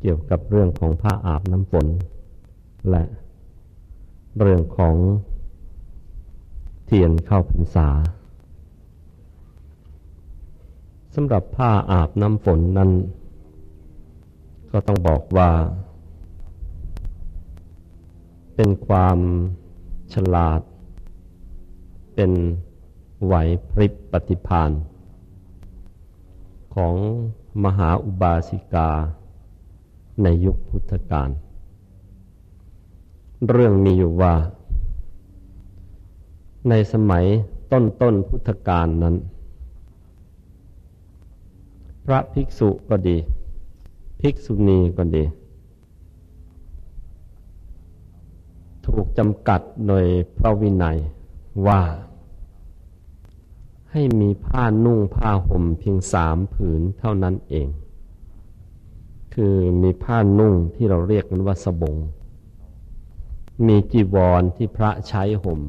เกี่ยวกับเรื่องของผ้าอาบน้ำฝน และเรื่องของเทียนเข้าพรรษาสำหรับผ้าอาบน้ำฝนนั้น ก็ต้องบอกว่า เป็นความฉลาด เป็นไหวพริบปฏิพานของมหาอุบาสิกา ในยุคพุทธกาลเรื่องมีอยู่ว่า ในสมัยต้นต้นพุทธกาลนั้น พระภิกษุก็ดี ภิกษุณีก็ดี ถูกจำกัดโดยพระวินัยว่า ให้มีผ้านุ่งผ้าห่มเพียงสามผืนเท่านั้นเอง คือมีผ้านุ่งที่เราเรียกกันว่าสบง มีจีวรที่พระใช้ห่ม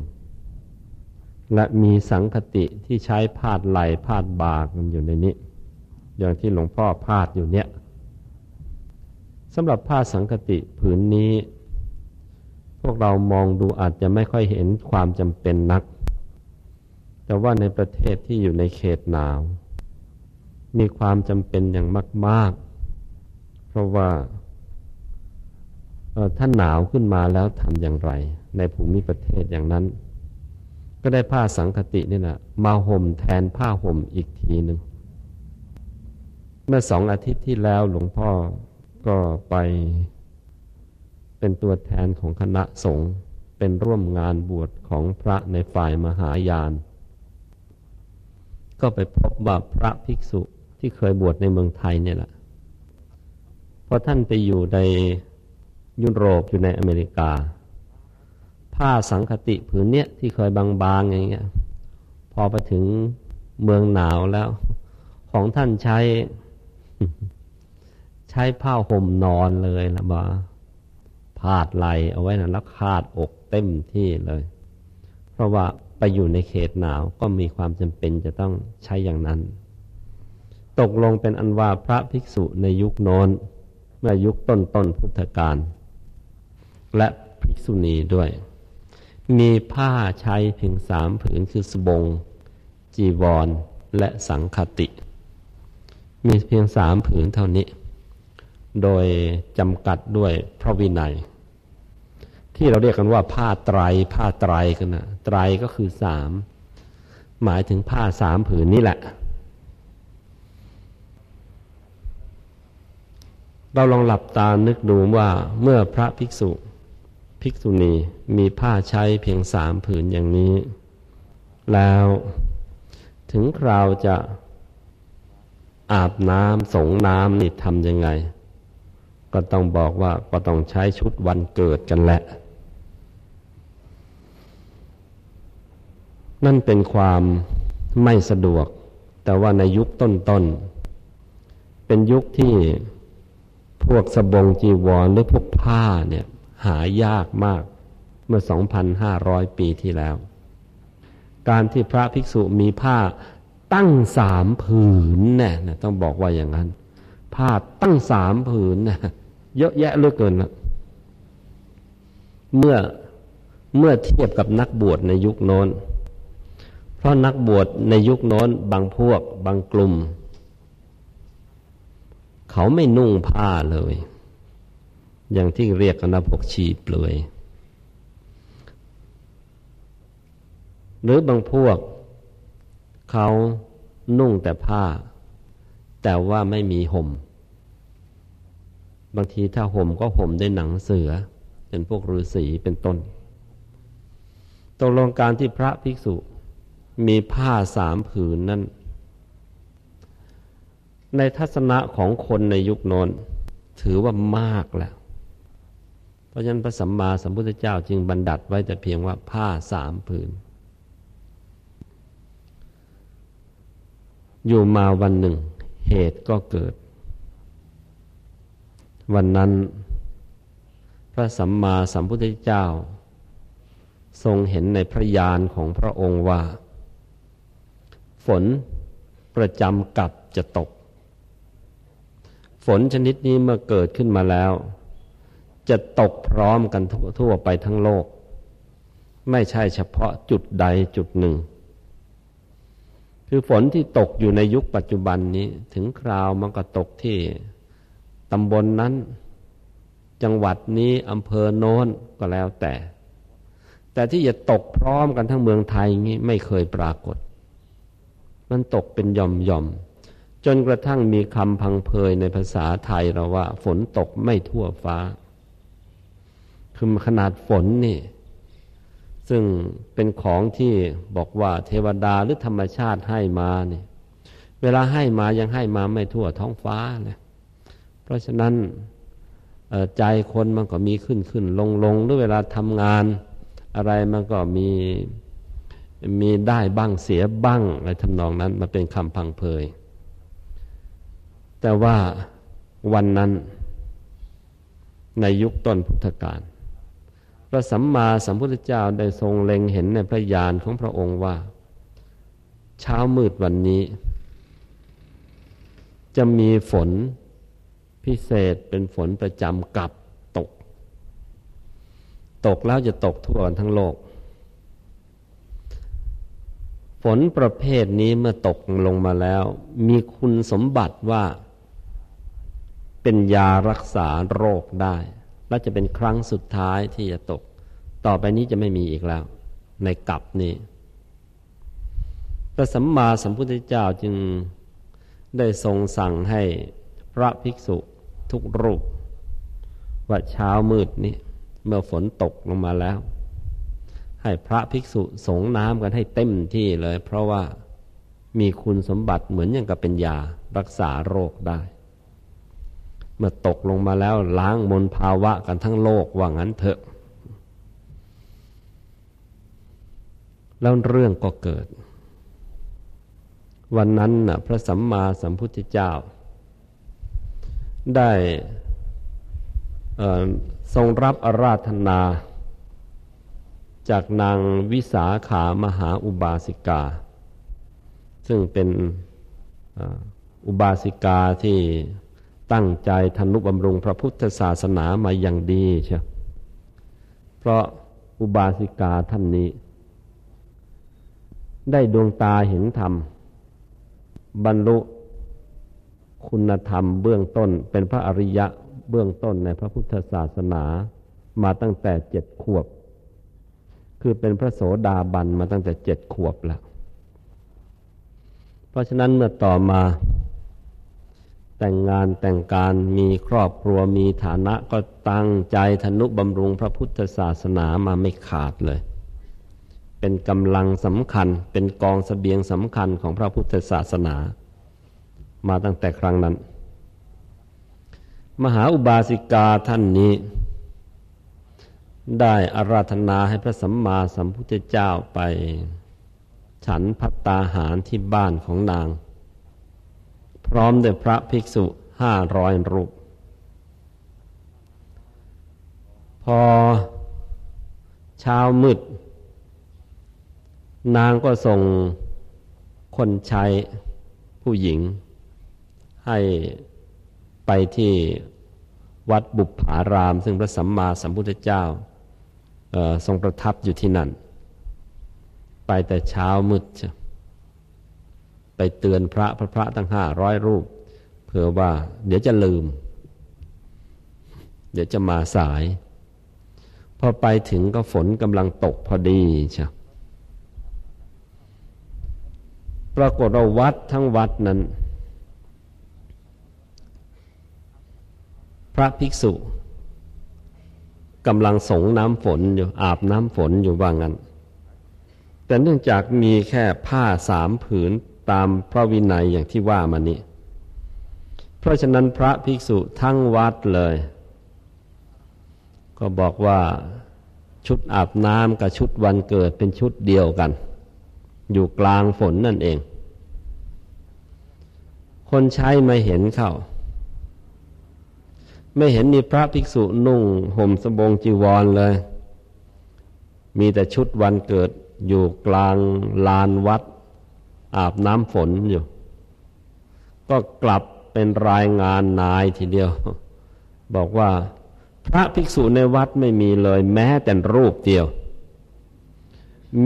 และมีสังคติที่ใช้พาดไหลพาดบากันอยู่ในนี้ อย่างที่หลวงพ่อพาดอยู่เนี่ยสำหรับผ้าสังคติผืนนี้ พวกเรามองดูอาจจะไม่ค่อยเห็นความจำเป็นนัก แต่ว่าในประเทศที่อยู่ในเขตหนาว มีความจำเป็นอย่างมาก ๆ เพราะว่าท่านหนาวขึ้นมาแล้วทำอย่างไร ในภูมิประเทศอย่างนั้น ก็ได้ผ้าสังคตินี่แหละมาห่มแทนผ้าห่มอีกทีหนึ่งเมื่อสองอาทิตย์ที่แล้วหลวงพ่อก็ไปเป็นตัวแทนของคณะสงฆ์เป็นร่วมงานบวชของพระในฝ่ายมหายาน ก็ไปพบว่าพระภิกษุที่เคยบวชในเมืองไทยเนี่ยแหละ พอท่านไปอยู่ในยุโรปอยู่ในอเมริกา ผ้าสังคติผืนเนี้ยที่เคยบางๆอย่างเงี้ย พอไปถึงเมืองหนาวแล้ว ของท่านใช้ ใช้ผ้าห่มนอนเลยละบ่าพาดไหลเอาไว้นะแล้วคาดอกเต็มที่เลย เพราะว่าไปอยู่ในเขตหนาวก็มีความจำเป็นจะต้องใช้อย่างนั้น ตกลงเป็นอันว่าพระภิกษุในยุคโน้น เมื่อยุคต้นต้นพุทธกาลและภิกษุณีด้วย มีผ้าใช้เพียงสามผืนคือสบง จีวร และสังคติ มีเพียงสามผืนเท่านี้ โดยจำกัดด้วยพระวินัย ที่เราเรียกกันว่าผ้าไตร ผ้าไตรกันนะไตรก็คือสามหมายถึงผ้าสามผืนนี่แหละ เราลองหลับตานึกดูว่าเมื่อพระภิกษุ ภิกษุณีมีผ้าใช้เพียงสามผืนอย่างนี้ แล้วถึงคราวจะอาบน้ำสงน้ำนี่ทำยังไง ก็ต้องบอกว่าก็ต้องใช้ชุดวันเกิดกันแหละ นั่นเป็นความไม่สะดวก แต่ว่าในยุคต้นๆ เป็นยุคที่ พวกสบงจีวรหรือพวกผ้าเนี่ยหายากมากเมื่อ 2,500 ปีที่แล้ว การที่พระภิกษุมีผ้าตั้งสามผืนเนี่ยต้องบอกว่าอย่างนั้น ผ้าตั้งสามผืนเนี่ยเยอะแยะเหลือเกินนะเมื่อเมื่อเทียบกับนักบวชในยุคโน้น เพราะนักบวชในยุคโน้นบางพวกบางกลุ่ม เขาไม่นุ่งผ้าเลย อย่างที่เรียกกันนะพวกชีเปลือย หรือบางพวก เขานุ่งแต่ผ้า แต่ว่าไม่มีห่ม บางทีถ้าห่มก็ห่มด้วยหนังเสือ เป็นพวกฤาษีเป็นต้นตกลงการที่พระภิกษุมีผ้าสามผืนนั้น ในทัศนะของคนในยุคโน้นถือว่ามากแล้ว เพราะฉะนั้นพระสัมมาสัมพุทธเจ้าจึงบัญญัติไว้แต่เพียงว่าผ้าสามผืน อยู่มาวันหนึ่ง เหตุก็เกิด วันนั้น พระสัมมาสัมพุทธเจ้า ทรงเห็นในพระญาณของพระองค์ว่า ฝนประจำกับจะตก นชนิดนี้เมื่อเกิดขึ้นมาแล้ว จะตกพร้อมกันทั่วไปทั้งโลก ไม่ใช่เฉพาะจุดใดจุดหนึ่ง คือฝนที่ตกอยู่ในยุคปัจจุบันนี้ ถึงคราวมันก็ตกที่ตำบลนนั้น จังหวัดนี้อำเภอโน้นก็แล้วแต่ แต่ที่จะตกพร้อมกันทั้งเมืองไทยนี้ไม่เคยปรากฏ มันตกเป็นย่อมย่อม จนกระทั่งมีคำพังเพยในภาษาไทยเราว่า ฝนตกไม่ทั่วฟ้า คือขนาดฝนนี่ ซึ่งเป็นของที่บอกว่าเทวดาหรือธรรมชาติให้มาเนี่ยเวลาให้มายังให้มาไม่ทั่วท้องฟ้าเลยเพราะฉะนั้นใจคนมันก็มีขึ้นขึ้นลงลงหรือเวลาทำงาน อะไรมันก็มีมีได้บ้างเสียบ้างอะไรทำนองนั้นมาเป็นคำพังเพย แต่ว่าวันนั้น ในยุคต้นพุทธกาลพระสัมมาสัมพุทธเจ้าได้ทรงเล็งเห็นในพระญาณของพระองค์ว่า เช้ามืดวันนี้ จะมีฝนพิเศษเป็นฝนประจำกับตก ตกแล้วจะตกทั่วทั้งโลก ฝนประเภทนี้เมื่อตกลงมาแล้ว มีคุณสมบัติว่า เป็นยารักษาโรคได้ และจะเป็นครั้งสุดท้ายที่จะตก ต่อไปนี้จะไม่มีอีกแล้ว ในกับนี้พระสัมมาสัมพุทธเจ้าจึงได้ทรงสั่งให้พระภิกษุทุกรูป ว่าเช้ามืดนี้เมื่อฝนตกลงมาแล้ว ให้พระภิกษุสงน้ำกันให้เต็มที่เลย เพราะว่ามีคุณสมบัติเหมือนอย่างกับเป็นยารักษาโรคได้ เมื่อตกลงมาแล้วล้างมลภาวะกันทั้งโลกว่างั้นเถอะ แล้วเรื่องก็เกิด วันนั้นนะพระสัมมาสัมพุทธเจ้า ได้ทรงรับอาราธนา จากนางวิสาขามหาอุบาสิกา ซึ่งเป็นอุบาสิกาที่ ตั้งใจทนุบำรุงพระพุทธศาสนามาอย่างดีเชียวเพราะอุบาสิกาท่านนี้ ได้ดวงตาเห็นธรรม บรรลุคุณธรรมเบื้องต้นเป็นพระอริยะเบื้องต้นในพระพุทธศาสนามาตั้งแต่เจ็ดขวบ คือเป็นพระโสดาบันมาตั้งแต่เจ็ดขวบแล้ว เพราะฉะนั้นเมื่อต่อมา แต่งงานแต่งการมีครอบครัวมีฐานะก็ตั้งใจธนุบำรุงพระพุทธศาสนามาไม่ขาดเลย เป็นกำลังสำคัญเป็นกองสเสบียงสำคัญของพระพุทธศาสนา มาตั้งแต่ครั้งนั้น มหาอุบาสิกาท่านนี้ ได้อาราธนาให้พระสัมมาสัมพุทธเจ้าไป ฉันพัตตาหารที่บ้านของนาง พร้อมด้วยพระภิกษุห้าร้อยรูป พอเช้ามืด นางก็ส่งคนใช้ผู้หญิง ให้ไปที่วัดบุพาราม ซึ่งพระสัมมาสัมพุทธเจ้าทรงประทับอยู่ที่นั่น ไปแต่เช้ามืดเไปเตือนพระพระพระตั้งห้าร้อยรูปเพื่อว่า เดี๋ยวจะลืม เดี๋ยวจะมาสาย พอไปถึงก็ฝนกำลังตกพอดีใช่ปรากฏว่าวัดทั้งวัดนั้น พระภิกษุกำลังสงน้ำฝนอยู่อาบน้ำฝนอยู่ว่างั้น แต่เนื่องจากมีแค่ผ้าสามผืน ตามพระวินัยอย่างที่ว่ามานี้ เพราะฉะนั้นพระภิกษุทั้งวัดเลย ก็บอกว่าชุดอาบน้ำกับชุดวันเกิดเป็นชุดเดียวกัน อยู่กลางฝนนั่นเอง คนใช้ไม่เห็นเข้า ไม่เห็นมีพระภิกษุนุ่งห่มสบงจีวรเลย มีแต่ชุดวันเกิดอยู่กลางลานวัด อาบน้ำฝนอยู่ ก็กลับเป็นรายงานนายทีเดียว บอกว่าพระภิกษุในวัดไม่มีเลยแม้แต่รูปเดียว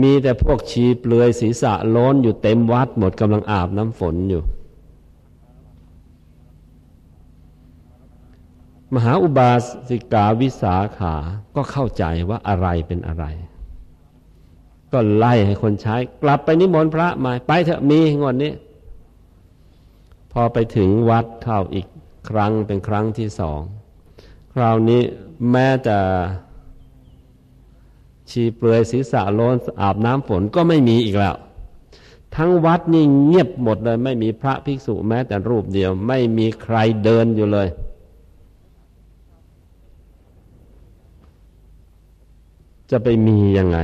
มีแต่พวกชีเปลือยศีรษะล้นอยู่เต็มวัดหมดกำลังอาบน้ำฝนอยู่ มหาอุบาสิกาวิสาขาก็เข้าใจว่าอะไรเป็นอะไร ก็ไล่ให้คนใช้ กลับไปนิมนต์พระมา ไปเถอะมีงวดนี้ พอไปถึงวัดเข้าอีกครั้งเป็นครั้งที่สอง คราวนี้แม้แต่ชีเปลือยศีรษะโลนอาบน้ำฝนก็ไม่มีอีกแล้ว ทั้งวัดนี่เงียบหมดเลย ไม่มีพระภิกษุแม้แต่รูปเดียว ไม่มีใครเดินอยู่เลย จะไปมียังไง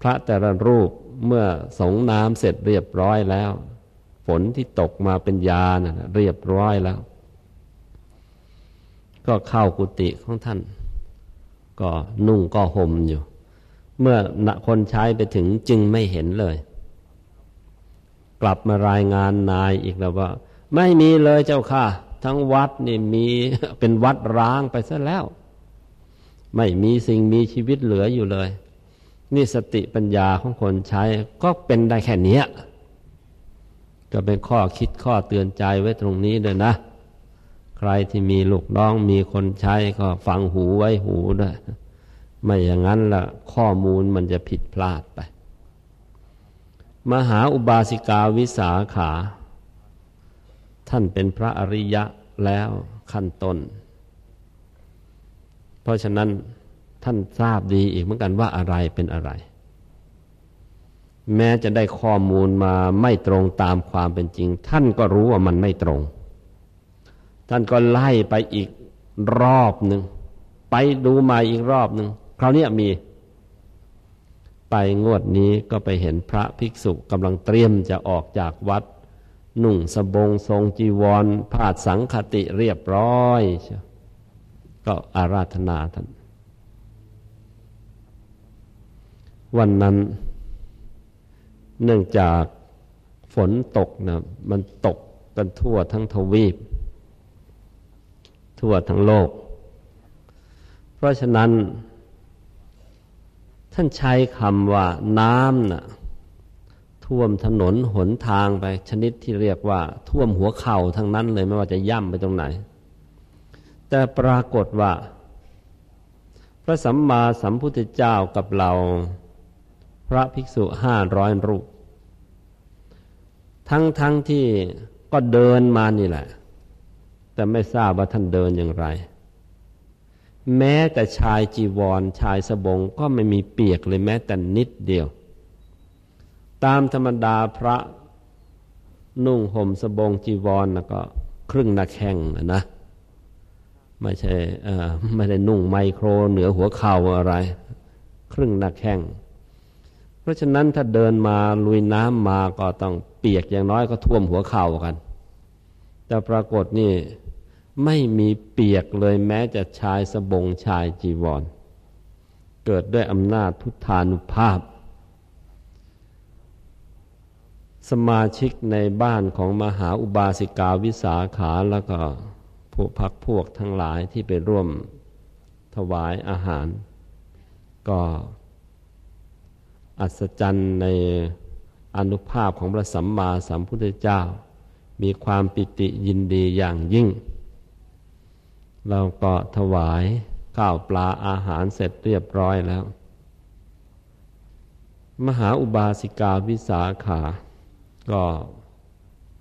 พระแต่ละรูปเมื่อสงน้ำเสร็จเรียบร้อยแล้ว ฝนที่ตกมาเป็นยานะเรียบร้อยแล้ว ก็เข้ากุฏิของท่าน ก็นุ่งก็ห่มอยู่ เมื่อคนใช้ไปถึงจึงไม่เห็นเลย กลับมารายงานนายอีกแล้วว่า ไม่มีเลยเจ้าค่ะ ทั้งวัดนี่มีเป็นวัดร้างไปซะแล้ว ไม่มีสิ่งมีชีวิตเหลืออยู่เลย นี่สติปัญญาของคนใช้ก็เป็นได้แค่นี้ก็เป็นข้อคิดข้อเตือนใจไว้ตรงนี้ด้วยนะ ใครที่มีลูกน้องมีคนใช้ก็ฟังหูไว้หูด้วยไม่อย่างนั้นละข้อมูลมันจะผิดพลาดไป มหาอุบาสิกาวิสาขา ท่านเป็นพระอริยะแล้วขั้นต้น เพราะฉะนั้น ท่านทราบดีอีกเหมือนกันว่าอะไรเป็นอะไร แม้จะได้ข้อมูลมาไม่ตรงตามความเป็นจริง ท่านก็รู้ว่ามันไม่ตรง ท่านก็ไล่ไปอีกรอบหนึ่งไปดูมาอีกรอบหนึ่งคราวนี้มีไปงวดนี้ก็ไปเห็นพระภิกษุกำลังเตรียมจะออกจากวัด หนุ่งสบงทรงจีวรผาดสังคติเรียบร้อย ก็อาราธนาท่าน วันนั้น เนื่องจากฝนตกนะมันตกกันทั่วทั้งทวีป ทั่วทั้งโลก เพราะฉะนั้น ท่านใช้คำว่าน้ำนะ่ะท่วมถนนหนทางไปชนิดที่เรียกว่าท่วมหัวเข่าทั้งนั้นเลยไม่ว่าจะย่ำไปตรงไหน แต่ปรากฏว่า พระสัมมาสัมพุทธเจ้ากับเรา พระภิกษุห้าร้อยรูป ทั้งทั้งที่ก็เดินมานี่แหละ แต่ไม่ทราบว่าท่านเดินอย่างไร แม้แต่ชายจีวรชายสบงก็ไม่มีเปียกเลยแม้แต่นิดเดียว ตามธรรมดาพระนุ่งห่มสบงจีวรแล้วก็ครึ่งหน้าแข้งนะไม่ใช่ไม่ได้นุ่งไมโครเหนือหัวเข่าอะไร ครึ่งหน้าแข้ง ราะฉะนั้นถ้าเดินมาลุยน้ำมาก็ต้องเปียกอย่างน้อยก็ท่วมหัวเข่ากัน แต่ปรากฏนี่ไม่มีเปียกเลยแม้จะชายสบงชายจีวร เกิดด้วยอำนาจทุทธานุภาพ สมาชิกในบ้านของมหาอุบาสิกาวิสาขาแล้วก็ผู้พักพวกทั้งหลายที่ไปร่วมถวายอาหาร ก็ อัศจรรย์ในอนุภาพของพระสัมมาสัมพุทธเจ้า มีความปิติยินดีอย่างยิ่ง เราก็ถวายข้าวปลาอาหารเสร็จเรียบร้อยแล้ว มหาอุบาสิกาวิสาขา ก็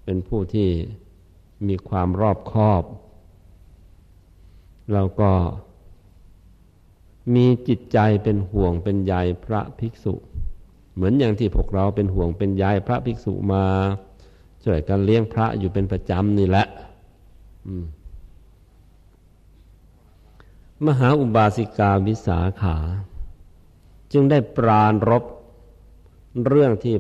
เป็นผู้ที่มีความรอบคอบ เราก็มีจิตใจเป็นห่วงเป็นใยพระภิกษุ เหมือนอย่างที่พวกเราเป็นห่วงเป็นใยพระภิกษุมาช่วยกันเลี้ยงพระอยู่เป็นประจำนี่แหละมหาอุบาสิกาวิสาขา จึงได้ปรานรบเรื่องที่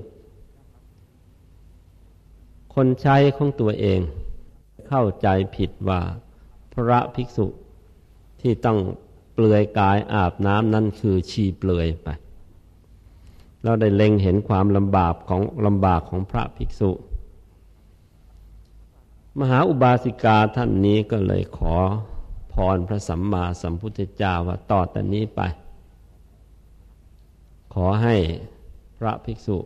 คนใช้ของตัวเอง เข้าใจผิดว่าพระภิกษุที่ต้องเปลือยกายอาบน้ำนั่นคือชีเปลือยไป เราได้เล็งเห็นความลำบากของลำบากของพระภิกษุ มหาอุบาสิกาท่านนี้ก็เลยขอพรพระสัมมาสัมพุทธเจ้าว่าต่อแต่นี้ไป ขอให้พระภิกษุ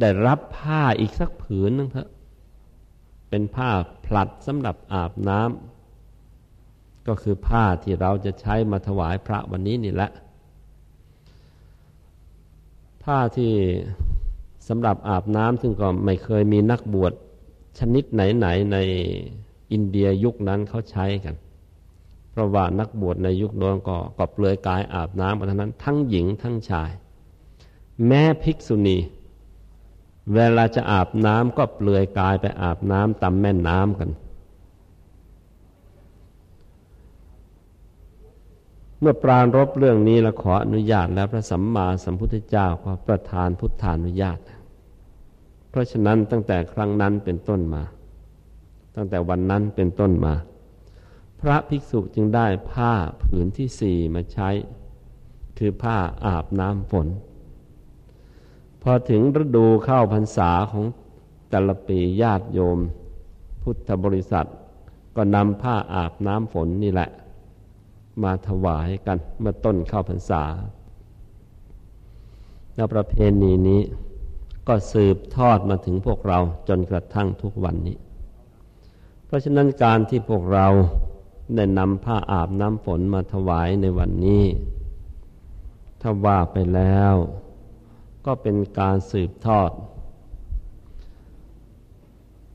ได้รับผ้าอีกสักผืนนึงเถอะเป็นผ้าผลัดสำหรับอาบน้ำก็คือผ้าที่เราจะใช้มาถวายพระวันนี้นี่แหละ ผ้าที่สำหรับอาบน้ำซึ่งก็ไม่เคยมีนักบวชชนิดไหนๆในอินเดียยุคนั้นเขาใช้กัน เพราะว่านักบวชในยุคนั้นก็ก็เปลือยกายอาบน้ำกันทั้งนั้นทั้งหญิงทั้งชาย แม้ภิกษุณี เวลาจะอาบน้ำก็เปลือยกายไปอาบน้ำตามแม่น้ำกัน เมื่อปรารบเรื่องนี้แล้วขออนุญาตแล้วพระสัมมาสัมพุทธเจ้าก็ประทานพุทธานุญาต เพราะฉะนั้นตั้งแต่ครั้งนั้นเป็นต้นมา ตั้งแต่วันนั้นเป็นต้นมา พระภิกษุจึงได้ผ้าผืนที่สี่มาใช้ คือผ้าอาบน้ำฝน พอถึงฤดูเข้าพรรษาของแต่ละปีญาติโยม พุทธบริษัท ก็นำผ้าอาบน้ำฝนนี่แหละ มาถวายกันเมื่อต้นเข้าพรรษา แล้วประเพณีนี้ก็สืบทอดมาถึงพวกเราจนกระทั่งทุกวันนี้ เพราะฉะนั้นการที่พวกเราได้นำผ้าอาบน้ำฝนมาถวายในวันนี้ ถ้าว่าไปแล้ว ก็เป็นการสืบทอด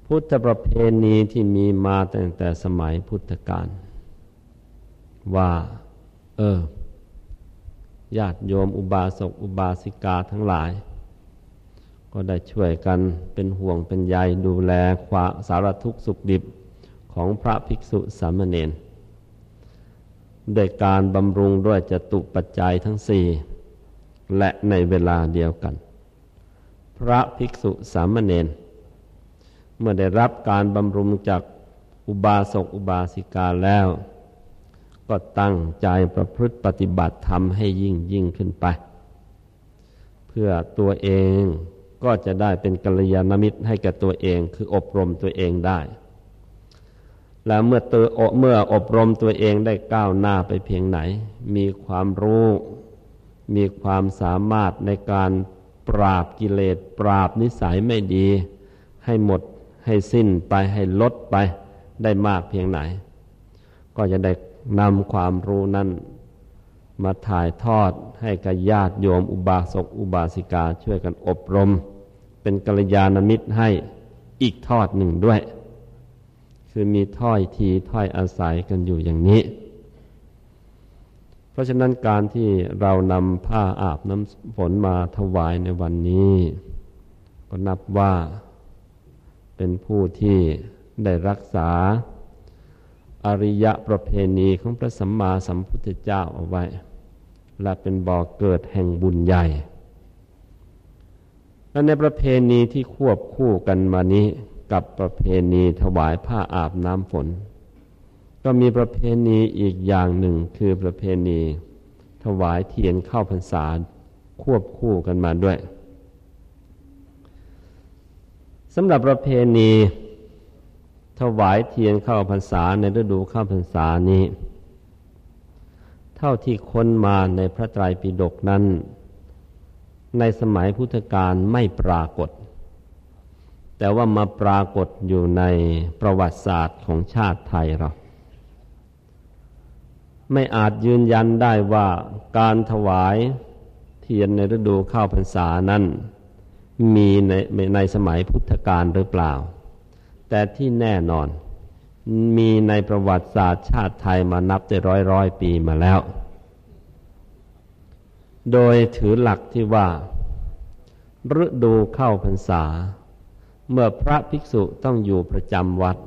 พุทธประเพณีที่มีมาตั้งแต่สมัยพุทธกาล ว่า เออญาติโยมอุบาสกอุบาสิกาทั้งหลาย ก็ได้ช่วยกันเป็นห่วงเป็นใยดูแลความสารทุกข์สุขดิบของพระภิกษุสามเณรโดยการบำรุงด้วยจตุปัจจัยทั้งสี่และในเวลาเดียวกัน พระภิกษุสามเณรเมื่อได้รับการบำรุงจากอุบาสกอุบาสิกาแล้ว ก็ตั้งใจประพฤติปฏิบัติธรรมให้ยิ่งยิ่งขึ้นไป เพื่อตัวเองก็จะได้เป็นกัลยาณมิตรให้แก่ตัวเอง คืออบรมตัวเองได้ แล้วเมื่อตัวเมื่ออบรมตัวเองได้ก้าวหน้าไปเพียงไหน มีความรู้ มีความสามารถในการปราบกิเลสปราบนิสัยไม่ดี ให้หมดให้สิ้นไปให้ลดไปได้มากเพียงไหน ก็จะได้ นำความรู้นั้น มาถ่ายทอดให้กับญาติโยมอุบาสกอุบาสิกาช่วยกันอบรม เป็นกัลยาณมิตรให้อีกทอดหนึ่งด้วย คือมีถ้อยทีถ้อยอาศัยกันอยู่อย่างนี้ เพราะฉะนั้นการที่เรานำผ้าอาบน้ำฝนมาถวายในวันนี้ ก็นับว่าเป็นผู้ที่ได้รักษา อริยประเพณีของพระสัมมาสัมพุทธเจ้าเอาไว้ และเป็นบ่อกเกิดแห่งบุญใหญ่ และในประเพณีที่ควบคู่กันมานี้กับประเพณีถวายผ้าอาบน้ำฝน ก็มีประเพณีอีกอย่างหนึ่งคือประเพณี ถวายเทียนเข้าพรรษาควบคู่กันมาด้วยสำหรับประเพณี ถวายเทียนเข้าพรรษาในฤดูเข้าพรรษานี้ เท่าที่ค้นมาในพระไตรปิฎกนั้น ในสมัยพุทธกาลไม่ปรากฏ แต่ว่ามาปรากฏอยู่ในประวัติศาสตร์ของชาติไทยเรา ไม่อาจยืนยันได้ว่าการถวายเทียนในฤดูเข้าพรรษานั้น มีในในสมัยพุทธกาลหรือเปล่า แต่ที่แน่นอน มีในประวัติศาสตร์ชาติไทยมานับได้ร้อยร้อยปีมาแล้ว โดยถือหลักที่ว่า ฤดูเข้าพรรษา เมื่อพระภิกษุต้องอยู่ประจำวัด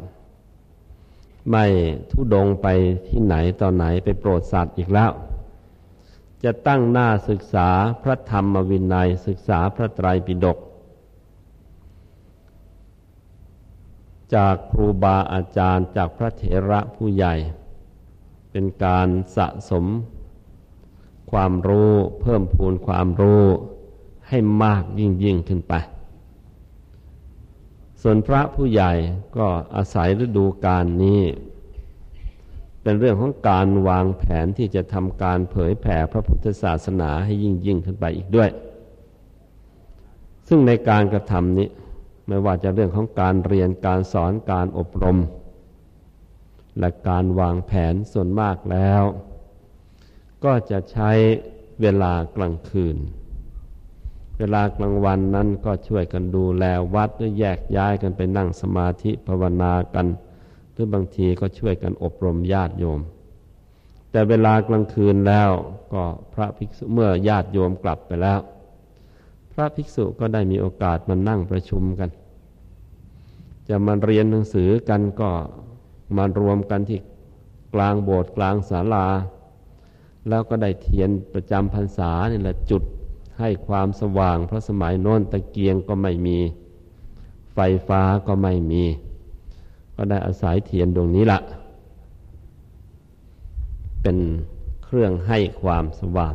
ไม่ทุดงไปที่ไหนตอนไหนไปโปรดสัตว์อีกแล้วจะตั้งหน้าศึกษาพระธรรมวินัยศึกษาพระไตรปิฎก จากครูบาอาจารย์จากพระเถระผู้ใหญ่ เป็นการสะสม ความรู้เพิ่มพูนความรู้ให้มากยิ่งยิ่งขึ้นไป ส่วนพระผู้ใหญ่ก็อาศัยฤดูการนี้ เป็นเรื่องของการวางแผนที่จะทำการเผยแผ่พระพุทธศาสนาให้ยิ่งยิ่งขึ้นไปอีกด้วย ซึ่งในการกระทำนี้ ไม่ว่าจะเรื่องของการเรียนการสอนการอบรม และการวางแผนส่วนมากแล้ว ก็จะใช้เวลากลางคืน เวลากลางวันนั้นก็ช่วยกันดูแลวัดหรือแยกย้ายกันไปนั่งสมาธิภาวนากัน หรือบางทีก็ช่วยกันอบรมญาติโยม แต่เวลากลางคืนแล้วก็พระภิกษุเมื่อญาติโยมกลับไปแล้ว พระภิกษุก็ได้มีโอกาสมานั่งประชุมกัน จะมาเรียนหนังสือกันก็มารวมกันที่กลางโบสถ์กลางศาลา แล้วก็ได้เทียนประจำพรรษานี่แหละจุดให้ความสว่าง เพราะสมัยโน้นตะเกียงก็ไม่มี ไฟฟ้าก็ไม่มี ก็ได้อาศัยเทียนดวงนี้ละเป็นเครื่องให้ความสว่าง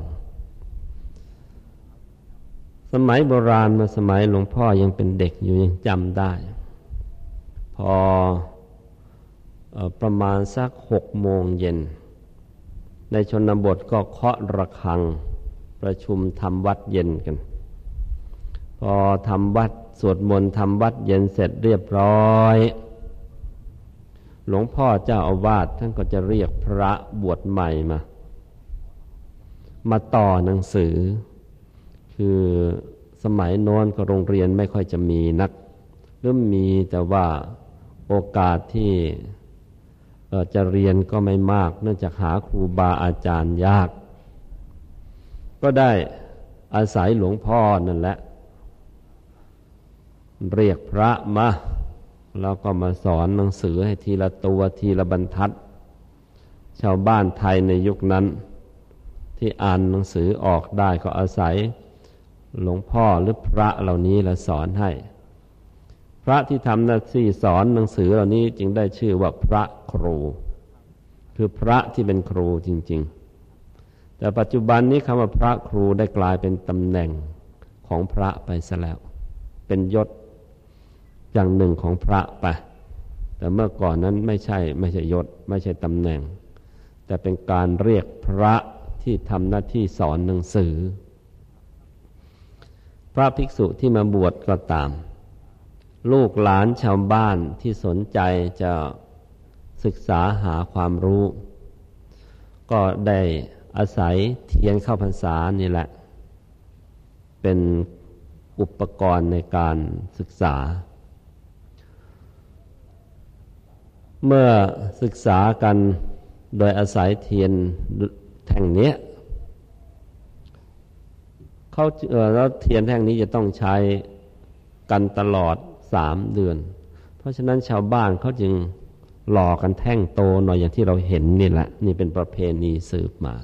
สมัยโบราณมาสมัยหลวงพ่อยังเป็นเด็กอยู่ยังจำได้ พออประมาณสักหกโมงเย็น ในชนบทก็เคาะระฆังประชุมทำวัดเย็นกัน พอทำวัดสวดมนต์ทำวัดเย็นเสร็จเรียบร้อย หลวงพ่อเจ้าอาวาสท่านก็จะเรียกพระบวชใหม่มา มาต่อหนังสือ คือสมัยโน้นก็โรงเรียนไม่ค่อยจะมีนักหรือมีแต่ว่าโอกาสที่จะเรียนก็ไม่มาก เนื่องจากหาครูบาอาจารย์ยาก ก็ได้อาศัยหลวงพ่อนั่นแหละ เรียกพระมาแล้วก็มาสอนหนังสือให้ทีละตัวทีละบรรทัด ชาวบ้านไทยในยุคนั้น ที่อ่านหนังสือออกได้ก็อาศัย หลวงพ่อหรือพระเหล่านี้ละสอนให้ พระที่ทำหน้าที่สอนหนังสือเหล่านี้จึงได้ชื่อว่าพระครู คือพระที่เป็นครูจริง ๆ แต่ปัจจุบันนี้คำว่าพระครูได้กลายเป็นตำแหน่งของพระไปซะแล้ว เป็นยศอย่างหนึ่งของพระไป แต่เมื่อก่อนนั้นไม่ใช่ไม่ใช่ยศ ไม่ใช่ตำแหน่ง แต่เป็นการเรียกพระที่ทำหน้าที่สอนหนังสือ พระภิกษุที่มาบวชก็ตาม ลูกหลานชาวบ้านที่สนใจจะศึกษาหาความรู้ ก็ได้อาศัยเทียนเข้าพรรษานี่แหละ เป็นอุปกรณ์ในการศึกษา เมื่อศึกษากันโดยอาศัยเทียนแท่งนี้ เขาแล้วเทียนแท่งนี้จะต้องใช้กันตลอดสามเดือน เพราะฉะนั้นชาวบ้านเขาจึงหล่อกันแท่งโตหน่อยอย่างที่เราเห็นนี่แหละ นี่เป็นประเพณีสืบมา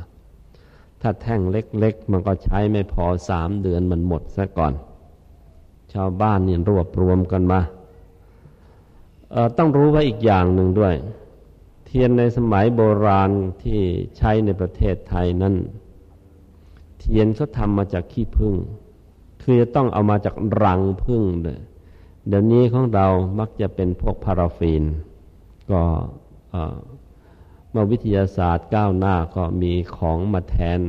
ถ้าแท่งเล็กๆ มันก็ใช้ไม่พอสามเดือนมันหมดซะก่อน ชาวบ้านนี่รวบรวมกันมาต้องรู้ไว้อีกอย่างหนึ่งด้วย เทียนในสมัยโบราณที่ใช้ในประเทศไทยนั้น ทียนเขาทำมาจากขี้ผึ้งคือจะต้องเอามาจากรังผึ้งเลยเดี๋ยวนี้ของเรามักจะเป็นพวกพาราฟีน ก็เมื่อวิทยาศาสตร์ก้าวหน้าก็มีของมาแทน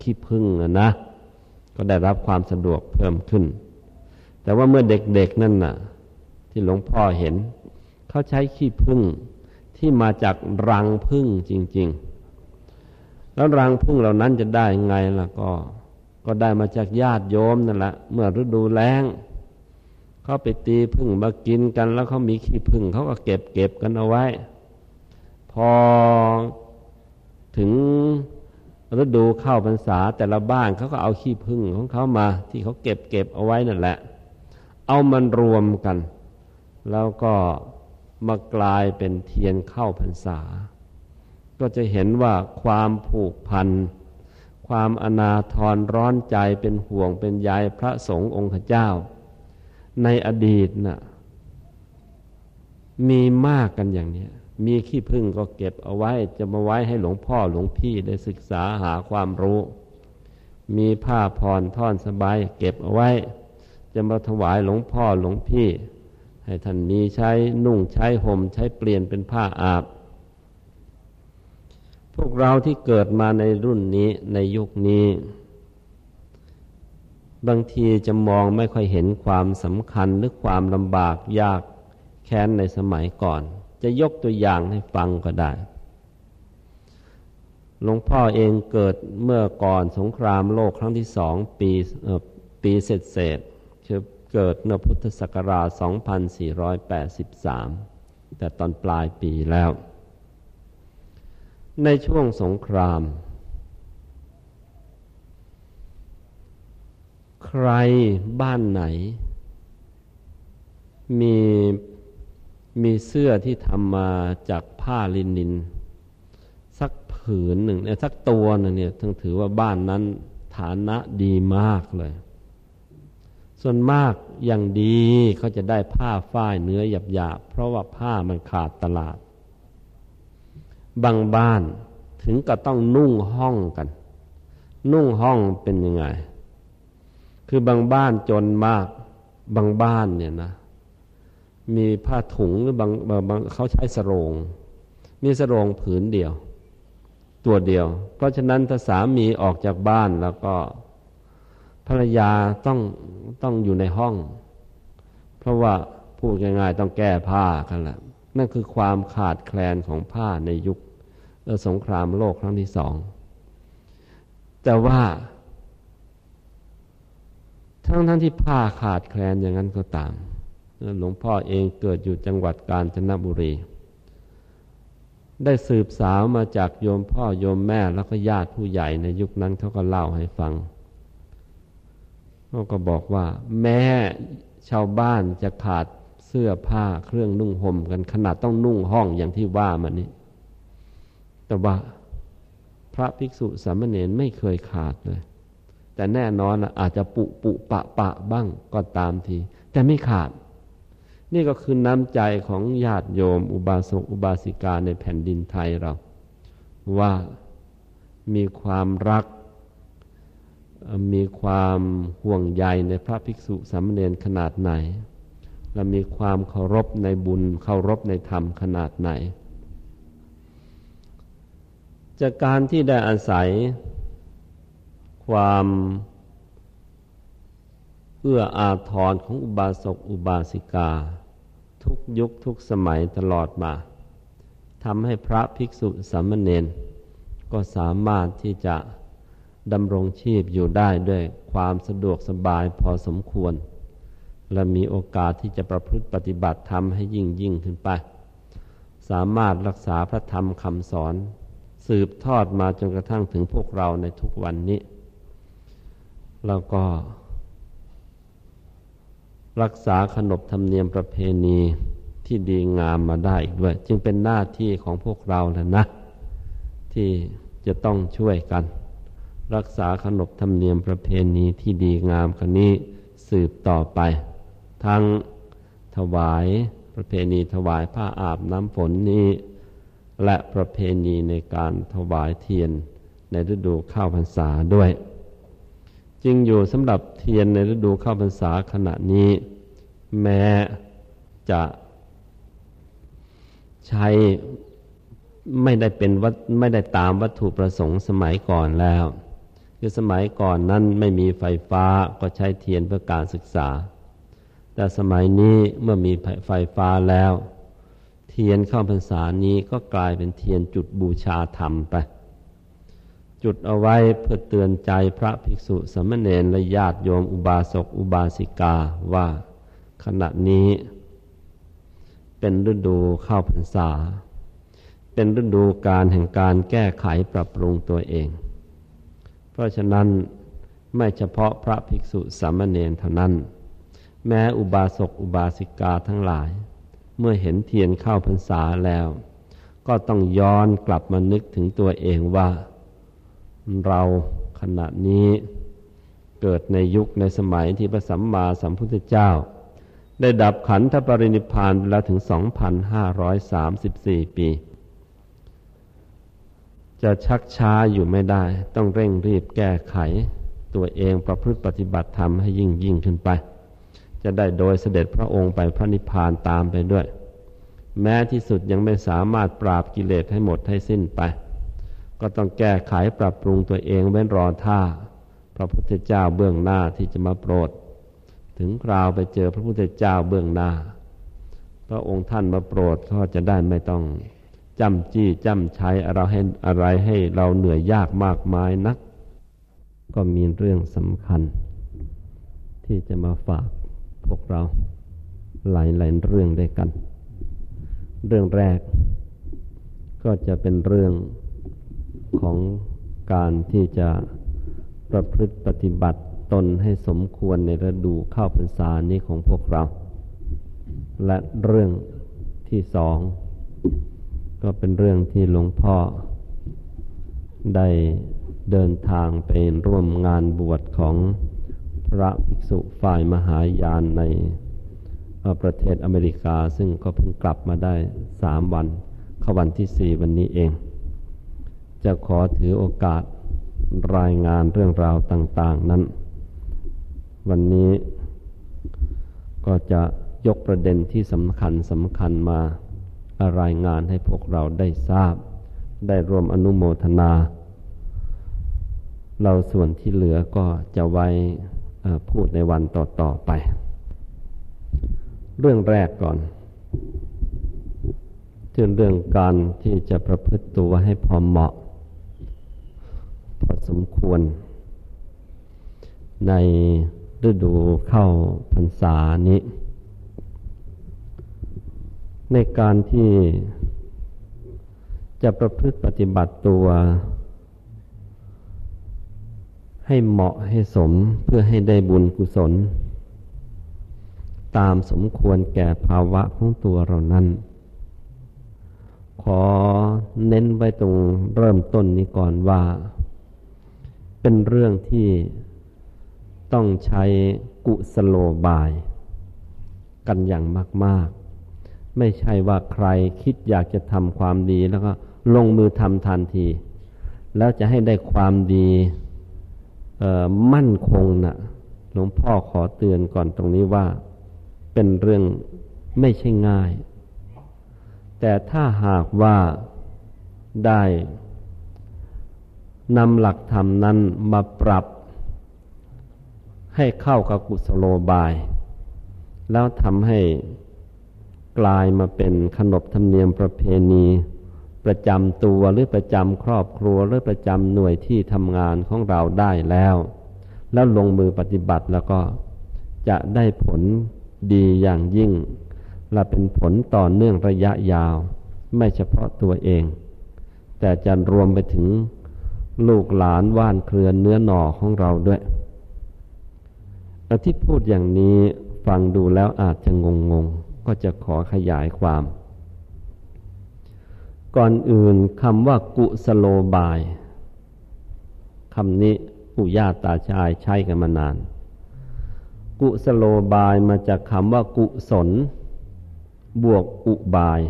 ขี้พึ่งนะ ก็ได้รับความสะดวกเพิ่มขึ้น แต่ว่าเมื่อเด็กๆนั่นน่ะ ที่หลวงพ่อเห็น เขาใช้ขี้พึ่งที่มาจากรังพึ่งจริง ๆ แล้วรังพึ่งเหล่านั้นจะได้ไงล่ะก็ ก็ได้มาจากญาติโยมนั่นแหละเมื่อฤดูแล้งเขาไปตีพึ่งมากินกัน แล้วเขามีขี้พึ่งเขาก็เก็บเก็บกันเอาไว้ พอถึงฤดูเข้าพรรษาแต่ละบ้านเขาก็เอาขี้พึ่งของเขามา ที่เขาเก็บเก็บเอาไว้นั่นแหละ เอามันรวมกัน แล้วก็มากลายเป็นเทียนเข้าพรรษา ก็จะเห็นว่าความผูกพัน ความอนาทรร้อนใจเป็นห่วงเป็นใยพระสงฆ์องค์เจ้า ในอดีตนะ่ะมีมากกันอย่างนี้มีขี้พึ่งก็เก็บเอาไว้จะมาไว้ให้หลวงพ่อหลวงพี่ได้ศึกษาหาความรู้ มีผ้าผ่อนท่อนสบายเก็บเอาไว้ จะมาถวายหลวงพ่อหลวงพี่ ให้ท่านมีใช้นุ่งใช้ห่มใช้เปลี่ยนเป็นผ้าอาบ วกเราที่เกิดมาในรุ่นนี้ในยุคนี้ บางทีจะมองไม่ค่อยเห็นความสำคัญหรือความลำบากยากแค้นในสมัยก่อน จะยกตัวอย่างให้ฟังก็ได้หลวงพ่อเองเกิดเมื่อก่อนสงครามโลกครั้งที่สองปีปีเศษเศษคือเกิดในพุทธศักราช 2483 แต่ตอนปลายปีแล้ว ในช่วงสงคราม ใครบ้านไหน มีมีเสื้อที่ทำมาจากผ้าลินิน สักผืนหนึ่งเนี่ยสักตัวหนึ่งเนี่ยถึงถือว่าบ้านนั้นฐานะดีมากเลย ส่วนมากอย่างดีเขาจะได้ผ้าฝ้ายเนื้อหยาบๆเพราะว่าผ้ามันขาดตลาด บางบ้านถึงก็ต้องนุ่งห้องกัน นุ่งห้องเป็นยังไง คือบางบ้านจนมาก บางบ้านเนี่ยนะ มีผ้าถุงหรือบางบางเขาใช้สรง มีสรงผืนเดียว ตัวเดียว เพราะฉะนั้นถ้าสามีออกจากบ้านแล้วก็ภรรยาต้องต้องอยู่ในห้อง เพราะว่าพูดง่ายๆต้องแก้ผ้ากันแหละนั่นคือความขาดแคลนของผ้าในยุค สงครามโลกครั้งที่สอง แต่ว่า ทั้งทั้งที่ผ้าขาดแคลนอย่างนั้นก็ตาม หลวงพ่อเองเกิดอยู่จังหวัดกาญจนบุรี ได้สืบสาวมาจากโยมพ่อโยมแม่แล้วก็ญาติผู้ใหญ่ในยุคนั้นเขาก็เล่าให้ฟังเขาก็บอกว่า แม้ชาวบ้านจะขาดเสื้อผ้าเครื่องนุ่งห่มกันขนาดต้องนุ่งห้องอย่างที่ว่ามานี้ ต่ว่าพระภิกษุสามเณรไม่เคยขาดเลย แต่แน่นอนอาจจะปุปุปะปะบ้างก็ตามที แต่ไม่ขาด นี่ก็คือน้ำใจของญาติโยม อุบาสกอุบาสิกาในแผ่นดินไทยเรา ว่ามีความรัก มีความห่วงใยในพระภิกษุสามเณรขนาดไหน และมีความเคารพในบุญเคารพในธรรมขนาดไหน จากการที่ได้อาศัย ความเอื้ออาทรของอุบาสกอุบาสิกา ทุกยุคทุกสมัยตลอดมาทำให้พระภิกษุสามเณรก็สามารถที่จะดำรงชีพอยู่ได้ด้วยความสะดวกสบายพอสมควร และมีโอกาสที่จะประพฤติปฏิบัติธรรมให้ยิ่งยิ่งขึ้นไป สามารถรักษาพระธรรมคำสอน สืบทอดมาจนกระทั่งถึงพวกเราในทุกวันนี้ แล้วก็ รักษาขนบธรรมเนียมประเพณีที่ดีงามมาได้อีกด้วย จึงเป็นหน้าที่ของพวกเราแหละนะ ที่จะต้องช่วยกัน รักษาขนบธรรมเนียมประเพณีที่ดีงามคนนี้สืบต่อไป ทั้งถวายประเพณีถวายผ้าอาบน้ำฝนนี้ และประเพณีในการถวายเทียนในฤดูข้าวพรรษาด้วยจริงอยู่สำหรับเทียนในฤดูข้าวพรรษาขณะนี้ แม้จะใช้ไม่ได้เป็นวัตไม่ได้ตามวัตถุประสงค์สมัยก่อนแล้ว คือสมัยก่อนนั้นไม่มีไฟฟ้าก็ใช้เทียนเพื่อการศึกษา แต่สมัยนี้เมื่อมีไฟฟ้าแล้ว เทียนเข้าพรรษานี้ก็กลายเป็นเทียนจุดบูชาธรรมไป จุดเอาไว้เพื่อเตือนใจพระภิกษุสมณเณรและญาติโยมอุบาสกอุบาสิกาว่าขณะนี้ เป็นฤดูเข้าพรรษา เป็นฤดูการแห่งการแก้ไขปรับปรุงตัวเอง เพราะฉะนั้นไม่เฉพาะพระภิกษุสามเณรเท่านั้น แม้อุบาสกอุบาสิกาทั้งหลาย เมื่อเห็นเทียนเข้าพรรษาแล้ว ก็ต้องย้อนกลับมานึกถึงตัวเองว่า เราขณะนี้เกิดในยุคในสมัยที่พระสัมมาสัมพุทธเจ้า ได้ดับขันธปรินิพานไปแล้วถึง 2,534 ปี จะชักช้าอยู่ไม่ได้ ต้องเร่งรีบแก้ไข ตัวเองประพฤติปฏิบัติธรรมให้ยิ่งยิ่งขึ้นไป จะได้โดยเสด็จพระองค์ไปพระนิพพานตามไปด้วย แม้ที่สุดยังไม่สามารถปราบกิเลสให้หมดให้สิ้นไป ก็ต้องแก้ไขปรับปรุงตัวเองเว้นรอท่า พระพุทธเจ้าเบื้องหน้าที่จะมาโปรด ถึงคราวไปเจอพระพุทธเจ้าเบื้องหน้า พระองค์ท่านมาโปรดก็จะได้ไม่ต้องจำจี้จำใช้อะไรให้อะไรให้เราเหนื่อยยากมากมายนัก ก็มีเรื่องสำคัญ ที่จะมาฝาก พวกเราหลายหลายเรื่องด้วยกัน เรื่องแรก ก็จะเป็นเรื่องของการที่จะประพฤติปฏิบัติตนให้สมควรในฤดูเข้าพรรษานี้ของพวกเรา และเรื่องที่สอง ก็เป็นเรื่องที่หลวงพ่อ ได้เดินทางไปร่วมงานบวชของ ระภิกษุฝ่ายมหายานในประเทศอเมริกา ซึ่งก็เพิ่งกลับมาได้สามวันเข้าวันที่สี่วันนี้เอง จะขอถือโอกาสรายงานเรื่องราวต่าง ๆ นั้น วันนี้ก็จะยกประเด็นที่สำคัญสำคัญมารายงานให้พวกเราได้ทราบ ได้รวมอนุโมทนา เราส่วนที่เหลือก็จะไว้ พูดในวันต่อๆไป เรื่องแรกก่อนเรื่องการที่จะประพฤติตัวให้พอเหมาะ พอสมควร ในฤดูเข้าพรรษานี้ ในการที่จะประพฤติปฏิบัติตัว ให้เหมาะให้สมเพื่อให้ได้บุญกุศล ตามสมควรแก่ภาวะของตัวเรานั้น ขอเน้นไว้ตรงเริ่มต้นนี้ก่อนว่า เป็นเรื่องที่ต้องใช้กุสโลบาย กันอย่างมาก ๆ ไม่ใช่ว่าใครคิดอยากจะทำความดีแล้วก็ลงมือทำทันที แล้วจะให้ได้ความดี มั่นคงนะหลวงพ่อขอเตือนก่อนตรงนี้ว่า เป็นเรื่องไม่ใช่ง่าย แต่ถ้าหากว่าได้นำหลักธรรมนั้นมาปรับ ให้เข้ากับกุศโลบาย แล้วทำให้กลายมาเป็นขนบธรรมเนียมประเพณี ประจำตัวหรือประจำครอบครัวหรือประจำหน่วยที่ทำงานของเราได้แล้ว แล้วลงมือปฏิบัติแล้วก็จะได้ผลดีอย่างยิ่ง และเป็นผลต่อเนื่องระยะยาว ไม่เฉพาะตัวเอง แต่จะรวมไปถึงลูกหลานว่านเครือเนื้อหน่อของเราด้วยที่พูดอย่างนี้ฟังดูแล้วอาจจะงงงก็จะขอขยายความ ก่อนอื่นคำว่ากุสโลบายคำนี้ปู่ย่าตาชายใช้กันมานาน กุสโลบายมาจากคำว่ากุศล บวกอุบาย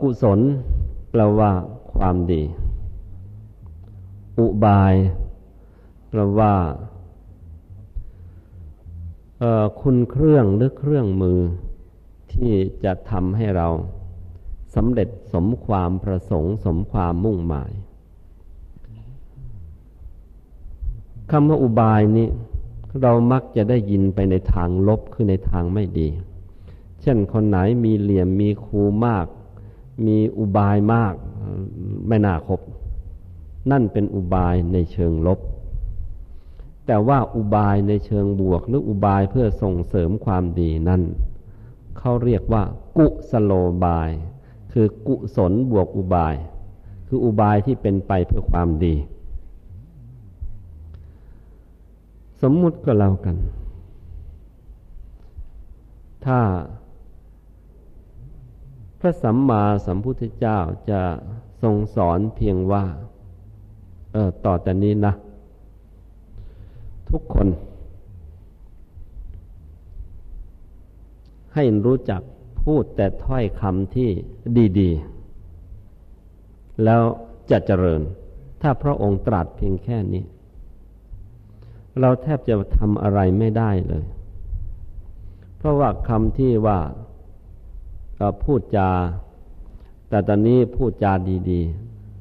กุศลแปลว่าความดี อุบายแปลว่าคุณเครื่องหรือเครื่องมือ ที่จะทำให้เราสำเร็จสมความประสงค์สมความมุ่งหมายคำว่าอุบายนี้เรามักจะได้ยินไปในทางลบคือในทางไม่ดี เช่นคนไหนมีเหลี่ยมมีคูมาก มีอุบายมาก ไม่น่าคบ นั่นเป็นอุบายในเชิงลบ แต่ว่าอุบายในเชิงบวกหรืออุบายเพื่อส่งเสริมความดีนั้น เขาเรียกว่า กุสโลบาย คือกุศลบวกอุบาย คืออุบายที่เป็นไปเพื่อความดี สมมุติก็แล้วกัน ถ้า พระสัมมาสัมพุทธเจ้าจะทรงสอนเพียงว่า เออต่อแต่นี้นะ ทุกคน ให้รู้จักพูดแต่ถ้อยคำที่ดี ๆ แล้วจะเจริญ ถ้าพระองค์ตรัสเพียงแค่นี้ เราแทบจะทำอะไรไม่ได้เลย เพราะว่าคำที่ว่าพูดจา แต่ตอนนี้พูดจาดี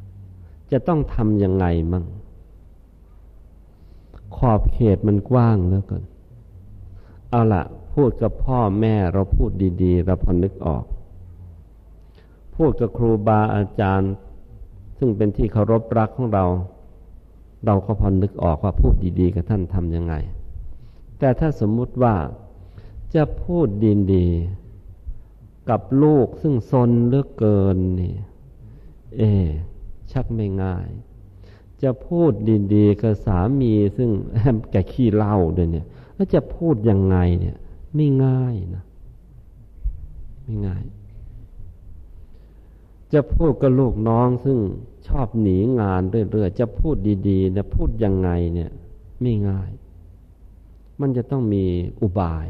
ๆ จะต้องทำยังไงมั่งขอบเขตมันกว้างเหลือเกินเอาละ พูดกับพ่อแม่เราพูดดีๆ เราพอนึกออก พูดกับครูบาอาจารย์ ซึ่งเป็นที่เคารพรักของเรา เราก็พอนึกออกว่าพูดดีๆ กับท่านทำยังไง แต่ถ้าสมมุติว่าจะพูดดีๆ กับลูกซึ่งซนเลือกเกินนี่ เอ ชักไม่ง่าย จะพูดดีๆ กับสามีซึ่งแกขี้เล่าด้วยเนี่ยแล้วจะพูดยังไงเนี่ย ไม่ง่ายนะ ไม่ง่าย จะพูดกับลูกน้องซึ่งชอบหนีงานเรื่อยๆจะพูดดีๆเนี่ยพูดยังไงเนี่ย ไม่ง่าย มันจะต้องมีอุบาย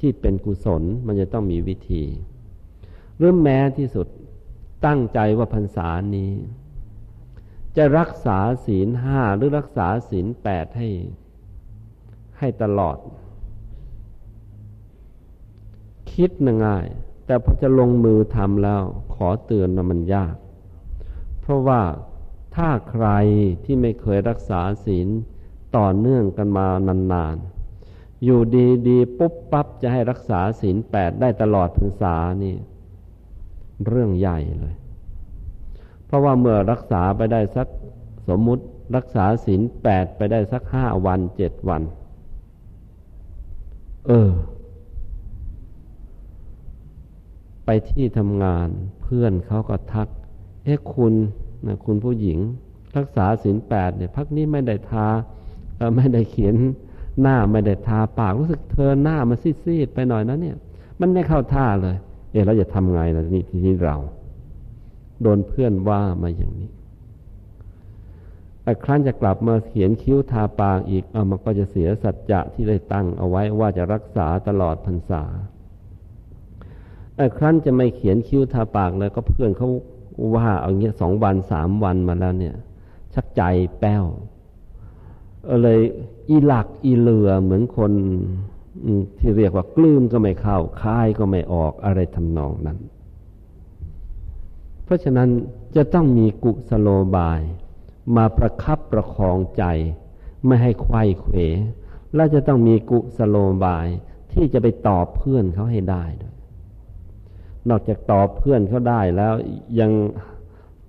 ที่เป็นกุศล มันจะต้องมีวิธีหรือแม้ที่สุดตั้งใจว่าพรรษานี้ จะรักษาศีลห้าหรือรักษาศีลแปดให้ให้ตลอด คิดนะง่าย แต่พอจะลงมือทำแล้ว ขอเตือนว่ามันยาก เพราะว่าถ้าใครที่ไม่เคยรักษาศีลต่อเนื่องกันมานานๆ อยู่ดีๆ ปุ๊บปั๊บจะให้รักษาศีลแปดได้ตลอดพรรษานี่ เรื่องใหญ่เลย เพราะว่าเมื่อรักษาไปได้สักสมมุติรักษาศีลแปดไปได้สักห้าวันเจ็ดวัน เออ ไปที่ทำงานเพื่อนเขาก็ทัก เอ๊ะคุณนะคุณผู้หญิง รักษาศีลแปดเนี่ยพักนี้ไม่ได้ทาไม่ได้เขียนหน้าไม่ได้ทาปากรู้สึกเธอหน้ามันซีดๆไปหน่อยนะเนี่ย มันไม่เข้าท่าเลย เอ๊ะเราจะทำไงล่ะนี่ทีนี้เรา โดนเพื่อนว่ามาอย่างนี้แต่ครั้นจะกลับมาเขียนคิ้วทาปากอีกเอามันก็จะเสียสัจจะที่ได้ตั้งเอาไว้ว่าจะรักษาตลอดพรรษา ครั้นจะไม่เขียนคิ้วทาปากเลยก็เพื่อนเขาว่าเอาเงี้ยสองวันสามวันมาแล้วเนี่ย ชักใจแป้วเลยอีหลักอีเหลือเหมือนคนที่เรียกว่ากลืนก็ไม่เข้าคายก็ไม่ออกอะไรทำนองนั้น เพราะฉะนั้นจะต้องมีกุสโลบาย มาประคับประคองใจ ไม่ให้ไข้เขวและจะต้องมีกุสโลบายที่จะไปตอบเพื่อนเขาให้ได้ด้วย นอกจากตอบเพื่อนเขาได้แล้วยัง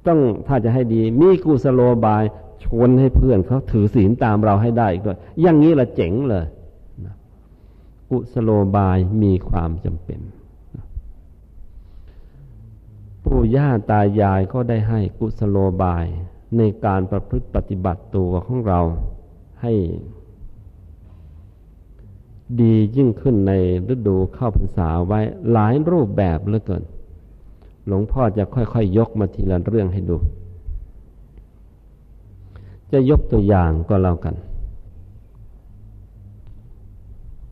ต้องถ้าจะให้ดี มีกุสโลบายชวนให้เพื่อนเขาถือศีลตามเราให้ได้อีกด้วยอย่างนี้ละเจ๋งเลยกุสโลบายมีความจำเป็นปู่ย่าตายายก็ได้ให้กุสโลบายในการประพฤติปฏิบัติตัวของเราให้ ดียิ่งขึ้นในฤดูเข้าพรรษาไว้หลายรูปแบบเหลือเกิน หลวงพ่อจะค่อยๆยยกมาทีละเรื่องให้ดู จะยกตัวอย่างก็แล้วกัน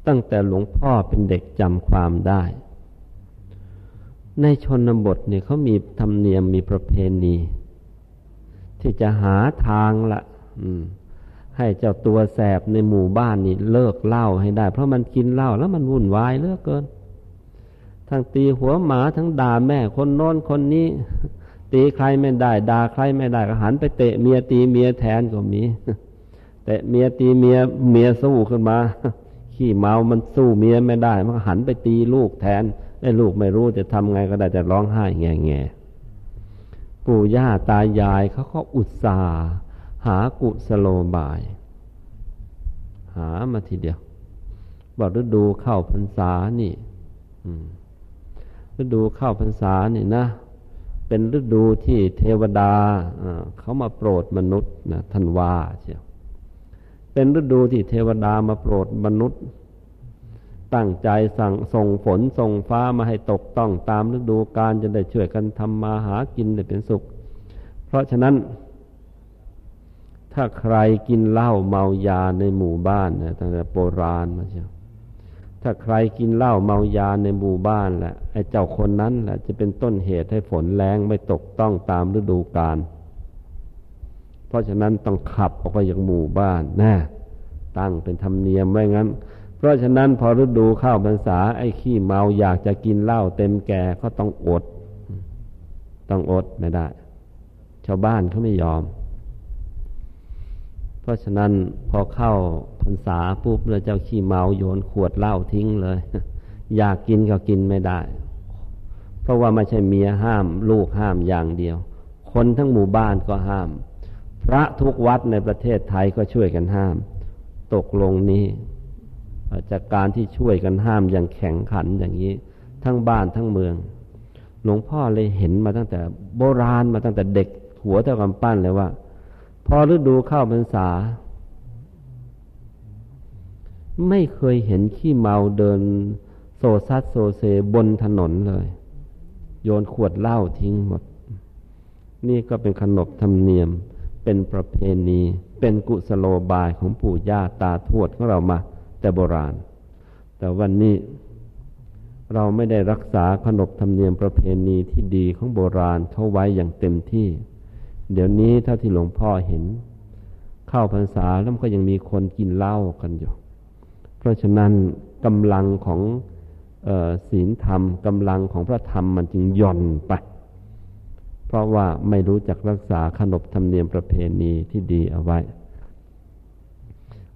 ตั้งแต่หลวงพ่อเป็นเด็กจำความได้ ในชนบทเนี่ยเขามีธรรมเนียมมีประเพณี ที่จะหาทางละ ให้เจ้าตัวแสบในหมู่บ้านนี่เลิกเหล้าให้ได้ เพราะมันกินเหล้าแล้วมันวุ่นวายเลือกเกิน ทั้งตีหัวหมาทั้งด่าแม่คนโน้นคนนี้ ตีใครไม่ได้ด่าใครไม่ได้ก็หันไปเตะเมียตีเมียแทนก็มีเตะเมียตีเมียเมียสู้ขึ้นมา ขี้เมามันสู้เมียไม่ได้ มันหันไปตีลูกแทนไอ้ลูกไม่รู้จะทำไงก็ได้จะร้องไห้แง่แง่ปู่ย่าตายายเขาก็อุตส่าห์ หากุสโลบาย หามาทีเดียวบอกฤดูเข้าพรรษานี่ฤดูเข้าพรรษานี่นะ เป็นฤดูที่เทวดาเขามาโปรดมนุษย์นะท่านว่าเชียวเป็นฤดูที่เทวดามาโปรดมนุษย์ ตั้งใจสั่งส่งฝนส่งฟ้ามาให้ตกต้องตามฤดูกาลจะได้ช่วยกันทำมาหากินได้เป็นสุข เพราะฉะนั้น ถ้าใครกินเหล้าเมายาในหมู่บ้านนะตั้งแต่โบราณมาเชียวถ้าใครกินเหล้าเมายาในหมู่บ้านแหละไอ้เจ้าคนนั้นแหละจะเป็นต้นเหตุให้ฝนแรงไม่ตกต้องตามฤดูกาลเพราะฉะนั้นต้องขับออกไปจากหมู่บ้านนะตั้งเป็นธรรมเนียมไว้งั้น เพราะฉะนั้นพอฤดูเข้าพรรษาไอ้ขี้เมาอยากจะกินเหล้าเต็มแก่ก็ต้องอด ต้องอดไม่ได้ ชาวบ้านเขาไม่ยอม ราะฉะนั้นพอเข้าพรรษาปุ๊บเลยเจ้าขี้เมาโยนขวดเหล้าทิ้งเลย อยากกินก็กินไม่ได้ เพราะว่าไม่ใช่เมียห้าม ลูกห้ามอย่างเดียว คนทั้งหมู่บ้านก็ห้าม พระทุกวัดในประเทศไทยก็ช่วยกันห้าม ตกลงนี้จากการที่ช่วยกันห้ามอย่างแข็งขันอย่างนี้ ทั้งบ้านทั้งเมือง หลวงพ่อเลยเห็นมาตั้งแต่โบราณมาตั้งแต่เด็กหัวเท่ากำปั้นเลยว่า พอฤดูเข้าพรรษา ไม่เคยเห็นขี้เมาเดิน โซซัดโซเซบนถนนเลย โยนขวดเหล้าทิ้งหมด นี่ก็เป็นขนบธรรมเนียม เป็นประเพณี เป็นกุศโลบายของปู่ย่าตาทวดของเรามา แต่โบราณ แต่วันนี้เราไม่ได้รักษาขนบธรรมเนียมประเพณีที่ดีของโบราณเข้าไว้อย่างเต็มที่ เดี๋ยวนี้ถ้าที่หลวงพ่อเห็น เข้าพรรษาแล้วก็ยังมีคนกินเหล้ากันอยู่ เพราะฉะนั้นกำลังของศีลธรรมกำลังของพระธรรมมันจึงย่อนไป เพราะว่าไม่รู้จักรักษาขนบธรรมเนียมประเพณีที่ดีเอาไว้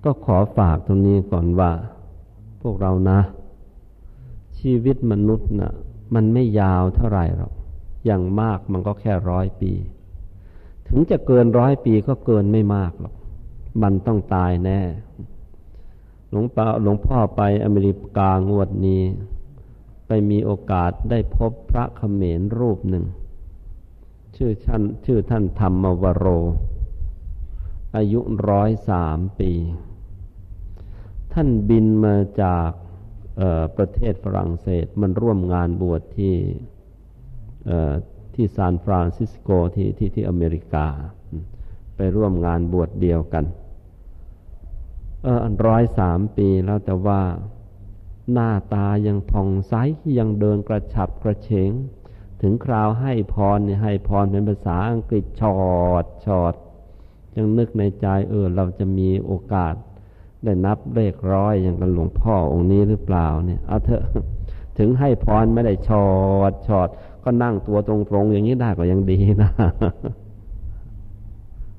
ก็ขอฝากตรงนี้ก่อนว่า พวกเรานะ ชีวิตมนุษย์น่ะ มันไม่ยาวเท่าไหร่หรอกอย่างมากมันก็แค่ร้อยปี ถึงจะเกินร้อยปีก็เกินไม่มากหรอก มันต้องตายแน่ หลวงป่าหลวงพ่อไปอเมริกางวดนี้ ไปมีโอกาสได้พบพระเขมรรูปหนึ่ง ชื่อท่านชื่อท่านธรรมวโร อายุร้อยสามปี ท่านบินมาจากประเทศฝรั่งเศสมันร่วมงานบวชที่ ที่ซานฟรานซิสโกที่ที่ที่อเมริกา ไปร่วมงานบวชเดียวกัน เออร้อยสามปีแล้วแต่ว่าหน้าตายังผ่องใสยังเดินกระฉับกระเฉง ถึงคราวให้พรเนี่ยให้พรเป็นภาษาอังกฤษชอดชอดยังนึกในใจเออเราจะมีโอกาส ได้นับเลขร้อยอย่างกับหลวงพ่อองค์นี้หรือเปล่าเนี่ยเอาเถอะถึงให้พรไม่ได้ชอดชอด ก็นั่งตัวตรงๆอย่างนี้ได้ก็ยังดีนะ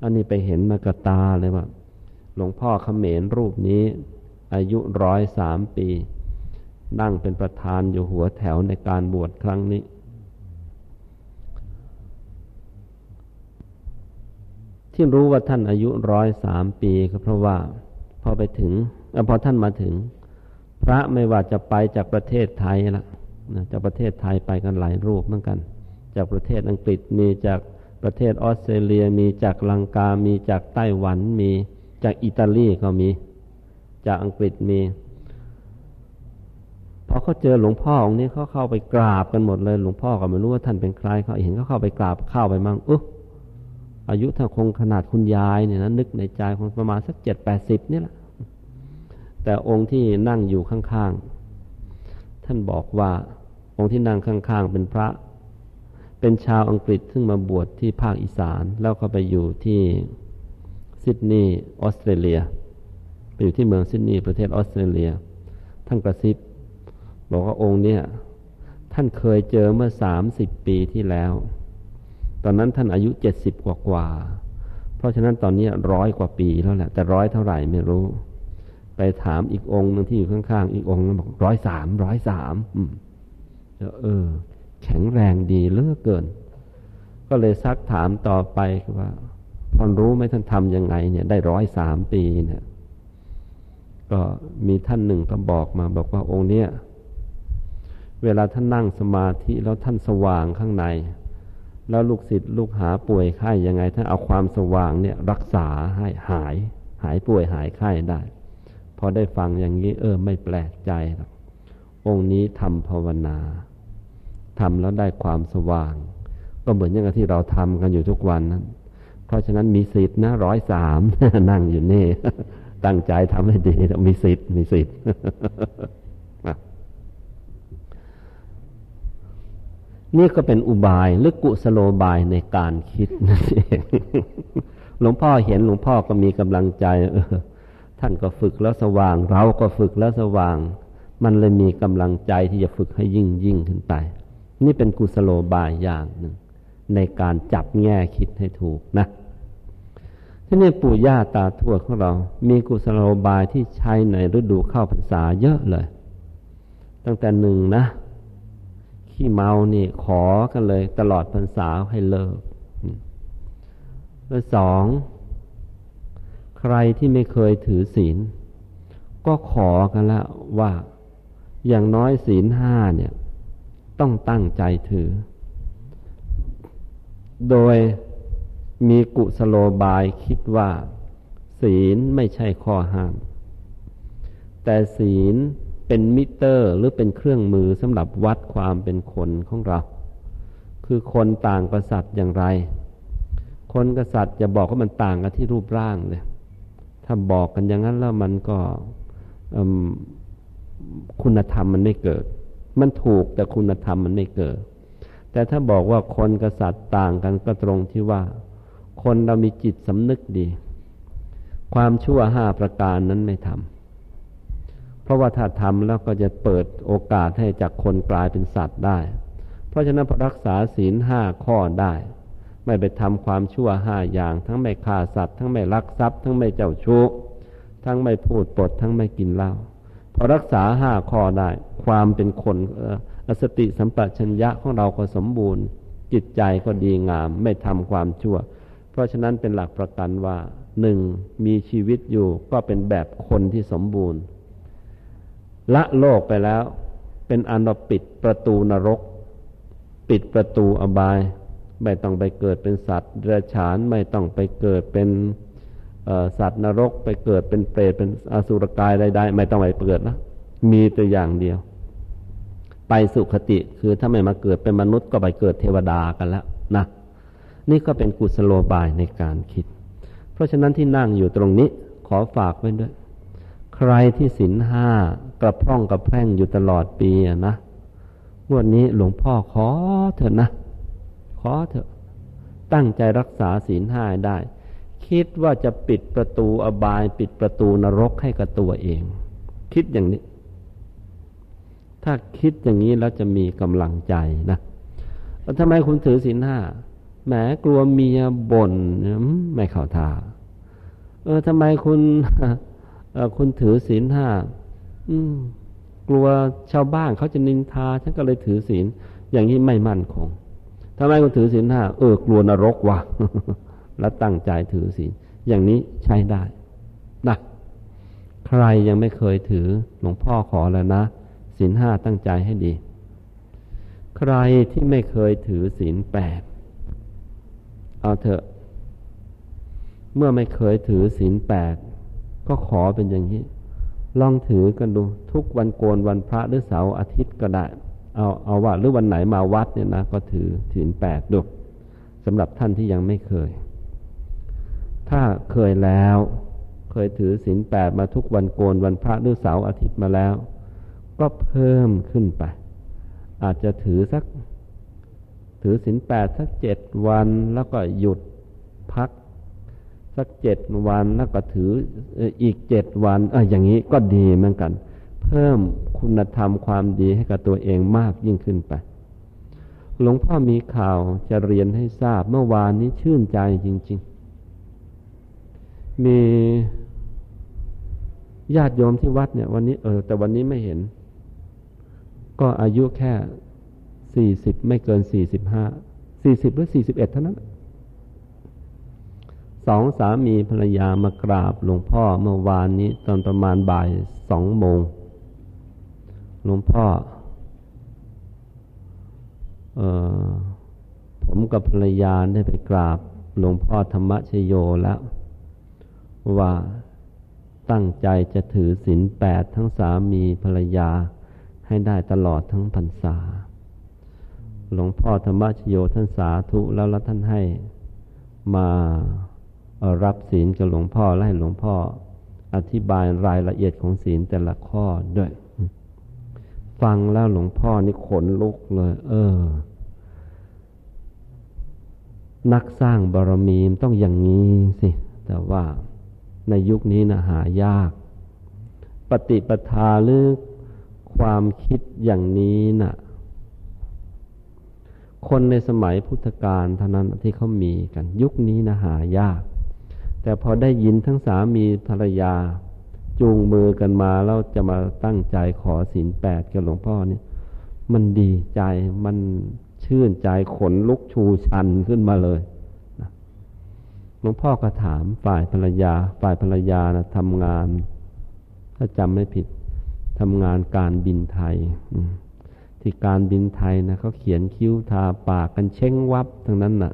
อันนี้ไปเห็นมากระตาเลยว่า หลวงพ่อเขมรรูปนี้ อายุร้อยสามปี นั่งเป็นประธานอยู่หัวแถวในการบวชครั้งนี้ ที่รู้ว่าท่านอายุร้อยสามปีก็เพราะว่า พอไปถึงพอท่านมาถึง พระไม่ว่าจะไปจากประเทศไทยละ นะจากประเทศไทยไปกันหลายรูปเหมือนกัน จากประเทศอังกฤษมีจากประเทศออสเตรเลียมีจากลังกา มีจากไต้หวันมีจากอิตาลีก็มี จากอังกฤษมีพอเขาเจอหลวงพ่อองค์นี้เขาเข้าไปกราบกันหมดเลย หลวงพ่อก็ไม่รู้ว่าท่านเป็นใครเขาเห็นเขาเข้าไปกราบเข้าไปมั่งอุ๊อายุถ้าคงขนาดคุณยายเนี่ยนะนึกในใจคงประมาณสักเจ็ดแปดสิบนี่แหละแต่องค์ที่นั่งอยู่ข้างๆ ท่านบอกว่าองค์ที่นั่งข้างๆเป็นพระ เป็นชาวอังกฤษซึ่งมาบวชที่ภาคอีสานแล้วก็ไปอยู่ที่ซิดนีย์ออสเตรเลีย ไปอยู่ที่เมืองซิดนีย์ประเทศออสเตรเลีย ท่านกระซิบ บอกว่าองค์เนี้ยท่านเคยเจอเมื่อสามสิบปีที่แล้ว ตอนนั้นท่านอายุเจ็ดสิบกว่ากว่า เพราะฉะนั้นตอนนี้ร้อยกว่าปีแล้วแหละ แต่ร้อยเท่าไหร่ไม่รู้ ไปถามอีกองค์นึงที่อยู่ข้างๆ อีกองค์นึงบอกร้อยสามร้อยสามเออ แข็งแรงดีเลือกเกิน ก็เลยซักถามต่อไปว่าพอรู้ไหมท่านทำยังไง เนี่ยได้ร้อยสามปีเนี่ย ก็มีท่านหนึ่งก็บอกมาบอกว่าองค์เนี้ยเวลาท่านนั่งสมาธิแล้วท่านสว่างข้างใน แล้วลูกศิษย์ลูกหาป่วยไข้ยังไงถ้านเอาความสว่างเนี่ย รักษาให้หาย หายป่วยหายไข้ได้ อได้ฟังอย่างนี้ เออ ไม่แปลกใจหรอกองค์นี้ทำภาวนาทำแล้วได้ความสว่าง ก็เหมือนอย่างที่เราทำกันอยู่ทุกวันนั้น เพราะฉะนั้นมีสิทธิ์นะร้อยสามนั่งอยู่นี่ ตั้งใจทำให้ดีมีสิทธิ์มีสิทธิ์นี่ก็เป็นอุบายหรือกุสโลบายในการคิดนั่นเอง หลวงพ่อเห็นหลวงพ่อก็มีกำลังใจ เออ ท่านก็ฝึกแล้วสว่าง เราก็ฝึกแล้วสว่าง มันเลยมีกำลังใจที่จะฝึกให้ยิ่งยิ่งขึ้นไป นี่เป็นกุศโลบายอย่างหนึ่ง ในการจับแง่คิดให้ถูกนะที่นี่ปู่ย่าตาทวดของเรา มีกุศโลบายที่ใช้ในฤดูเข้าพรรษาเยอะเลย ตั้งแต่หนึ่งนะ ขี้เมานี่ขอกันเลย ตลอดพรรษาให้เลิกแล้วสอง ใครที่ไม่เคยถือศีล ก็ขอกันแล้วว่าอย่างน้อยศีลห้าเนี่ย ต้องตั้งใจถือ โดยมีกุสโลบายคิดว่า ศีลไม่ใช่ข้อห้าม แต่ศีลเป็นมิเตอร์หรือเป็นเครื่องมือสำหรับวัดความเป็นคนของเรา คือคนต่างกษัตริย์อย่างไร คนกษัตริย์จะบอกว่ามันต่างกันที่รูปร่างเลย ถ้าบอกกันอย่างนั้นแล้วมันก็คุณธรรมมันไม่เกิด มันถูกแต่คุณธรรมมันไม่เกิด แต่ถ้าบอกว่าคนกษัตริย์ต่างกันก็ตรงที่ว่า คนเรามีจิตสำนึกดี ความชั่วห้าประการนั้นไม่ทำเพราะว่าถ้าทำแล้วก็จะเปิดโอกาสให้จากคนกลายเป็นสัตว์ได้ เพราะฉะนั้นรักษาศีลห้าข้อได้ ไม่ไปทำความชั่วห้าอย่าง ทั้งไม่ฆ่าสัตว์ ทั้งไม่ลักทรัพย์ ทั้งไม่เจ้าชู้ ทั้งไม่พูดปด ทั้งไม่กินเหล้าพอรักษาห้าข้อได้ ความเป็นคนอสติสัมปชัญญะของเราก็สมบูรณ์ จิตใจก็ดีงาม ไม่ทำความชั่ว เพราะฉะนั้นเป็นหลักประกันว่าหนึ่งมีชีวิตอยู่ก็เป็นแบบคนที่สมบูรณ์ ละโลกไปแล้ว เป็นอันปิดประตูนรก ปิดประตูอบาย ไม่ต้องไปเกิดเป็นสัตว์เดรัจฉานไม่ต้องไปเกิดเป็นสัตว์นรกไปเกิดเป็นเปรตเป็นอสุรกายใดๆไม่ต้องไปเกิดนะมีตัวอย่างเดียว ไปสุขติคือถ้าไม่มาเกิดเป็นมนุษย์ก็ไปเกิดเทวดากันแล้วนะนี่ก็เป็นกุศโลบายในการคิด เพราะฉะนั้นที่นั่งอยู่ตรงนี้ขอฝากไว้ด้วย ใครที่ศีลห้ากระพร่องกระแพร่งอยู่ตลอดปีนะงวดนี้หลวงพ่อขอเถอะนะ อเถอะ ตั้งใจรักษาศีลห้าได้ คิดว่าจะปิดประตูอบาย ปิดประตูนรกให้กับตัวเอง คิดอย่างนี้ ถ้าคิดอย่างนี้แล้วจะมีกำลังใจนะแล้วทำไมคุณถือศีลห้าแหมกลัวเมียบ่นไม่เข้าท่าเออทำไมคุณคุณถือศีลห้ากลัวชาวบ้านเขาจะนินทา ฉันก็เลยถือศีล อย่างนี้ไม่มั่นคง ทำไมคุณถือศีลห้าเออกลัวนรกว่ะแล้วตั้งใจถือศีลอย่างนี้ใช้ได้นะใครยังไม่เคยถือหลวงพ่อขอแล้วนะศีลห้าตั้งใจให้ดี ใครที่ไม่เคยถือศีลแปดเอาเถอะ เมื่อไม่เคยถือศีลแปดก็ขอเป็นอย่างนี้ ลองถือกันดูทุกวันโกนวันพระหรือเสาร์อาทิตย์ก็ได้ เอาเอาว่าหรือวันไหนมาวัดเนี่ยนะก็ถือศีลแปดดูสำหรับท่านที่ยังไม่เคย ถ้าเคยแล้ว เคยถือศีลแปดมาทุกวันโกนวันพระหรือเสาร์อาทิตย์มาแล้ว ก็เพิ่มขึ้นไป อาจจะถือสัก ถือศีลแปดสักเจ็ดวันแล้วก็หยุดพัก สักเจ็ดวันแล้วก็ถืออีกเจ็ดวันเอออย่างนี้ก็ดีเหมือนกัน เพิ่ม คุณธรรมความดีให้กับตัวเองมากยิ่งขึ้นไป หลวงพ่อมีข่าวจะเรียนให้ทราบเมื่อวานนี้ชื่นใจจริง ๆ มีญาติโยมที่วัดเนี่ย วันนี้เออ แต่วันนี้ไม่เห็น ก็อายุแค่สี่สิบไม่เกินสี่สิบห้าสี่สิบหรือสี่สิบเอ็ดเท่านั้นสองสามีภรรยามากราบหลวงพ่อเมื่อวานนี้ตอนประมาณบ่ายสองโมง หลวงพ่อออผมกับภรรยาได้ไปกราบหลวงพ่อธรรมชโยแล้ว ว่าตั้งใจจะถือศีลแปดทั้งสามีภรรยาให้ได้ตลอดทั้งพรรษา หลวงพ่อธรรมชโยท่านสาธุแล้วแล้วท่านให้มารับศีลกับหลวงพ่อและให้หลวงพ่ออธิบายรายละเอียดของศีลแต่ละข้อด้วย ฟังแล้วหลวงพ่อนี่ขนลุกเลย เออ นักสร้างบารมีต้องอย่างนี้สิ แต่ว่าในยุคนี้นะหายาก ปฏิปทาหรือความคิดอย่างนี้นะ่ะ คนในสมัยพุทธกาลเท่านั้นที่เขามีกัน ยุคนี้นะหายาก แต่พอได้ยินทั้งสามีภรรยา จูงมือกันมาแล้วจะมาตั้งใจขอศีลแปดกับหลวงพ่อเนี่ย มันดีใจมันชื่นใจขนลุกชูชันขึ้นมาเลยหลวงพ่อก็ถามฝ่ายภรรยา ฝ่ายภรรยานะทำงาน ถ้าจำไม่ผิดทำงานการบินไทยที่การบินไทยนะเขาเขียนคิ้วทาปากกันเช่งวับทั้งนั้นนะ่ะ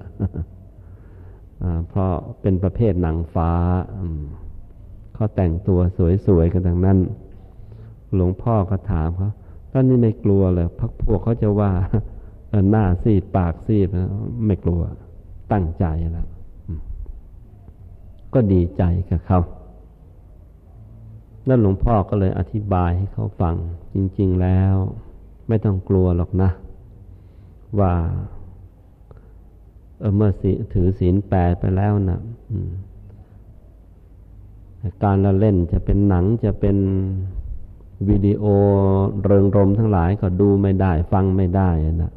เพราะเป็นประเภทหนังฟ้า เขาแต่งตัวสวยๆกันทั้งนั้น หลวงพ่อก็ถามเขาตอนนี้ไม่กลัวเลยพักพวกเขาจะว่าหน้าซีดปากซีดนะไม่กลัว ตั้งใจแล้วก็ดีใจกับเขาแล้วหลวงพ่อก็เลยอธิบายให้เขาฟัง จริง ๆแล้ว ไม่ต้องกลัวหรอกนะ ว่าเออเมื่อถือศีลแปดไปแล้วนะ การละเล่นจะเป็นหนังจะเป็นวิดีโอเริงรมทั้งหลายก็ดูไม่ได้ ฟังไม่ได้นะ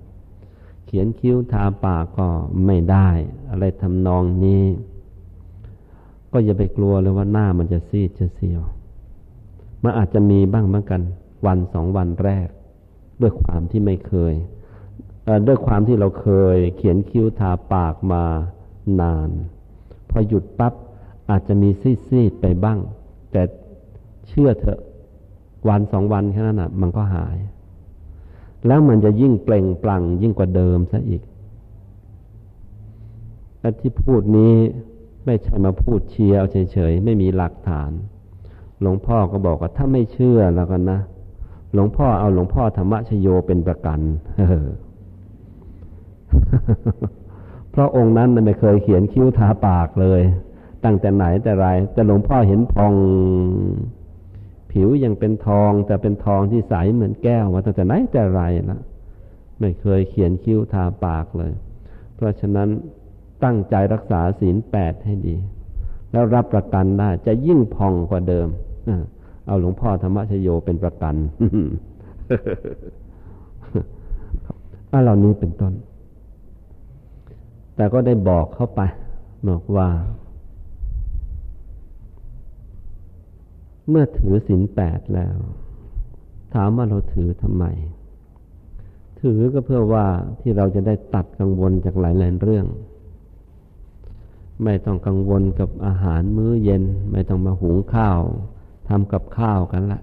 เขียนคิ้วทาปากก็ไม่ได้ อะไรทำนองนี้ ก็อย่าไปกลัวเลยว่าหน้ามันจะซีดจะเสียวมันอาจจะมีบ้างเหมือนกัน วันสองวันแรก ด้วยความที่ไม่เคยด้วยความที่เราเคย เขียนคิ้วทาปากมานาน พอหยุดปับ๊บ อาจจะมีซีดๆไปบ้าง แต่เชื่อเถอะวันสองวันแค่นั้นอะมันก็หาย แล้วมันจะยิ่งเปล่งปลั่งยิ่งกว่าเดิมซะอีกและที่พูดนี้ไม่ใช่มาพูดเชียร์เอาเฉยๆไม่มีหลักฐาน หลวงพ่อก็บอกว่าถ้าไม่เชื่อแล้วกันนะหลวงพ่อเอาหลวงพ่อธรรมชโยเป็นประกันเพราะองค์นั้นไม่เคยเขียนคิ้วทาปากเลย ตั้งแต่ไหนแต่ไร แต่หลวงพ่อเห็นพอง ผิวยังเป็นทอง แต่เป็นทองที่ใสเหมือนแก้วมาตั้งแต่ไหนแต่ไรนะไม่เคยเขียนคิ้วทาปากเลย เพราะฉะนั้นตั้งใจรักษาศีลแปดให้ดี แล้วรับประกันได้จะยิ่งพองกว่าเดิมเอาหลวงพ่อธรรมชโยเป็นประกันว่าเหล่านี้เป็นต้น แต่ก็ได้บอกเข้าไปบอกว่า เมื่อถือศีลแปดแล้ว ถามว่าเราถือทำไม ถือก็เพื่อว่าที่เราจะได้ตัดกังวลจากหลายๆเรื่อง ไม่ต้องกังวลกับอาหารมื้อเย็น ไม่ต้องมาหุงข้าวทำกับข้าวกันละ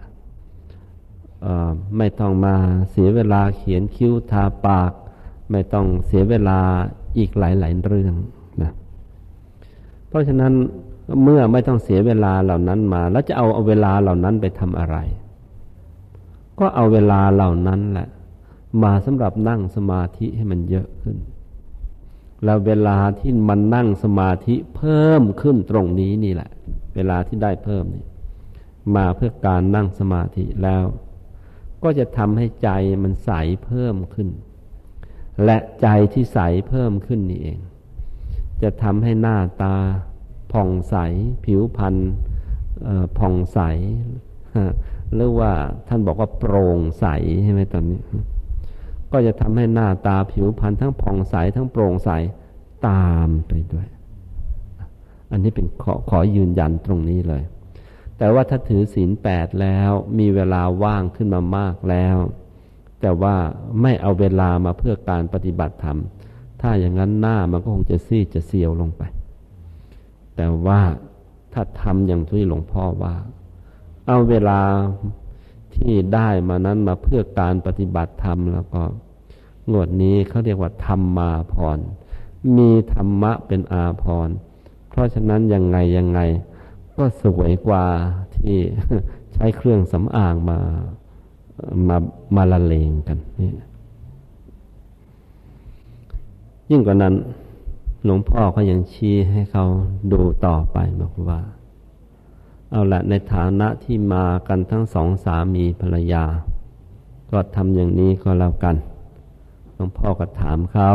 ไม่ต้องมาเสียเวลาเขียนคิ้วทาปาก ไม่ต้องเสียเวลาอีกหลายๆเรื่องนะเพราะฉะนั้น เมื่อไม่ต้องเสียเวลาเหล่านั้นมา แล้วจะเอาเอาเวลาเหล่านั้นไปทำอะไร ก็เอาเวลาเหล่านั้นแหละ มาสำหรับนั่งสมาธิให้มันเยอะขึ้น แล้วเวลาที่มันนั่งสมาธิเพิ่มขึ้นตรงนี้นี่แหละ เวลาที่ได้เพิ่มนี่มาเพื่อการนั่งสมาธิแล้ว ก็จะทำให้ใจมันใสเพิ่มขึ้น และใจที่ใสเพิ่มขึ้นนี่เอง จะทำให้หน้าตา ผ่องใส ผิวพรรณผ่องใสหรือว่าท่านบอกว่าโปร่งใสใช่ไหมตอนนี้ ก็จะทำให้หน้าตาผิวพรรณทั้งผ่องใสทั้งโปร่งใสตามไปด้วย อันนี้เป็นขอขอยืนยันตรงนี้เลย แต่ว่าถ้าถือศีลแปดแล้วมีเวลาว่างขึ้นมามากแล้ว แต่ว่าไม่เอาเวลามาเพื่อการปฏิบัติธรรม ถ้าอย่างนั้นหน้ามันก็คงจะซีดจะเซียวลงไป แต่ว่าถ้าทำอย่างที่หลวงพ่อว่า เอาเวลาที่ได้มานั้นมาเพื่อการปฏิบัติธรรมแล้วก็งวดนี้เขาเรียกว่าธรรมมาพร มีธรรมะเป็นอาพร เพราะฉะนั้นยังไงยังไง ก็สวยกว่าที่ใช้เครื่องสำอางมามามาละเลงกันนี่ยิ่งกว่านั้น หลวงพ่อก็ยังชี้ให้เขาดูต่อไปบอกว่า เอาละในฐานะที่มากันทั้งสองสามีภรรยา ก็ทำอย่างนี้ก็แล้วกัน หลวงพ่อก็ถามเขา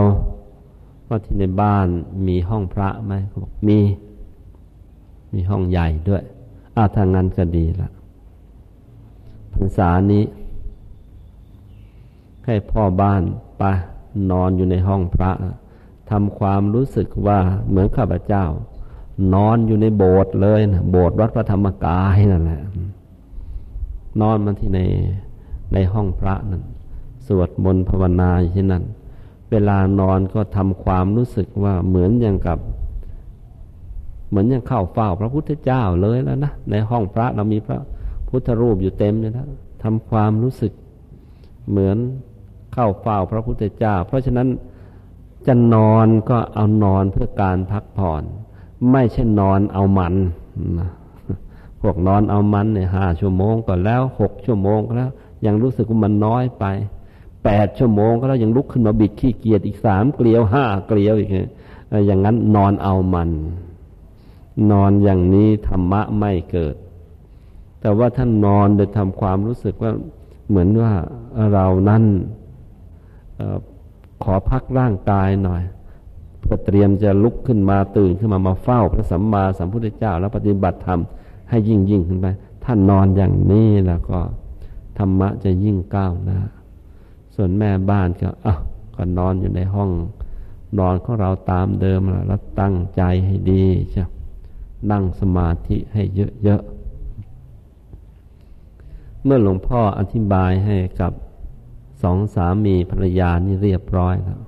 ว่าที่ในบ้านมีห้องพระไหมเขาบอกมี มีห้องใหญ่ด้วยอาทางนั้นก็ดีละพรรษานี้ ให้พ่อบ้านไปนอนอยู่ในห้องพระ ทำความรู้สึกว่าเหมือนข้าพเจ้า นอนอยู่ในโบสถ์เลยนะโบสถ์วัดพระธรรมกายนั่นแหละ นอนมาที่ในในห้องพระนั่นสวดมนต์ภาวนาอยู่ที่นั่น เวลานอนก็ทำความรู้สึกว่าเหมือนอย่างกับ เหมือนอย่างเข้าเฝ้าพระพุทธเจ้าเลยแล้วนะในห้องพระเรามีพระพุทธรูปอยู่เต็มเลยนะทำความรู้สึกเหมือนเข้าเฝ้าพระพุทธเจ้า เพราะฉะนั้น จะนอนก็เอานอนเพื่อการพักผ่อน ไม่ใช่นอนเอามันพวกนอนเอามันเนี่ยห้าชั่วโมงก็แล้วหกชั่วโมงก็แล้ว ยังรู้สึกว่ามันน้อยไปแปดชั่วโมงก็แล้วยังลุกขึ้นมาบิดขี้เกียจอีกสามเกลียวห้าเกลียวอีกอย่างนั้นนอนเอามัน นอนอย่างนี้ธรรมะไม่เกิด แต่ว่าท่านนอนโดยทำความรู้สึกว่าเหมือนว่าเรานั้น ขอพักร่างกายหน่อย เพื่อเตรียมจะลุกขึ้นมาตื่นขึ้นมามาเฝ้า พระสัมมาสัมพุทธเจ้า แล้วปฏิบัติธรรมให้ยิ่งยิ่งขึ้นไปท่านนอนอย่างนี้แล้วก็ธรรมะจะยิ่งก้าวหน้า ส่วนแม่บ้านก็อะก็นอนอยู่ในห้อง นอนของเราตามเดิมแล้วตั้งใจให้ดีใช่นั่งสมาธิให้เยอะๆเมื่อหลวงพ่ออธิบายให้กับ องสามีภรรยานี่เรียบร้อยแล้ว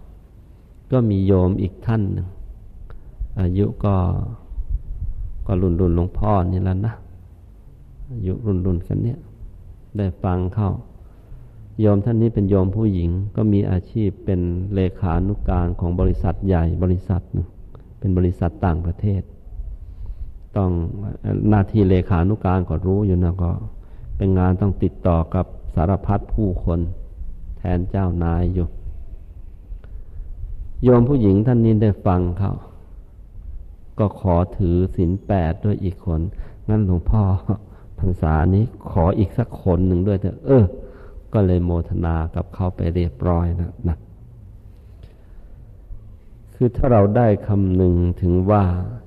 ก็มีโยมอีกท่านหนึ่งอายุก็ก็รุ่นรุ่นหลวงพ่อนี่แล้วนะอายุรุ่นรุ่นกันเนี้ยได้ฟังเข้า โยมท่านนี้เป็นโยมผู้หญิง ก็มีอาชีพเป็นเลขานุกการของบริษัทใหญ่บริษัทหนึ่งเป็นบริษัทต่างประเทศ ต้องหน้าที่เลขานุการก็รู้อยู่นะก็ เป็นงานต้องติดต่อกับสารพัดผู้คน แทนเจ้านายอยู่ โยมผู้หญิงท่านนี้ได้ฟังเขาก็ขอถือศีลแปดด้วยอีกคน งั้นหลวงพ่อพรรษานี้ขออีกสักคนหนึ่งด้วยเถอะเออ ก็เลยโมทนากับเขาไปเรียบร้อยนะนะคือถ้าเราได้คำหนึ่งถึงว่า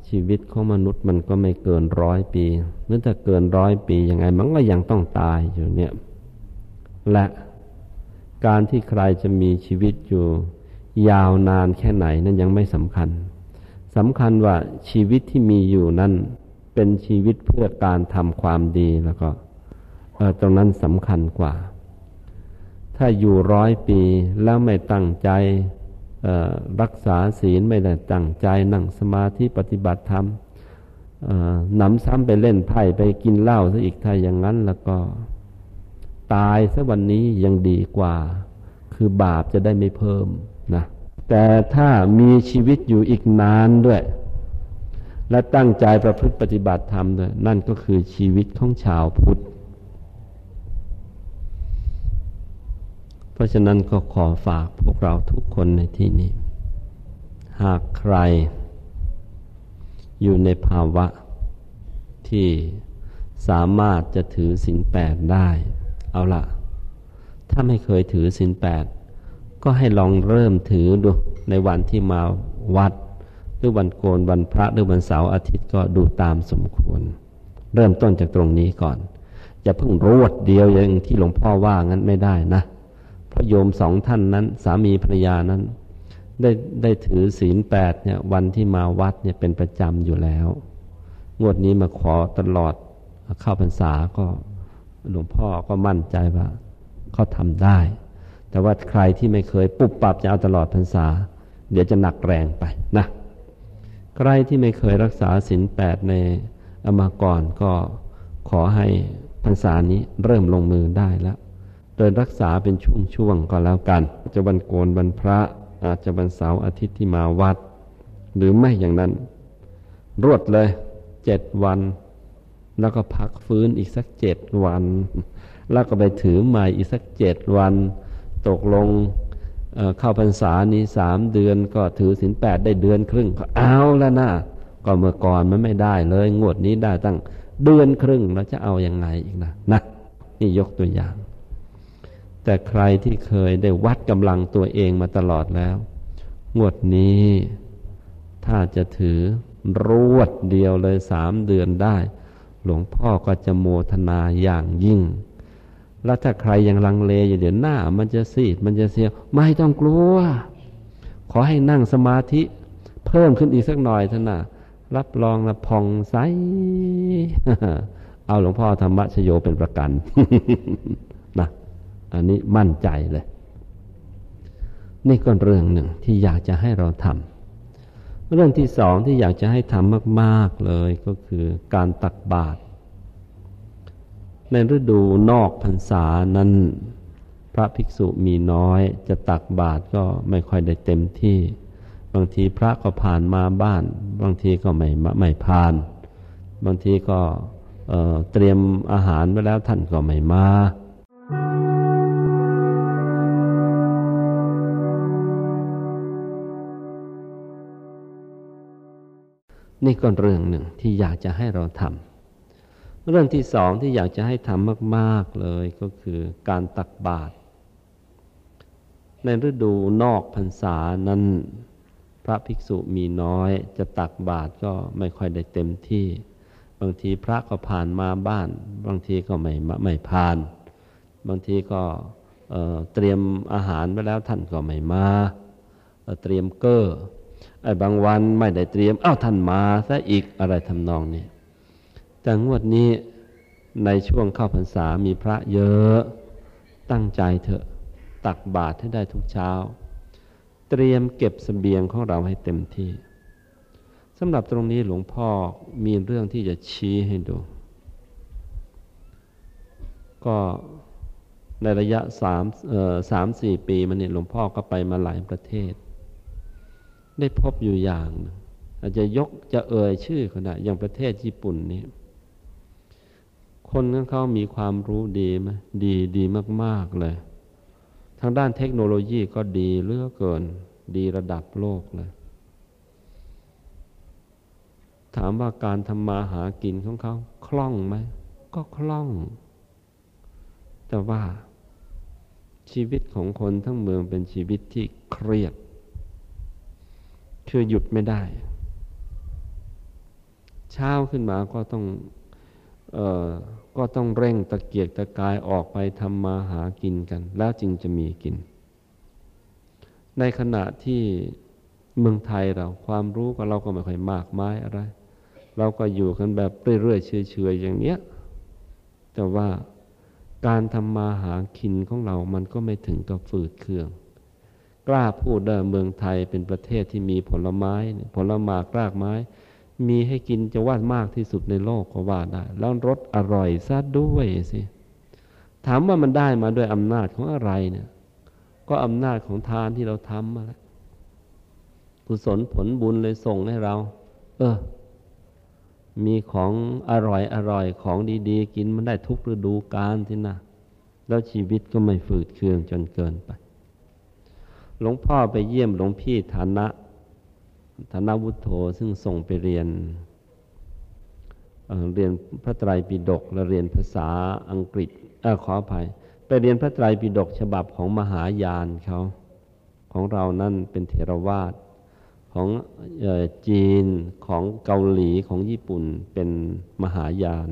ชีวิตของมนุษย์มันก็ไม่เกินร้อยปีหรือถ้าเกินร้อยปียังไงมันก็ยังต้องตายอยู่เนี่ย และ การที่ใครจะมีชีวิตอยู่ ยาวนานแค่ไหนนั้นยังไม่สำคัญสำคัญว่าชีวิตที่มีอยู่นั้นเป็นชีวิตเพื่อการทำความดีแล้วก็ตรงนั้นสำคัญกว่า ถ้าอยู่ร้อยปีแล้วไม่ตั้งใจรักษาศีลไม่ได้ตั้งใจนั่งสมาธิปฏิบัติธรรมนำซ้ำไปเล่นไพ่ไปกินเหล้าซะอีกถ้าอย่างนั้นแล้วก็ ตายซะวันนี้ยังดีกว่า คือบาปจะได้ไม่เพิ่มนะแต่ถ้ามีชีวิตอยู่อีกนานด้วย และตั้งใจประพฤติปฏิบัติธรรมด้วยนั่นก็คือชีวิตของชาวพุทธ เพราะฉะนั้นก็ขอฝากพวกเราทุกคนในที่นี้ หากใคร อยู่ในภาวะที่สามารถจะถือสินแปดได้ เอาละถ้าไม่เคยถือสินแปดก็ให้ลองเริ่มถือดูในวันที่มาวัด หรือวันโกนวันพระหรือวันเสาร์อาทิตย์ก็ดูตามสมควร เริ่มต้นจากตรงนี้ก่อน อย่าเพิ่งรวดเดียวอย่างที่หลวงพ่อว่างั้นไม่ได้นะพระโยมสองท่านนั้น สามีภรรยานั้น ได้ได้ถือศีลแปดเนี่ยวันที่มาวัดเนี่ยเป็นประจำอยู่แล้ว งวดนี้มาขอตลอดเข้าพรรษาก็ หลวงพ่อก็มั่นใจว่าเขาทำได้ แต่ว่าใครที่ไม่เคยปุบปับจะเอาตลอดพรรษา เดี๋ยวจะหนักแรงไปนะใครที่ไม่เคยรักษาศีลแปดในอมาก่อนก็ขอให้พรรษานี้เริ่มลงมือได้แล้ว โดยรักษาเป็นช่วงๆก็แล้วกัน จะวันโกนวันพระอาจจะวันเสาร์อาทิตย์ที่มาวัด หรือไม่อย่างนั้น รวดเลยเจ็ดวัน แล้วก็พักฟื้นอีกสักเจ็ดวัน แล้วก็ไปถือใหม่อีกสักเจ็ดวัน ตกลงเเข้าพรรษานี้สามเดือนก็ถือสินแปดได้เดือนครึ่งก็เอาแล้วนะก็เมื่อก่อนมันไม่ได้เลย งวดนี้ได้ตั้งเดือนครึ่งแล้วจะเอาอยัางไงอีกนะนะนี่ยกตัวอย่าง แต่ใครที่เคยได้วัดกำลังตัวเองมาตลอดแล้ว งวดนี้ถ้าจะถือรวดเดียวเลยสามเดือนได้ หลวงพ่อก็จะโมทนาอย่างยิ่ง แล้วถ้าใครยังลังเลอยู่เดี๋ยวหน้า มันจะซีดมันจะเสียวไม่ต้องกลัว ขอให้นั่งสมาธิเพิ่มขึ้นอีกสักหน่อยท่านนะรับรองละพองใสเอาหลวงพ่อธรรมชโยเป็นประกันนะอันนี้มั่นใจเลย นี่ก็เรื่องหนึ่งที่อยากจะให้เราทำ เรื่องที่สองที่อยากจะให้ทำมาก ๆเลยก็คือการตักบาตรในฤดูนอกพรรษานั้น พระภิกษุมีน้อย จะตักบาตรก็ไม่ค่อยได้เต็มที่ บางทีพระก็ผ่านมาบ้าน บางทีก็ไม่ไม่ผ่าน บางทีก็เเตรียมอาหารไว้แล้วท่านก็ไม่มา นี่ก็เรื่องหนึ่งที่อยากจะให้เราทำเรื่องที่สองที่อยากจะให้ทำมากๆเลยก็คือการตักบาตรในฤดูนอกพรรษานั้นพระภิกษุมีน้อย จะตักบาตรก็ไม่ค่อยได้เต็มที่ บางทีพระก็ผ่านมาบ้าน บางทีก็ไม่ไม่ผ่าน บางทีก็เเตรียมอาหารไว้แล้วท่านก็ไม่มาเตรียมเก้อ ไอ้บางวันไม่ได้เตรียมเอ้าท่านมาซะอีกอะไรทำนองนี้แต่งวดนี้ในช่วงเข้าพรรษามีพระเยอะตั้งใจเถอะตักบาตรให้ได้ทุกเช้า เตรียมเก็บสเสบียงของเราให้เต็มที่สำหรับตรงนี้หลวงพ่อมีเรื่องที่จะชี้ให้ดู ก็ในระยะสามสามสี่ปีมาเนี่ยหลวงพ่อก็ไปมาหลายประเทศ ได้พบอยู่อย่าง อาจจะยกจะเอ่ยชื่อก็ได้อย่างประเทศญี่ปุ่นนี่คนของเขามีความรู้ดีไหมดีดีมาก ๆ เลย ทางด้านเทคโนโลยีก็ดีเลือกเกิน ดีระดับโลกเลย ถามว่าการทำมาหากินของเขาคล่องไหม ก็คล่อง แต่ว่าชีวิตของคนทั้งเมืองเป็นชีวิตที่เครียด คือหยุดไม่ได้ เช้าขึ้นมาก็ต้องเอ่อก็ต้องเร่งตะเกียกตะกายออกไปทำมาหากินกัน แล้วจึงจะมีกิน ในขณะที่เมืองไทยเราความรู้ของเราก็ไม่ค่อยมากมายอะไร เราก็อยู่กันแบบเรื่อยๆเฉยๆอย่างเนี้ย แต่ว่าการทำมาหากินของเรามันก็ไม่ถึงกับฝืดเคือง กล้าพูดได้เมืองไทยเป็นประเทศที่มีผลไม้ผลไม้กรากไม้ มีให้กินจะว่ามากที่สุดในโลกก็ว่าได้ แล้วรสอร่อยซะด้วยสิถามว่ามันได้มาด้วยอำนาจของอะไรเนี่ย ก็อำนาจของทานที่เราทำมาแล้วกุศลผลบุญเลยส่งให้เรา เออ มีของอร่อยอร่อยของดี ๆ กินมันได้ทุกฤดูกาลที่นะแล้วชีวิตก็ไม่ฝืดเคืองจนเกินไป หลวงพ่อไปเยี่ยมหลวงพี่ฐานะ ฐานะวุฒโธซึ่งส่งไปเรียนเรียนพระไตรปิฎกและเรียนภาษาอังกฤษอขออภัย ไปเรียนพระไตรปิฎกฉบับของมหายานเขาของเรานั่นเป็นเทรวาสของจีนของเกาหลีของญี่ปุ่นเป็นมหายาน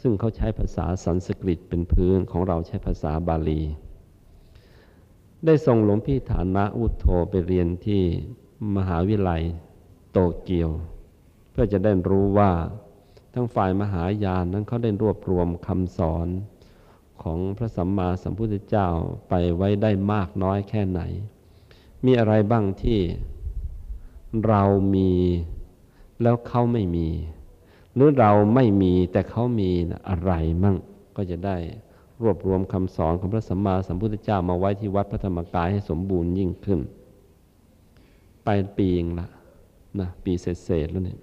ซึ่งเขาใช้ภาษาสันสกฤตเป็นพื้นของเราใช้ภาษาบาลี ได้ส่งหลวงพี่ฐานะอุทโธไปเรียนที่มหาวิทยาลัยโตเกียว เพื่อจะได้รู้ว่าทั้งฝ่ายมหายานนั้นเขาได้รวบรวมคำสอนของพระสัมมาสัมพุทธเจ้าไปไว้ได้มากน้อยแค่ไหน มีอะไรบ้างที่เรามีแล้วเขาไม่มี หรือเราไม่มีแต่เขามีอะไรมั่งก็จะได้ รวบรวมคำสอนของพระสัมมาสัมพุทธเจ้ามาไว้ที่วัดพระธรรมกายให้สมบูรณ์ยิ่งขึ้น ไปปีเองละนะปีเศษๆแล้วเนี่ย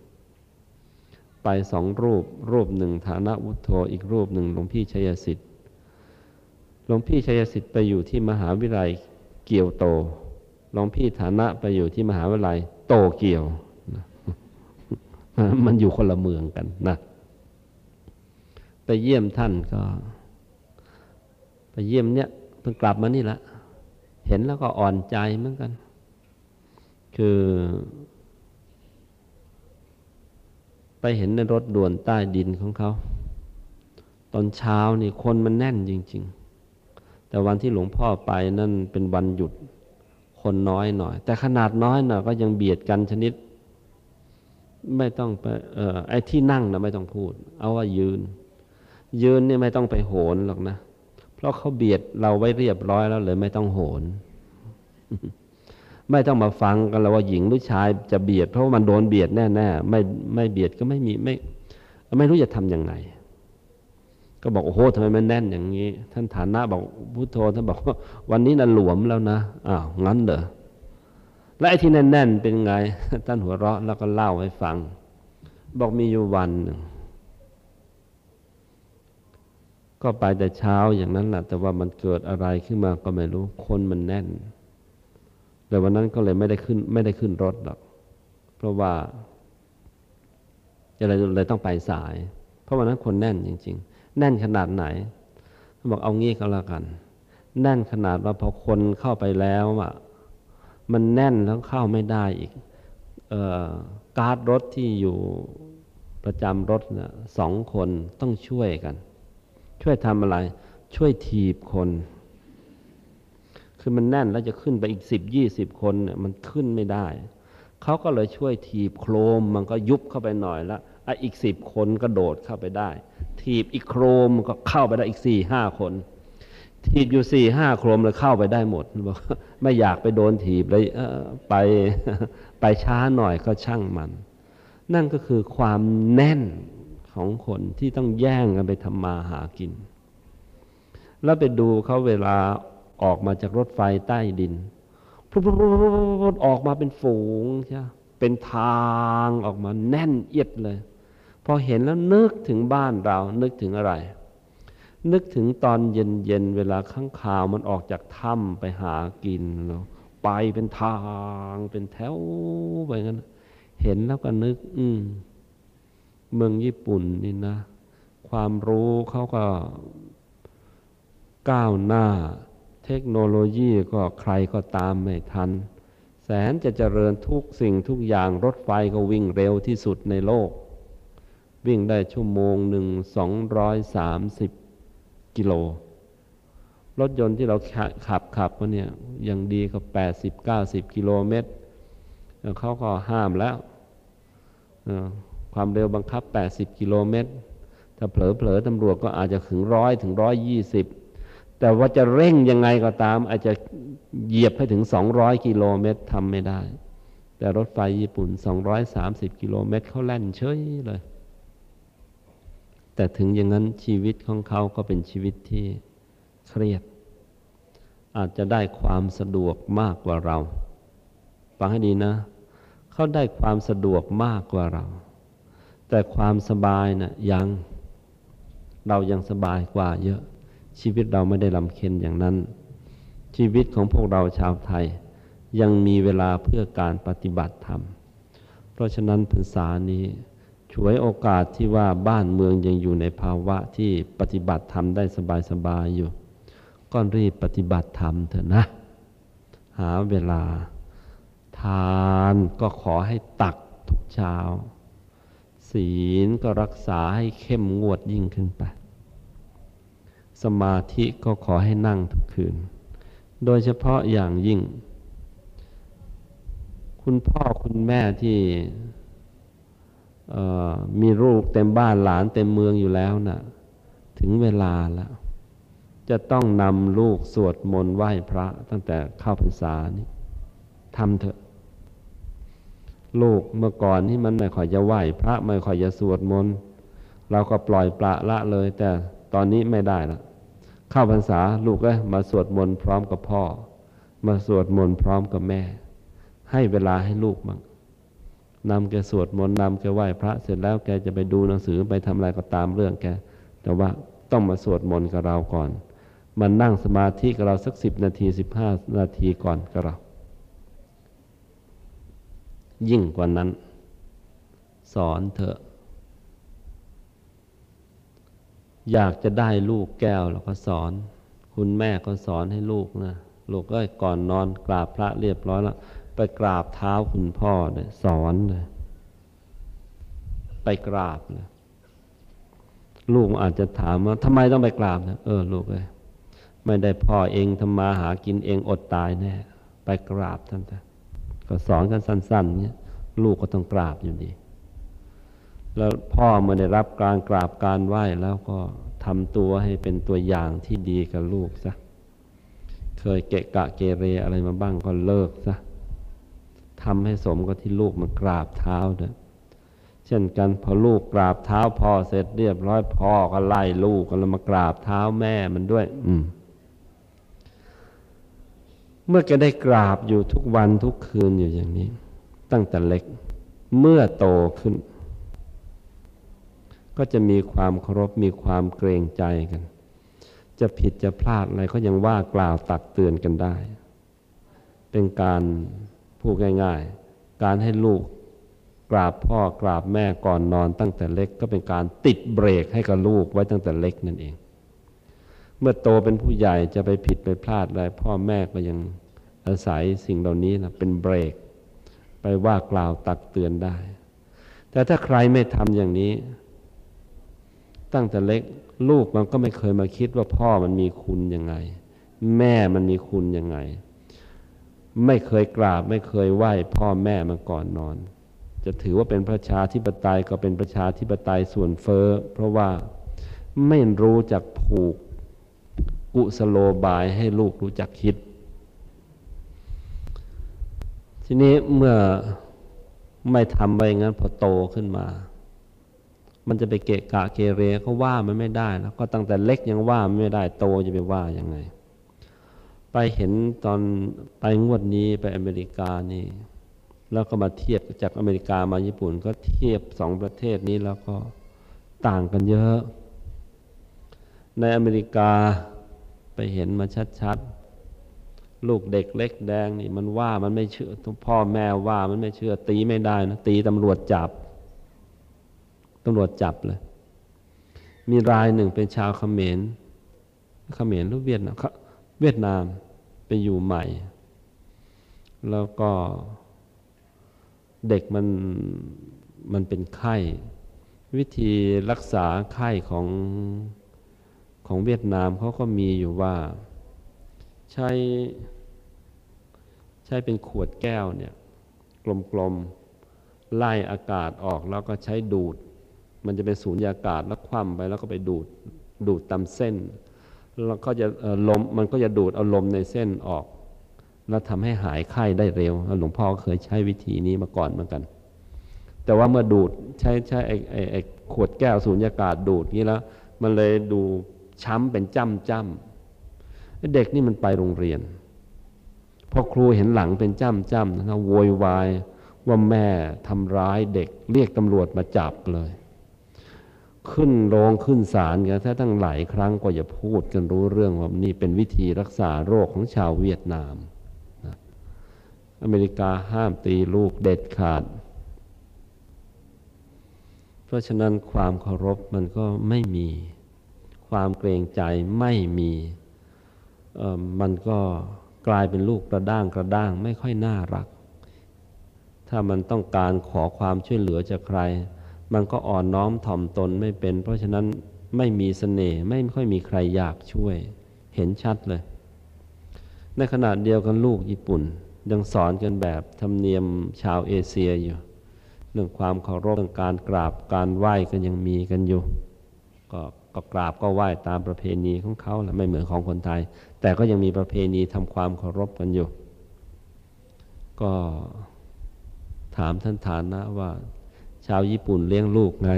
ไปสองรูป รูปหนึ่งฐานะวุฒโธอีกรูปหนึ่งหลวงพี่ชัยสิทธิ์หลวงพี่ชัยสิทธิ์ไปอยู่ที่มหาวิทยาลัยเกียวโตหลวงพี่ฐานะไปอยู่ที่มหาวิทยาลัยโตเกียวมันอยู่คนละเมืองกันนะไปเยี่ยมท่านก็ เยี่ยมเนี่ยเพิ่งกลับมานี่ละเห็นแล้วก็อ่อนใจเหมือนกัน คือ ไปเห็นในรถด่วนใต้ดินของเขา ตอนเช้านี่คนมันแน่นจริง ๆ แต่วันที่หลวงพ่อไปนั่นเป็นวันหยุดคนน้อยหน่อย แต่ขนาดน้อยหน่อยก็ยังเบียดกันชนิด ไม่ต้องไปเออไอ้ที่นั่งนะไม่ต้องพูด เอาว่ายืน ยืนเนี่ยไม่ต้องไปโหนหรอกนะ เพราะเขาเบียดเราไว้เรียบร้อยแล้วเลยไม่ต้องโหน ไม่ต้องมาฟังกันแล้วว่าหญิงหรือชายจะเบียด เพราะมันโดนเบียดแน่ๆไม่ไม่เบียดก็ไม่มีไม่ ไม่รู้จะทำยังไง ก็บอกโอ้โหทำไมมันแน่นอย่างนี้ ท่านฐานะบอกพุทโธท่านบอกว่าวันนี้น่ะหลวมแล้วนะอ้าวงั้นเหรอและไอ้ที่แน่นๆเป็นไง ท่านหัวเราะแล้วก็เล่าให้ฟัง บอกมีอยู่วันหนึ่ง ก็ไปแต่เช้าอย่างนั้นแหละแต่ว่ามันเกิดอะไรขึ้นมาก็ไม่รู้ คนมันแน่น แต่วันนั้นก็เลยไม่ได้ขึ้น ไม่ได้ขึ้นรถหรอก เพราะว่าอะไรเลยต้องไปสาย เพราะวันนั้นคนแน่นจริง ๆ แน่นขนาดไหนบอกเอางี้ก็แล้วกัน แน่นขนาดว่าพอคนเข้าไปแล้วอะ มันแน่นแล้วเข้าไม่ได้อีกออการ์ดรถที่อยู่ประจำรถนะสองคนต้องช่วยกัน ช่วยทำอะไร ช่วยถีบคน คือมันแน่นแล้วจะขึ้นไปอีกสิบยี่สิบคนเนี่ยมันขึ้นไม่ได้ เขาก็เลยช่วยถีบโครมมันก็ยุบเข้าไปหน่อยล้วอีกสิบคนก็โดดเข้าไปได้ ถีบอีกโครมก็เข้าไปได้อีกสี่ห้าคนถีบอยู่สี่ห้าโครมเลยเข้าไปได้หมดบอกไม่อยากไปโดนถีบเลยไปไปช้าหน่อยก็ช่างมัน นั่นก็คือความแน่น ของคนที่ต้องแย่งกันไปทำมาหากิน แล้วไปดูเขาเวลาออกมาจากรถไฟใต้ดินพุดออกมาเป็นฝูงใช่เป็นทางออกมาแน่นเอียดเลย พอเห็นแล้วนึกถึงบ้านเรา นึกถึงอะไร นึกถึงตอนเย็นๆเวลาข้างข่าวมันออกจากถ้ำไปหากินแล้วไปเป็นทางเป็นแถวไปงั้น เห็นแล้วก็นึก อืม เมืองญี่ปุ่นนี่นะ ความรู้เขาก็ก้าวหน้า เทคโนโลยีก็ใครก็ตามไม่ทัน แสนจะเจริญทุกสิ่งทุกอย่างรถไฟก็วิ่งเร็วที่สุดในโลก วิ่งได้ชั่วโมงหนึ่งสองร้อยสามสิบกิโล รถยนต์ที่เราขับขับมาเนี่ยยังดีก็แปดสิบเก้าสิบกิโลเมตรเขาก็ห้ามแล้ว ความเร็วบังคับ 80 กิโลเมตร ถ้าเผลอๆตำรวจก็อาจจะถึงร้อยถึงร้อยยี่สิบแต่ว่าจะเร่งยังไงก็ตาม อาจจะเหยียบให้ถึง 200 กิโลเมตรทำไม่ได้ แต่รถไฟญี่ปุ่น 230 กิโลเมตรเขาแล่นเฉยเลย แต่ถึงอย่างนั้นชีวิตของเขาก็เป็นชีวิตที่เครียด อาจจะได้ความสะดวกมากกว่าเราฟังให้ดีนะ เขาได้ความสะดวกมากกว่าเรา แต่ความสบายนะ่ะยังเรายังสบายกว่าเยอะ ชีวิตเราไม่ได้ลำเค็นอย่างนั้น ชีวิตของพวกเราชาวไทย ยังมีเวลาเพื่อการปฏิบัติธรรม เพราะฉะนั้นพรรษานี้ช่วยโอกาสที่ว่าบ้านเมืองยังอยู่ในภาวะที่ปฏิบัติธรรมได้สบายๆอยู่ก็รีบปฏิบัติธรรมเถอะนะ หาเวลา ทานก็ขอให้ตักทุกเช้า ศีลก็รักษาให้เข้มงวดยิ่งขึ้นไป สมาธิก็ขอให้นั่งทุกคืน โดยเฉพาะอย่างยิ่ง คุณพ่อคุณแม่ที่มีลูกเต็มบ้านหลานเต็มเมืองอยู่แล้วนะ่ะ ถึงเวลาแล้ว จะต้องนำลูกสวดมนต์ไหว้พระตั้งแต่เข้าพรรษานี้ทำเถอะ ลูกเมื่อก่อนที่มันไม่ค่อยจะไหว้พระไม่ค่อยจะสวดมนต์เราก็ปล่อยปละละเลย แต่ตอนนี้ไม่ได้แล้วเข้าพรรษาลูกก็มาสวดมนต์พร้อมกับพ่อ มาสวดมนต์พร้อมกับแม่ ให้เวลาให้ลูกบ้างนำแกสวดมนต์นำแกไหว้พระเสร็จแล้วแกจะไปดูหนังสือไปทำอะไรก็ตามเรื่องแกแต่ว่าต้องมาสวดมนต์กับเราก่อน มันนั่งสมาธิกับเราสักสิบนาทีสิบห้านาทีก่อนกับเรา ยิ่งกว่านั้น สอนเถอะ อยากจะได้ลูกแก้วเราก็สอน คุณแม่ก็สอนให้ลูกนะลูกก็ก่อนนอนกราบพระเรียบร้อยแล้ว ไปกราบเท้าคุณพ่อเลยสอนเลยไปกราบนะลูกอาจจะถามว่าทำไมต้องไปกราบนะเออลูกเลยไม่ได้พ่อเองทำมาหากินเองอดตายแน่ไปกราบท่านแต่ ก็สอนกันสั้นๆเนี่ยลูกก็ต้องกราบอยู่ดี แล้วพ่อเมื่อได้รับการกราบการไหว้แล้วก็ทำตัวให้เป็นตัวอย่างที่ดีกับลูกซะเคยเกะกะเกเรอะไรมาบ้างก็เลิกซะทำให้สมกับที่ลูกมันกราบเท้าเด้อเช่นกันพอลูกกราบเท้าพ่อเสร็จเรียบร้อยพ่อก็ไล่ลูกก็เลยมากราบเท้าแม่มันด้วย อืม เมื่อแกได้กราบอยู่ทุกวันทุกคืนอยู่อย่างนี้ ตั้งแต่เล็กเมื่อโตขึ้น ก็จะมีความเคารพมีความเกรงใจกัน จะผิดจะพลาดอะไรก็ยังว่ากล่าวตักเตือนกันได้ เป็นการพูดง่ายๆ การให้ลูกกราบพ่อกราบแม่ก่อนนอนตั้งแต่เล็กก็เป็นการติดเบรกให้กับลูกไว้ตั้งแต่เล็กนั่นเอง เมื่อโตเป็นผู้ใหญ่จะไปผิดไปพลาดอะไรพ่อแม่ก็ยัง อาศัยสิ่งเหล่านี้นะเป็นเบรก ไปว่ากล่าวตักเตือนได้ แต่ถ้าใครไม่ทำอย่างนี้ ตั้งแต่เล็กลูกมันก็ไม่เคยมาคิดว่าพ่อมันมีคุณยังไง แม่มันมีคุณยังไง ไม่เคยกราบไม่เคยไหว้พ่อแม่มาก่อนนอน จะถือว่าเป็นประชาธิปไตยก็เป็นประชาธิปไตยส่วนเฟอ้อเพราะว่าไม่รู้จักผูกกุสโลบายให้ลูกรู้จักคิด ทีนี้เมื่อไม่ทำไปอย่างนั้นพอโตขึ้นมา มันจะไปเกะกะเกเรเขาว่ามันไม่ได้แล้วก็ตั้งแต่เล็กยังว่าไม่ได้โตจะไปว่ายังไง ไปเห็นตอนไปงวดนี้ไปอเมริกานี่ แล้วก็มาเทียบจากอเมริกามาญี่ปุ่น ก็เทียบสองประเทศนี้แล้วก็ต่างกันเยอะ ในอเมริกาไปเห็นมาชัดๆ ลูกเด็กเล็กแดงนี่มันว่ามันไม่เชื่อพ่อแม่ว่ามันไม่เชื่อ ตีไม่ได้นะตีตำรวจจับตำรวจจับเลย มีรายหนึ่งเป็นชาวเขมรเขมรหรือเวียดนามเวียดนามไปอยู่ใหม่ แล้วก็เด็กมันมันเป็นไข้ วิธีรักษาไข้ของของเวียดนามเขาก็มีอยู่ว่า ใช้ใช้เป็นขวดแก้วเนี่ยกลมๆไล่อากาศออกแล้วก็ใช้ดูด มันจะเป็นสูญญากาศแล้วคว่ำไปแล้วก็ไปดูดดูดตามเส้น แล้วก็จะลมมันก็จะดูดเอาลมในเส้นออก แล้วทำให้หายไข้ได้เร็วหลวงพ่อเคยใช้วิธีนี้มาก่อนเหมือนกัน แต่ว่าเมื่อดูดใช้ใช้ไอ้ไอ้ไอ้ขวดแก้วสูญญากาศดูดนี้แล้ว มันเลยดูช้ำเป็นจ้ำจ้ำ เด็กนี่มันไปโรงเรียนพอครูเห็นหลังเป็นจ้ำจ้ำนะโวยวายว่าแม่ทำร้ายเด็ก เรียกตำรวจมาจับเลย ขึ้นโรงขึ้นศาลกันถ้าตั้งหลายครั้งก็จะพูดกันรู้เรื่องว่านี่เป็นวิธีรักษาโรคของชาวเวียดนามอเมริกาห้ามตีลูกเด็ดขาด เพราะฉะนั้นความเคารพมันก็ไม่มี ความเกรงใจไม่มี มันก็กลายเป็นลูกกระด้างกระด้างไม่ค่อยน่ารัก ถ้ามันต้องการขอความช่วยเหลือจากใคร มันก็อ่อนน้อมถ่อมตนไม่เป็น เพราะฉะนั้นไม่มีสเสน่ห์ไม่ค่อยมีใครอยากช่วย เห็นชัดเลย ในขณะเดียวกันลูกญี่ปุ่น ยังสอนกันแบบธรรมเนียมชาวเอเชียอยู่ เรื่องความเคารพเรื่องการกราบการไหว้กันยังมีกันอยู่ ก็ ก็กราบก็ไหว้ตามประเพณีของเขาแหละไม่เหมือนของคนไทย แต่ก็ยังมีประเพณีทำความเคารพกันอยู่ ก็ถามท่านฐานนะว่า ชาวญี่ปุ่นเลี้ยงลูกไง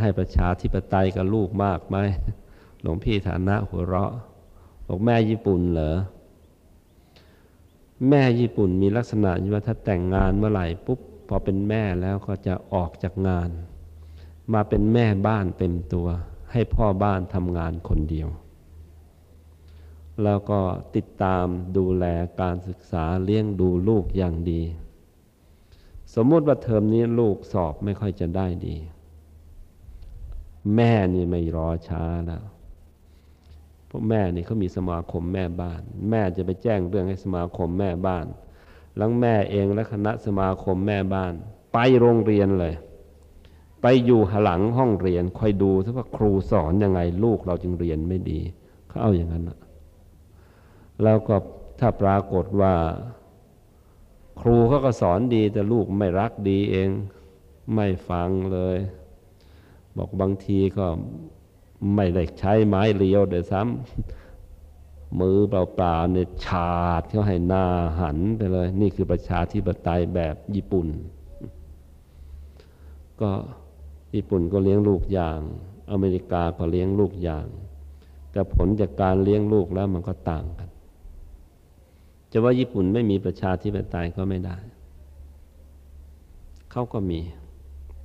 ให้ประชาธิปไตยกับลูกมากไหมหลวงพี่ฐานะหัวเราะบอกแม่ญี่ปุ่นเหรอแม่ญี่ปุ่นมีลักษณะว่าถ้าแต่งงานเมื่อไหร่ปุ๊บพอเป็นแม่แล้วก็จะออกจากงาน มาเป็นแม่บ้านเต็มตัว ให้พ่อบ้านทำงานคนเดียว แล้วก็ติดตามดูแลการศึกษาเลี้ยงดูลูกอย่างดี สมมติว่าเทอมนี้ลูกสอบไม่ค่อยจะได้ดี แม่นี่ไม่รอช้าแล้วพราะแม่นี่เขามีสมาคมแม่บ้าน แม่จะไปแจ้งเรื่องให้สมาคมแม่บ้านหลังแม่เองและคณะสมาคมแม่บ้าน ไปโรงเรียนเลย ไปอยู่หลังห้องเรียนคอยดูซิว่าครูสอนยังไงลูกเราจึงเรียนไม่ดีเขาเอาอย่างนั้นนะแล้วก็ถ้าปรากฏว่า ครูเขาก็สอนดี แต่ลูกไม่รักดีเอง ไม่ฟังเลย บอกบางทีก็ไม่ได้ใช้ไม้เรียวเดี๋ยวซ้ำมือเปล่าๆเนี่ยฉาดเขาให้หน้าหันไปเลย นี่คือประชาธิปไตยแบบญี่ปุ่น ก็ ญี่ปุ่นก็เลี้ยงลูกอย่าง อเมริกาก็เลี้ยงลูกอย่าง แต่ผลจากการเลี้ยงลูกแล้วมันก็ต่างกัน จะว่าญี่ปุ่นไม่มีประชาธิปไตยก็ไม่ได้ เขาก็มี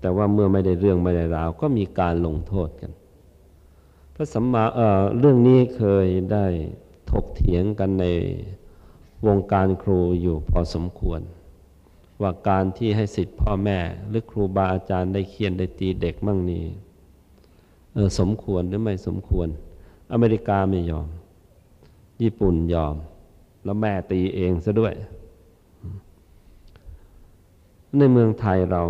แต่ว่าเมื่อไม่ได้เรื่องไม่ได้ราว ก็มีการลงโทษกัน พระสัมมาเเรื่องนี้เคยได้ถกเถียงกันในวงการครูอยู่พอสมควร ว่าการที่ให้สิทธิพ่อแม่ หรือครูบาอาจารย์ได้เคียนได้ตีเด็กมั่งนี้เออสมควรหรือไม่สมควร อเมริกาไม่ยอม ญี่ปุ่นยอม แล้วแม่ตีเองซะด้วย ในเมืองไทยเรา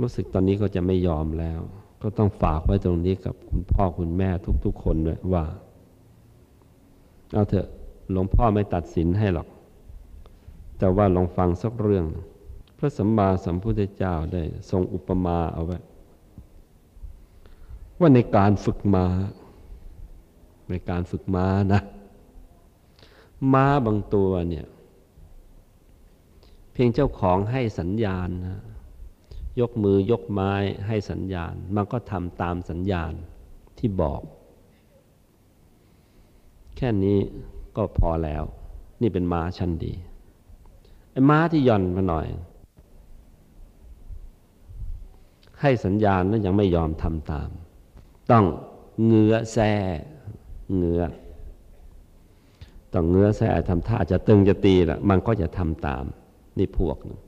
รู้สึกตอนนี้ก็จะไม่ยอมแล้ว ก็ต้องฝากไว้ตรงนี้กับคุณพ่อคุณแม่ทุก ๆ คนด้วยว่า เอาเถอะหลวงพ่อไม่ตัดสินให้หรอก แต่ว่าลองฟังสักเรื่อง พระสัมมาสัมพุทธเจ้าได้ทรงอุปมาเอาไว้ ว่าในการฝึกมา้า ในการฝึกม้านะ ม้าบางตัวเนี่ย เพียงเจ้าของให้สัญญาณนะยกมือยกไม้ให้สัญญาณ มันก็ทำตามสัญญาณที่บอก แค่นี้ก็พอแล้ว นี่เป็นม้าชั้นดีไอ้ม้าที่ย่อนมาหน่อย ให้สัญญาณแล้วยังไม่ยอมทำตาม ต้องเงื้อแซ่เงื้อต้องเงื้อแซ่ทำท่าจะตึงจะตีละมันก็จะทำตาม นี่พวกนึง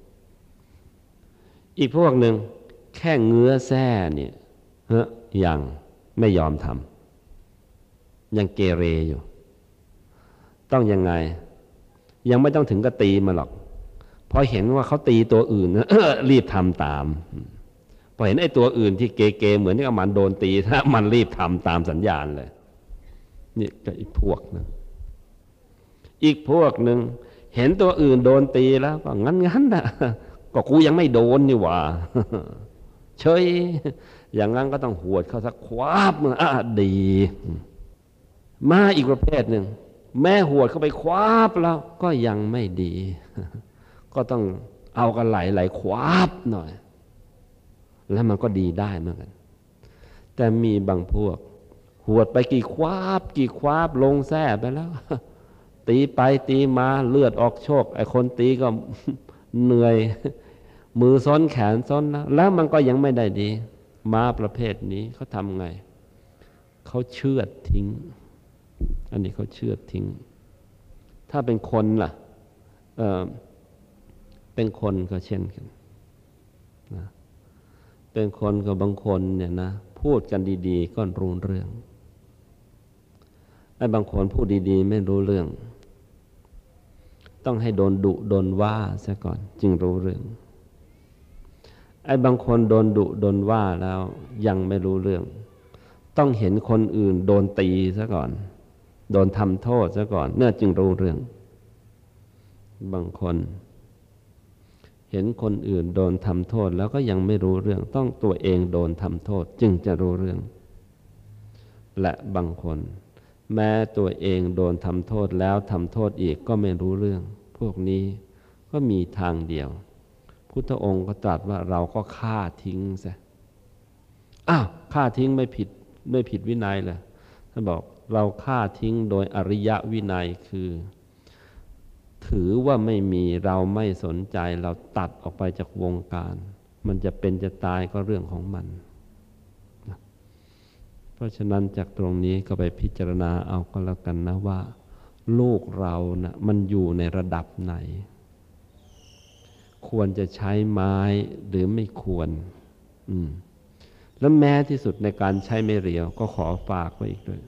อีกพวกหนึ่งแค่เงื้อแซ่เนี่ยเฮ้ยยังไม่ยอมทำยังเกเรอยู่ ต้องยังไง ยังไม่ต้องถึงกับตีมาหรอกพอเห็นว่าเขาตีตัวอื่นรีบทำตาม พอเห็นไอ้ตัวอื่นที่เกๆเหมือนที่มันโดนตีถ้ามันรีบทำตามสัญญาณเลย นี่ก็อีกพวกนึงอีกพวกหนึ่งเห็นตัวอื่นโดนตีแล้ว ก็งั้นงั้นนะก็กูยังไม่โดนนี่หว่าเฉยอย่างนั้นก็ต้องหวดเข้าสักควาบมืออะดี มาอีกประเภทหนึ่งแม่หวดเข้าไปควาบแล้ว ก็ยังไม่ดี ก็ต้องเอากันไหลไหลควาบหน่อย แล้วมันก็ดีได้เหมือนกัน แต่มีบางพวก หวดไปกี่ควาบ กี่ควาบลงแท่ไปแล้ว ตีไปตีมาเลือดออกโชกไอ้คนตีก็เหนื่อย มือซ้อนแขนซ้อนนะแล้วมันก็ยังไม่ได้ดี มาประเภทนี้เขาทำไง เขาเชือดทิ้ง อันนี้เขาเชือดทิ้ง ถ้าเป็นคนล่ะเเป็นคนก็เช่นกัน เป็นคนกับบางคนเนี่ยนะพูดกันดี ๆ ก็รู้เรื่องไอ้บางคนพูดดี ๆ ไม่รู้เรื่อง ต้องให้โดนดุโดนว่าซะก่อน จึงรู้เรื่องไอ้บางคนโดนดุโดนว่าแล้วยังไม่รู้เรื่อง ต้องเห็นคนอื่นโดนตีซะก่อน โดนทำโทษซะก่อน เนื่อจึงรู้เรื่อง บางคน เห็นคนอื่นโดนทำโทษแล้วก็ยังไม่รู้เรื่องต้องตัวเองโดนทำโทษจึงจะรู้เรื่อง และบางคน แม้ตัวเองโดนทำโทษแล้วทำโทษอีกก็ไม่รู้เรื่อง พวกนี้ก็มีทางเดียว พุทธองค์ก็ตรัสว่าเราก็ฆ่าทิ้งซะอ้าวฆ่าทิ้งไม่ผิดไม่ผิดวินัยเลยท่านบอกเราฆ่าทิ้งโดยอริยวินัยคือ ถือว่าไม่มีเราไม่สนใจเราตัดออกไปจากวงการ มันจะเป็นจะตายก็เรื่องของมันเพราะฉะนั้นจากตรงนี้ก็ไปพิจารณาเอาก็แล้วกันนะว่า ลูกเรานะ่ะมันอยู่ในระดับไหน ควรจะใช้ไม้หรือไม่ควร อืมแล้วแม้ที่สุดในการใช้ไม่เรียวก็ขอฝากไว้อีกด้วย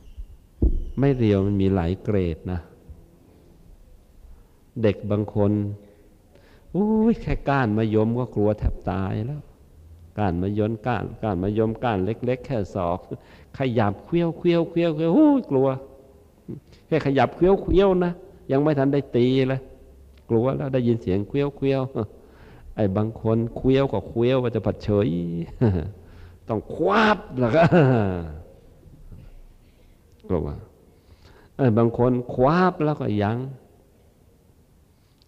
ไม่เรียวมันมีหลายเกรดนะ เด็กบางคนอุ้ยแค่ก้านมายมก็กลัวแทบตายแล้วก้านมะยนก้านก้านมะยมก้านเล็ก ๆ แค่ศอก ขยับเคี้ยวเคี้ยวเคี้ยวเคี้ยวโอ้ยกลัว แค่ขยับเคี้ยวเคี้ยวนะยังไม่ทันได้ตีเลยกลัวแล้วได้ยินเสียงเคี้ยวเคี้ยวไอ้บางคนเคี้ยวก็เคี้ยวว่าจะผัดเฉยต้องควับแล้วก็กลัวไอ้บางคนควับแล้วก็ยัง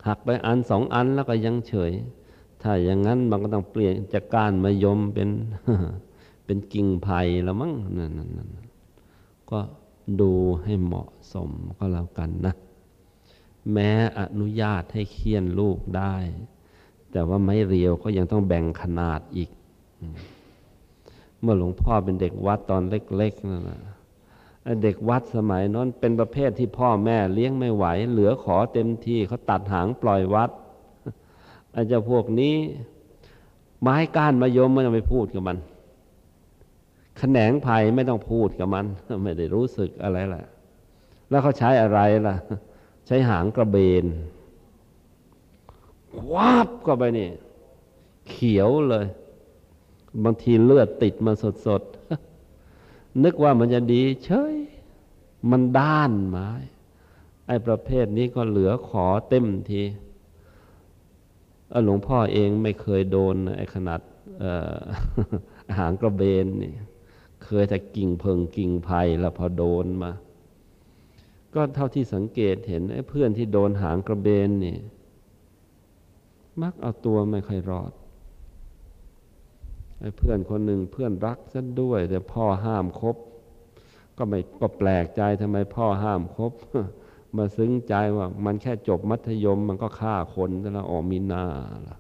หักไปอันสองอันแล้วก็ยังเฉย ถ้าอย่างนั้นมันก็ต้องเปลี่ยนจากการมายมเป็นเป็นกิ่งไผ่แล้วมั้งนั่นนั่นก็ดูให้เหมาะสมก็แล้วกันนะ แม้อนุญาตให้เคี่ยนลูกได้ แต่ว่าไม้เรียวก็ยังต้องแบ่งขนาดอีก เมื่อหลวงพ่อเป็นเด็กวัดตอนเล็กๆนั่นนะ เด็กวัดสมัยนั้นเป็นประเภทที่พ่อแม่เลี้ยงไม่ไหว เหลือขอเต็มที่เขาตัดหางปล่อยวัดอาจจะพวกนี้ ไม้ก้านมายมไม่ต้องไปพูดกับมันแขนงไผ่ไม่ต้องพูดกับมัน ไม่ได้รู้สึกอะไรแหละแล้วเขาใช้อะไรล่ะ ใช้หางกระเบนควับเข้าไปนี่ เขียวเลย บางทีเลือดติดมาสดๆ นึกว่ามันจะดี เฉย มันด้านไม้ไอ้ประเภทนี้ก็เหลือขอเต็มทีหลวงพ่อเองไม่เคยโดนไอ้ขนาดหางกระเบนนี่เคยแต่กิ่งเพิงกิ่งไผ่แล้วพอโดนมา ก็เท่าที่สังเกตเห็นไอ้เพื่อนที่โดนหางกระเบนนี่มักเอาตัวไม่ค่อยรอด เพื่อนคนหนึ่งเพื่อนรักซะด้วย แต่พ่อห้ามคบ ก็ไม่ก็แปลกใจทำไมพ่อห้ามคบ มาซึ้งใจว่า มันแค่จบมัธยมมันก็ฆ่าคนแล้วออกมีนาล่ะ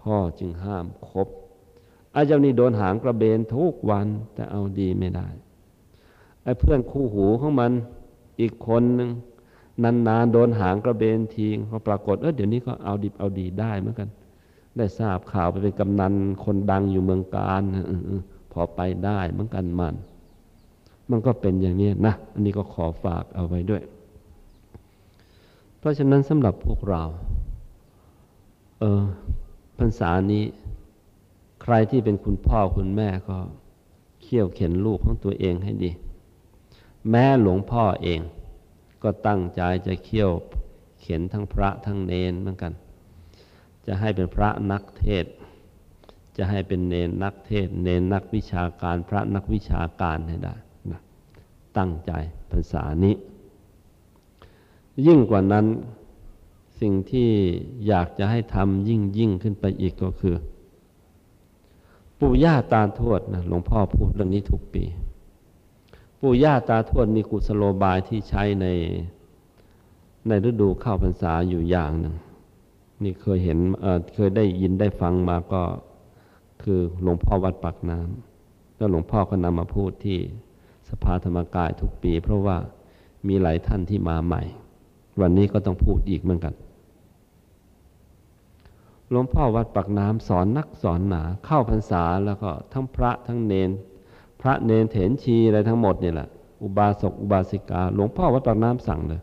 พ่อจึงห้ามคบไอ้เจ้านี่โดนหางกระเบนทุกวันแต่เอาดีไม่ได้ไอ้เพื่อนคู่หูของมันอีกคนหนึ่งนานๆโดนหางกระเบนทีพอปรากฏเออเดี๋ยวนี้ก็เอาดิบเอาดีได้เหมือนกัน ได้ทราบข่าวไปเป็นกำนันคนดังอยู่เมืองการพอไปได้เหมือนกันมัน มันก็เป็นอย่างนี้นะ อันนี้ก็ขอฝากเอาไว้ด้วย เพราะฉะนั้นสำหรับพวกเรา เออพรรษานี้ ใครที่เป็นคุณพ่อคุณแม่ก็เขี่ยวเข็นลูกของตัวเองให้ดี แม่หลวงพ่อเอง ก็ตั้งใจจะเขี่ยวเข็นทั้งพระทั้งเนนเหมือนกัน จะให้เป็นพระนักเทศ จะให้เป็นเนนนักเทศ เนนนักวิชาการ พระนักวิชาการให้ได้นะตั้งใจภาษานี้ ยิ่งกว่านั้นสิ่งที่อยากจะให้ทำยิ่งยิ่งขึ้นไปอีกก็คือ ปู่ย่าตาทวดนะหลวงพ่อพูดเรื่องนี้ทุกปี ปู่ย่าตาทวดมีกุศโลบายที่ใช้ในในฤดูเข้าพรรษาอยู่อย่างหนึ่ง นี่เคยเห็นเเคยได้ยินได้ฟังมาก็คือหลวงพ่อวัดปากน้ำแล้วหลวงพ่อก็นำมาพูดที่สภาธรรมกายทุกปี เพราะว่ามีหลายท่านที่มาใหม่ วันนี้ก็ต้องพูดอีกเหมือนกันหลวงพ่อวัดปักน้ำสอนนักสอนหนาเข้าพรรษาแล้วก็ทั้งพระทั้งเนน พระเนนเถนชีอะไรทั้งหมดนี่แหละอุบาสกอุบาสิกา หลวงพ่อวัดปักน้ำสั่งเลย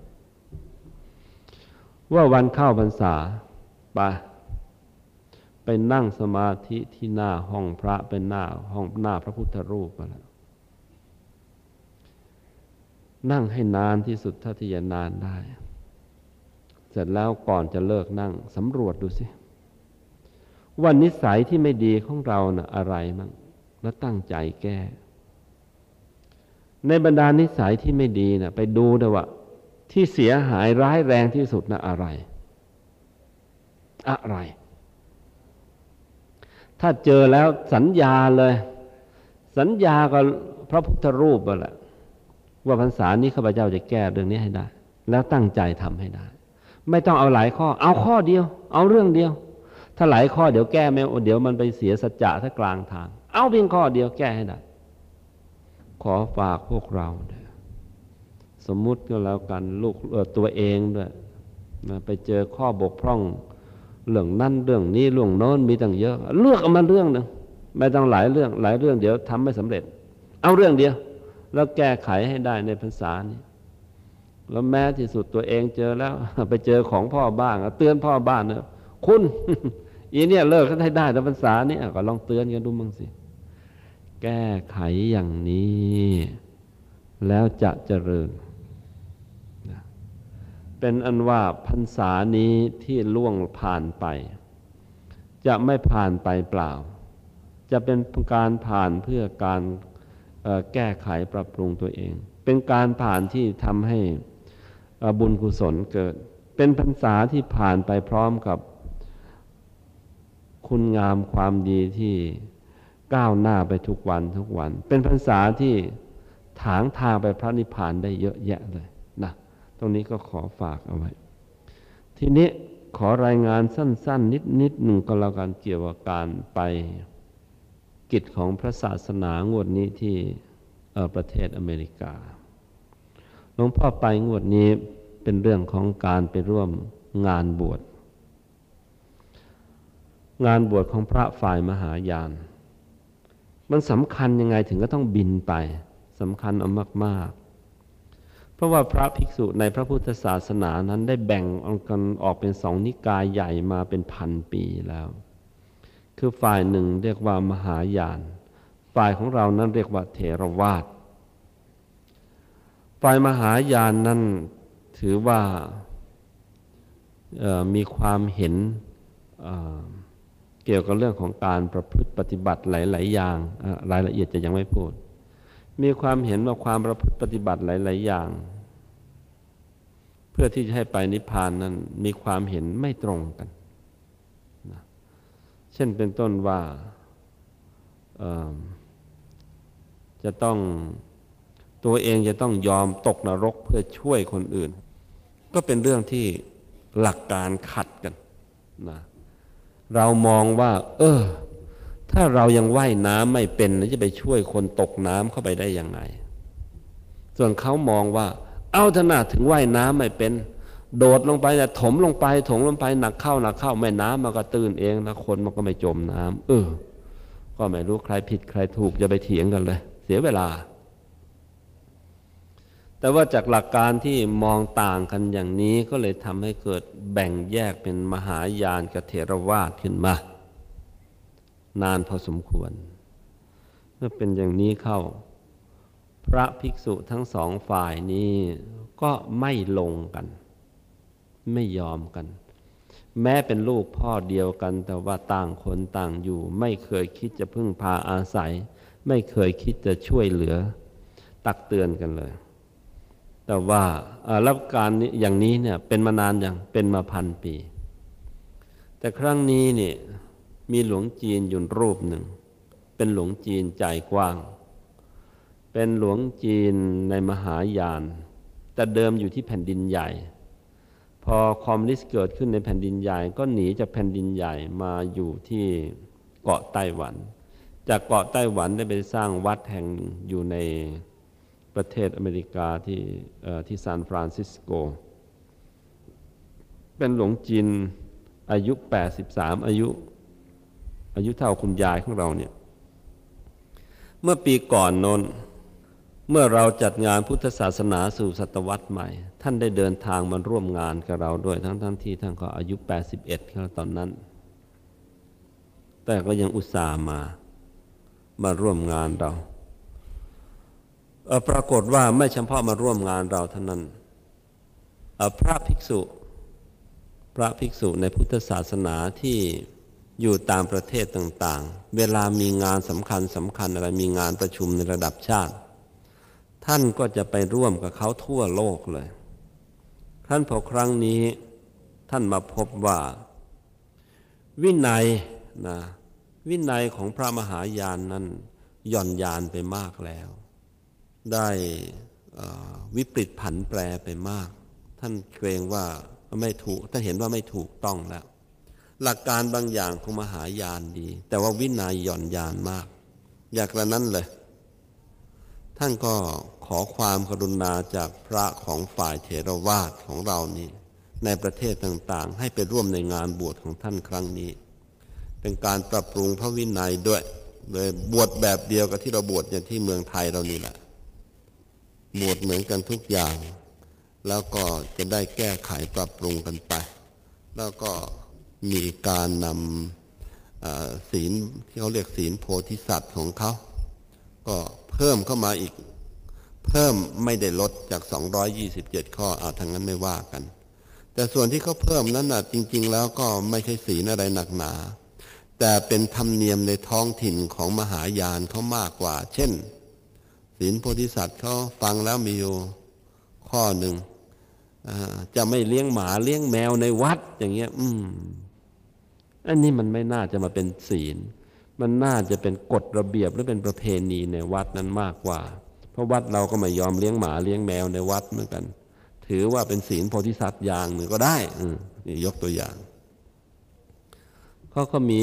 ว่าวันเข้าพรรษา ไป ไปนั่งสมาธิที่หน้าห้องพระเป็นหน้าห้องหน้าพระพุทธรูปไปแล้วนั่งให้นานที่สุดเท่าที่จะนานได้ เสร็จแล้วก่อนจะเลิกนั่งสำรวจดูสิว่านิสัยที่ไม่ดีของเรานะ่ะอะไรมั่งแล้วตั้งใจแก้ ในบรรดานิสัยที่ไม่ดีนะ่ะ ไปดูนะว่า ที่เสียหายร้ายแรงที่สุดน่ะอะไร อะไร ถ้าเจอแล้วสัญญาเลย สัญญากับพระพุทธรูปแหละว่าพรรษานี้ข้าพเจ้าจะแก้เรื่องนี้ให้ได้ แล้วตั้งใจทำให้ได้ ไม่ต้องเอาหลายข้อ เอาข้อเดียว เอาเรื่องเดียว ถ้าหลายข้อเดี๋ยวแก้ไม่เดี๋ยวมันไปเสียสัจจะถ้ากลางทาง เอาเพียงข้อเดียวแก้ให้ได้ ขอฝากพวกเราสมมุติก็แล้วกันลูกตัวเองด้วยไปเจอข้อบกพร่อง เรื่องนั่นเรื่องนี้เรื่องโน้นมีตั้งเยอะ เลือกเอามาเรื่องหนึ่งไม่ต้องหลายเรื่องหลายเรื่องเดี๋ยวทำไม่สำเร็จ เอาเรื่องเดียว แล้วแก้ไขให้ได้ในภาษานี้แล้วแม้ที่สุดตัวเองเจอแล้ว ไปเจอของพ่อบ้างเตือนพ่อบ้านเนอะคุณอีเนี่ยเลิกกันให้ได้แต่ภาษาเนี่ยก็ลองเตือนกันดูมั้งสิแก้ไขอย่างนี้ แล้วจะเจริญ เป็นอันว่าพรรษานี้ที่ล่วงผ่านไป จะไม่ผ่านไปเปล่า จะเป็นการผ่านเพื่อการแก้ไขปรับปรุงตัวเอง เป็นการผ่านที่ทำให้บุญกุศลเกิด เป็นพรรษาที่ผ่านไปพร้อมกับ คุณงามความดีที่ก้าวหน้าไปทุกวันทุกวัน เป็นพรรษาที่ถางทางไปพระนิพพานได้เยอะแยะเลย ตรงนี้ก็ขอฝากเอาไว้ ทีนี้ขอรายงานสั้น ๆ นิดนิดหนึ่งก็แล้วกันเกี่ยวกับการไปกิจของพระศาสนางวดนี้ที่ประเทศอเมริกา หลวงพ่อไปงวดนี้เป็นเรื่องของการไปร่วมงานบวช งานบวชของพระฝ่ายมหายาน มันสำคัญยังไงถึงก็ต้องบินไปสำคัญเอามาก ๆ เพราะว่าพระภิกษุในพระพุทธศาสนานั้นได้แบ่งออกกันออกเป็นสองนิกายใหญ่มาเป็นพันปีแล้ว คือฝ่ายหนึ่งเรียกว่ามหายาน ฝ่ายของเรานั้นเรียกว่าเทรวาสฝ่ายมหายานนั้นถือว่ามีความเห็นเกี่ยวกับเรื่องของการประพฤติปฏิบัติหลาย ๆ อย่างรายละเอียดจะยังไม่พูด มีความเห็นว่าความประพฤติปฏิบัติหลาย ๆ อย่าง เพื่อที่จะให้ไปนิพพานนั้นมีความเห็นไม่ตรงกันนะเช่นเป็นต้นว่าจะต้องตัวเองจะต้องยอมตกนรกเพื่อช่วยคนอื่น ก็เป็นเรื่องที่หลักการขัดกันนะเรามองว่า เออ ถ้าเรายังว่ายน้ำไม่เป็นจะไปช่วยคนตกน้ำเข้าไปได้ยังไง ส่วนเขามองว่า เอาถนาถึงว่ายน้ำไม่เป็น โดดลงไปแต่ถมลงไปถงลงไปหนักเข้าหนักเข้าแม่น้ำมันก็ตื่นเองนะคนมันก็ไม่จมน้ำเออ ก็ไม่รู้ใครผิดใครถูกจะไปเถียงกันเลย เสียเวลา แต่ว่าจากหลักการที่มองต่างกันอย่างนี้ก็เลยทำให้เกิดแบ่งแยกเป็นมหายานกับเทรวาสขึ้นมา นานพอสมควร เมื่อเป็นอย่างนี้เข้า พระภิกษุทั้งสองฝ่ายนี้ก็ไม่ลงกัน ไม่ยอมกัน แม้เป็นลูกพ่อเดียวกัน แต่ว่าต่างคนต่างอยู่ ไม่เคยคิดจะพึ่งพาอาศัย ไม่เคยคิดจะช่วยเหลือ ตักเตือนกันเลย แต่ว่ารับการอย่างนี้เนี่ยเป็นมานานอย่างเป็นมาพันปี แต่ครั้งนี้เนี่ย มีหลวงจีนอยู่รูปหนึ่ง เป็นหลวงจีนใจกว้าง เป็นหลวงจีนในมหายาน แต่เดิมอยู่ที่แผ่นดินใหญ่ พอคอมมิวนิสต์เกิดขึ้นในแผ่นดินใหญ่ก็หนีจากแผ่นดินใหญ่มาอยู่ที่เกาะไต้หวัน จากเกาะไต้หวันได้ไปสร้างวัดแห่งอยู่ในประเทศอเมริกาที่ที่ซานฟรานซิสโก เป็นหลวงจีนอายุ 83 อายุ อายุเท่าคุณยายของเราเนี่ย เมื่อปีก่อนนนเมื่อเราจัดงานพุทธศาสนาสู่ศตวรรษใหม่ ท่านได้เดินทางมาร่วมงานกับเราด้วยทั้งทั้งที่ท่านก็อายุ 81ครับตอนนั้น แต่ก็ยังอุตส่าห์มามาร่วมงานเราปรากฏว่าไม่เฉพาะมาร่วมงานเราเท่านั้นพระภิกษุ พระภิกษุในพุทธศาสนาที่ อยู่ตามประเทศต่างๆ เวลามีงานสำคัญสำคัญอะไรมีงานประชุมในระดับชาติ ท่านก็จะไปร่วมกับเขาทั่วโลกเลยท่านพอครั้งนี้ท่านมาพบว่า วินัยนะวินัยของพระมหายานนั้นหย่อนยานไปมากแล้ว ได้วิปริตผันแปรไปมาก ท่านเกรงว่าไม่ถูกท่านเห็นว่าไม่ถูกต้องแล้ว หลักการบางอย่างของมหายานดี แต่ว่าวินัยหย่อนยานมาก อยากระนั้นเลย ท่านก็ขอความกรุณาจากพระของฝ่ายเถรวาทของเรานี่ ในประเทศต่างๆ ให้ไปร่วมในงานบวชของท่านครั้งนี้ เป็นการปรับปรุงพระวินัยด้วยเลยบวชแบบเดียวกับที่เราบวชอย่างที่เมืองไทยเรานี่แหละบวชเหมือนกันทุกอย่าง แล้วก็จะได้แก้ไขปรับปรุงกันไป แล้วก็ มีการนำศีลที่เขาเรียกศีลโพธิสัตว์ของเขาก็เพิ่มเข้ามาอีก เพิ่มไม่ได้ลดจาก 227 ข้ออาทางนั้นไม่ว่ากัน แต่ส่วนที่เขาเพิ่มนั้นนะจริง ๆ แล้วก็ไม่ใช่ศีลอะไรหนักหนา แต่เป็นธรรมเนียมในท้องถิ่นของมหายานเขามากกว่า เช่น ศีลโพธิสัตว์เขาฟังแล้วมีอยู่ข้อหนึ่งจะไม่เลี้ยงหมาเลี้ยงแมวในวัดอย่างเงี้ย อืม อันนี้มันไม่น่าจะมาเป็นศีล มันน่าจะเป็นกฎระเบียบหรือเป็นประเพณีในวัดนั้นมากกว่า เพราะวัดเราก็ไม่ยอมเลี้ยงหมาเลี้ยงแมวในวัดเหมือนกัน ถือว่าเป็นศีลโพธิสัตว์อย่างหนึ่งก็ได้นี่ยกตัวอย่างเขาก็มี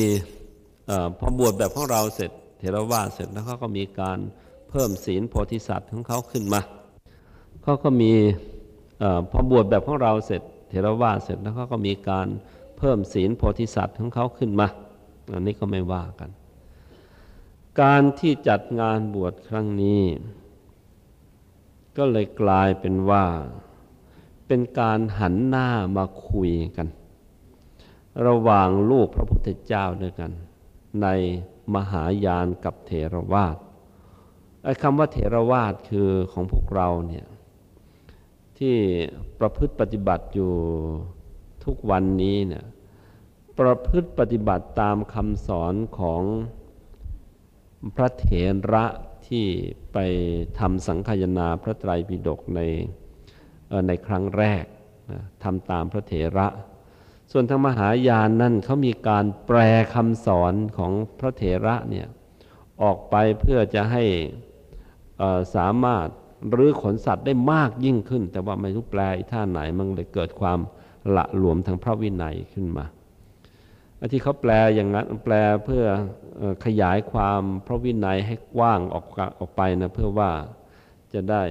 อพอบวชแบบของเราเสร็จเทรวาสเสร็จแล้วเขาก็มีการเพิ่มศีลโพธิสัตว์ของเขาขึ้นมาเขาก็มีอพอบวชแบบของเราเสร็จเทรวาสเสร็จแล้วเขาก็มีการ พิ่มศีลโพธิสัตว์ของเขาขึ้นมา อันนี้ก็ไม่ว่ากัน การที่จัดงานบวชครั้งนี้ ก็เลยกลายเป็นว่า เป็นการหันหน้ามาคุยกัน ระหว่างลูกพระพุทธเจ้าด้วยกัน ในมหายานกับเถรวาทไอ้คำว่าเถรวาทคือของพวกเราเนี่ยที่ประพฤติปฏิบัติอยู่ทุกวันนี้เนี่ย ประพฤติปฏิบัติตามคำสอนของพระเถระที่ไปทำสังคายนาพระไตรปิฎกในในครั้งแรกทำตามพระเถระ ส่วนทางมหายานนั่นเขามีการแปลคำสอนของพระเถระเนี่ยออกไปเพื่อจะให้สามารถรื้อขนสัตว์ได้มากยิ่งขึ้น แต่ว่าไม่รู้แปลท่าไหนมันเลยเกิดความละหลวมทางพระวินัยขึ้นมา ที่เขาแปลอย่างนั้นแปลเพื่อขยายความพระวินัยให้กว้างออกออกไปนะเพื่อว่าจะได้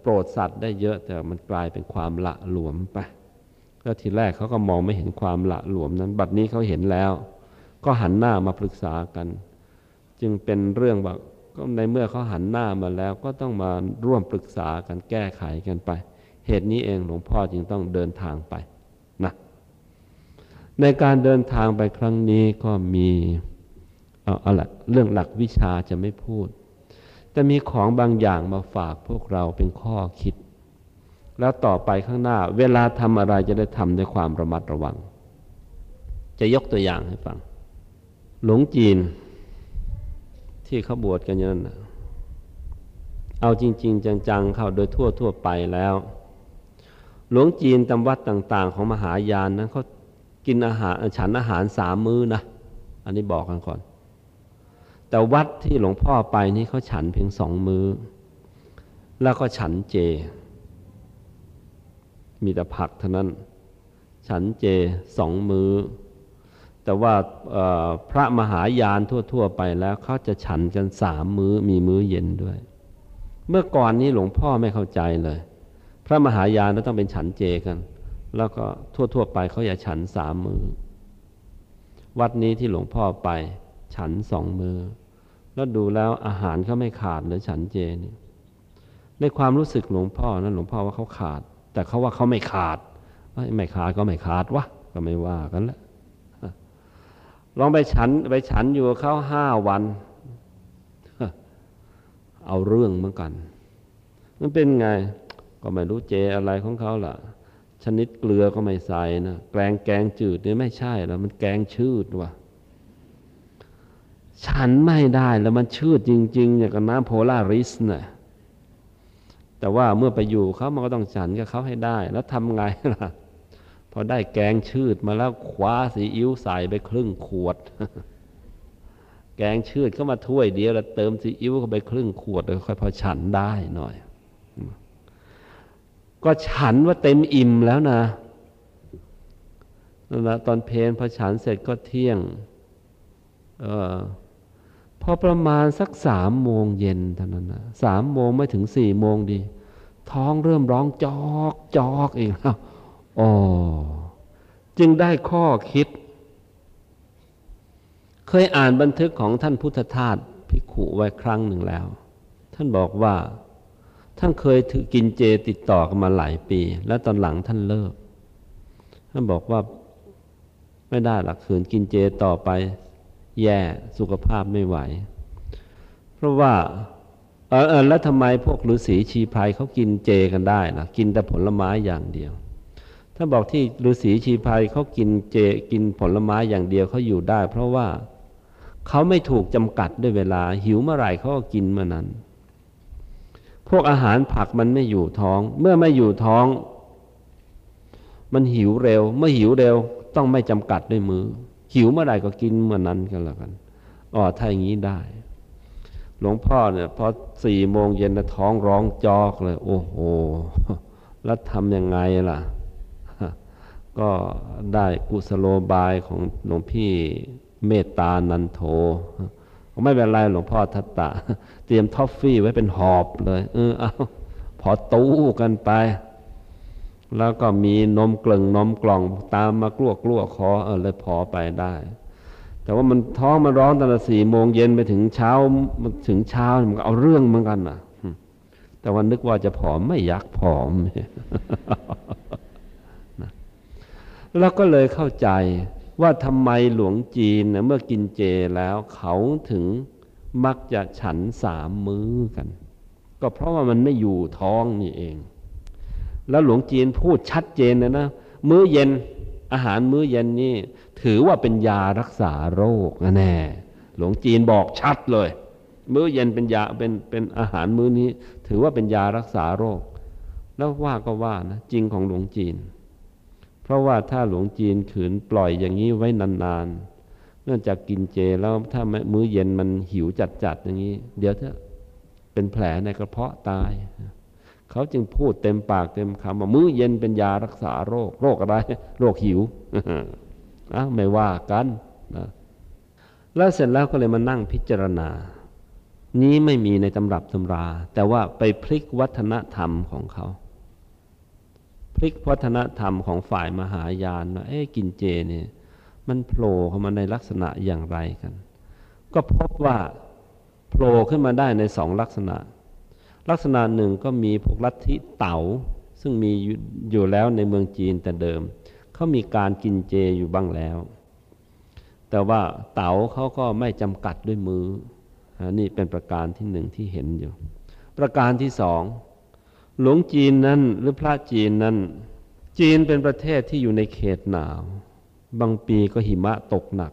โปรดสัตว์ได้เยอะแต่มันกลายเป็นความละหลวมไปแล้วทีแรกเขาก็มองไม่เห็นความละหลวมนั้น บัดนี้เขาเห็นแล้ว ก็หันหน้ามาปรึกษากัน จึงเป็นเรื่องว่าก็ในเมื่อเขาหันหน้ามาแล้วก็ต้องมาร่วมปรึกษากันแก้ไขกันไป เหตุนี้เองหลวงพ่อจึงต้องเดินทางไป ในการเดินทางไปครั้งนี้ก็มีเอาเอาละเรื่องหลักวิชาจะไม่พูด แต่มีของบางอย่างมาฝากพวกเราเป็นข้อคิด แล้วต่อไปข้างหน้า เวลาทำอะไรจะได้ทำด้วยความระมัดระวัง จะยกตัวอย่างให้ฟัง หลวงจีน ที่เขาบวชกันอย่างนั้นเอาจริง ๆ จัง ๆ เข้าโดยทั่วทั่วไปแล้ว หลวงจีนตำวัดต่าง ๆ ของมหายานนั้นเขา กินอาหารฉันอาหารสามมื้อนะ อันนี้บอกกันก่อน แต่วัดที่หลวงพ่อไปนี่เขาฉันเพียงสองมือ้อ แล้วก็ฉันเจ มีแต่ผักเท่านั้น ฉันเจสองมือ้อ แต่ว่าพระมหายานทั่ว ๆ ไปแล้วเขาจะฉันกันสามมือ้อมีมื้อเย็นด้วย เมื่อก่อนนี้หลวงพ่อไม่เข้าใจเลย พระมหายานต้องเป็นฉันเจกัน แล้วก็ทั่วๆไปเขาอย่าฉันสามมือ วัดนี้ที่หลวงพ่อไป ฉันสองมือ แล้วดูแล้วอาหารเขาไม่ขาดเลยฉันเจนี่ในความรู้สึกหลวงพ่อนั้นหลวงพ่อว่าเขาขาด แต่เขาว่าเขาไม่ขาดไม่ขาดก็ไม่ขาดวะก็ไม่ว่ากันแล้วลองไปฉันไปฉันอยู่เขาห้าวัน เอาเรื่องเหมือนกัน มันเป็นไง ก็ไม่รู้เจอะไรของเขาล่ะ ชนิดเกลือก็ไม่ใส่นะแกงแกงจืดนี่ไม่ใช่แล้ว มันแกงชืดว่ะ ฉันไม่ได้แล้วมันชืดจริง ๆ อย่างกับน้ำโพลาริสนะ่ะแต่ว่าเมื่อไปอยู่เขามันก็ต้องฉันกับเขาให้ได้ แล้วทำไงล่ะ พอได้แกงชืดมาแล้วคว้าสีอิ๊วใส่ไปครึ่งขวด แกงชืดเข้ามาถ้วยเดียวแล้วเติมซีอิ๊วเข้าไปครึ่งขวดเลยค่อยพอฉันได้หน่อย ก็ฉันว่าเต็มอิ่มแล้วนะนั่นละตอนเพลนพอฉันเสร็จก็เที่ยงออพอประมาณสักสามโมงเย็นเท่านั้นนะสามโมงไม่ถึงสี่โมงดี ท้องเริ่มร้องจอกจอกอีกแล้วอ๋อจึงได้ข้อคิด เคยอ่านบันทึกของท่านพุทธทาสพิขุไว้ครั้งหนึ่งแล้ว ท่านบอกว่า ท่านเคยถือกินเจติดต่อกันมาหลายปี แล้วตอนหลังท่านเลิก ท่านบอกว่าไม่ได้หลักขืนกินเจต่อไป แย่สุขภาพไม่ไหว เพราะว่าเออเออแล้วทำไมพวกฤาษีชีพายเขากินเจกันได้นะกินแต่ผลไม้อย่างเดียวถ้านบอกที่ฤาษีชีพายเขากินเจกินผลไม้อย่างเดียวเขาอยู่ได้ เพราะว่าเขาไม่ถูกจำกัดด้วยเวลาหิวเมื่อไหร่เขาก็กินเมื่อนั้น พวกอาหารผักมันไม่อยู่ท้อง เมื่อไม่อยู่ท้อง มันหิวเร็ว เมื่อหิวเร็วต้องไม่จำกัดด้วยมือ หิวเมื่อไหร่ก็กินเมื่อนั้นกันแล้วกันอ๋อถ้าอย่างนี้ได้ หลวงพ่อเนี่ยพอสี่โมงเย็นท้องร้องจอกเลย โอ้โห แล้วทำยังไงล่ะ ก็ได้กุศโลบายของหลวงพี่เมตตานันโท ไม่เป็นไรหลวงพ่อทัตตะ เตรียมท็อฟฟี่ไว้เป็นหอบเลย เออเอาพอตู้กันไป แล้วก็มีนมกลึงนมกล่องตามมากลัวกลัวคอเออเลยพอไปได้ แต่ว่ามันท้องมันร้อนตั้งแต่สี่โมงเย็นไปถึงเช้ามันถึงเช้ามันก็เอาเรื่องเหมือนกันนะแต่วันนึกว่าจะผอมไม่อยากผอม แล้วก็เลยเข้าใจ ว่าทำไมหลวงจีนนะเมื่อกินเจแล้วเขาถึงมักจะฉันสามมื้อกัน ก็เพราะว่ามันไม่อยู่ท้องนี่เอง แล้วหลวงจีนพูดชัดเจนนะนะมื้อเย็นอาหารมื้อเย็นนี่ ถือว่าเป็นยารักษาโรคนะแน่หลวงจีนบอกชัดเลย มื้อเย็นเป็นยาเป็นเป็นอาหารมื้อนี้ ถือว่าเป็นยารักษาโรค แล้วว่าก็ว่านะจริงของหลวงจีน ราะว่าถ้าหลวงจีนขืนปล่อยอย่างนี้ไว้นานๆ เนื่องจากกินเจแล้วถ้ามื้อเย็นมันหิวจัดๆอย่างนี้ เดี๋ยวถ้าเป็นแผลในกระเพาะตาย เขาจึงพูดเต็มปากเต็มคำว่ามื้อเย็นเป็นยารักษาโรค โรคอะไร โรคหิวอะไม่ว่ากันนะแล้วเสร็จแล้วก็เลยมานั่งพิจารณา นี้ไม่มีในตำรับตำรา แต่ว่าไปพลิกวัฒนธรรมของเขา พลิกวัฒนธรรมของฝ่ายมหายานว่าเอ๊กินเจเนี่ยมันโผล่เข้ามาในลักษณะอย่างไรกัน ก็พบว่าโผล่ขึ้นมาได้ในสองลักษณะ ลักษณะหนึ่งก็มีพวกลัทธิเต๋าซึ่งมีอยู่แล้วในเมืองจีนแต่เดิม เขามีการกินเจอยู่บ้างแล้ว แต่ว่าเต๋าเขาก็ไม่จำกัดด้วยมือ นี่เป็นประการที่หนึ่งที่เห็นอยู่ ประการที่สอง หลวงจีนนั้นหรือพระจีนนั้น จีนเป็นประเทศที่อยู่ในเขตหนาว บางปีก็หิมะตกหนัก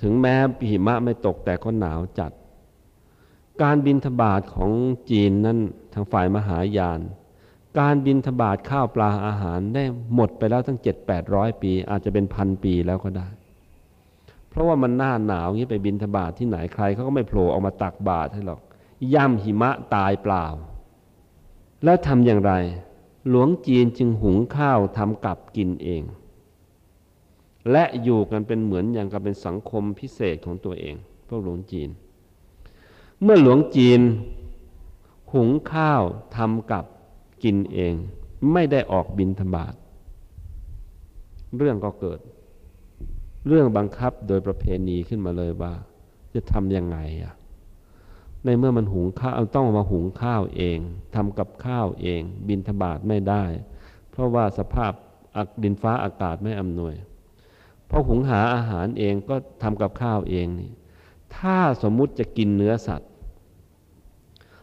ถึงแม้หิมะไม่ตกแต่ก็หนาวจัด การบินทบาทของจีนนั้นทางฝ่ายมหายาน การบินทบาทข้าวปลาอาหารได้หมดไปแล้วตั้งเจ็ดแปดร้อยปี อาจจะเป็นพันปีแล้วก็ได้ เพราะว่ามันหน้าหนาวงี้ไปบินทบาทที่ไหนใครเขาก็ไม่โผล่ออกมาตักบาตรให้หรอกย่ำหิมะตายเปล่า แล้วทำอย่างไร หลวงจีนจึงหุงข้าวทำกับกินเอง และอยู่กันเป็นเหมือนอย่างกับเป็นสังคมพิเศษของตัวเอง พวกหลวงจีน เมื่อหลวงจีน หุงข้าวทำกับกินเอง ไม่ได้ออกบินธบาตเรื่องก็เกิด เรื่องบังคับโดยประเพณีขึ้นมาเลยว่า จะทำยังไงอะ ในเมื่อมันหุงข้าวต้องมาหุงข้าวเองทำกับข้าวเอง บินทบาทไม่ได้ เพราะว่าสภาพดินฟ้าอากาศไม่อำนวยพอหุงหาอาหารเองก็ทำกับข้าวเองนี่ถ้าสมมุติจะกินเนื้อสัตว์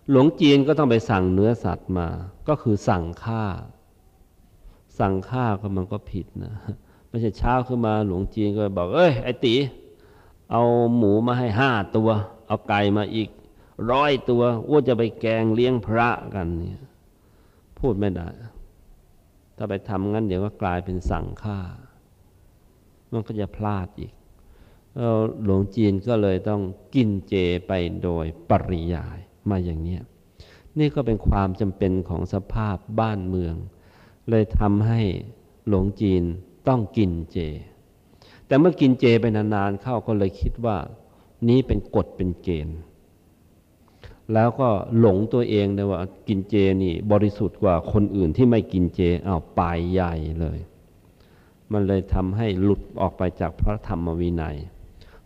หลวงจีนก็ต้องไปสั่งเนื้อสัตว์มา ก็คือสั่งฆ่า สั่งฆ่าก็มันก็ผิดนะไม่ใช่เช้าขึ้นมาหลวงจีนก็บอก เอ้ยไอตีเอาหมูมาให้ห้าตัว เอาไก่มาอีก ร้อยตัวว่าจะไปแกงเลี้ยงพระกันเนี่ยพูดไม่ได้ ถ้าไปทำงั้นเดี๋ยวก็กลายเป็นสั่งฆ่า มันก็จะพลาดอีกหลวงจีนก็เลยต้องกินเจไปโดยปริยายมาอย่างนี้นี่ก็เป็นความจำเป็นของสภาพบ้านเมือง เลยทำให้หลวงจีนต้องกินเจ แต่เมื่อกินเจไปนานๆเข้าก็เลยคิดว่า นี้เป็นกฎเป็นเกณฑ์ แล้วก็หลงตัวเองเลยว่ากินเจนี่บริสุทธิ์กว่าคนอื่นที่ไม่กินเจอ้าวปายใหญ่เลย มันเลยทำให้หลุดออกไปจากพระธรรมวินัย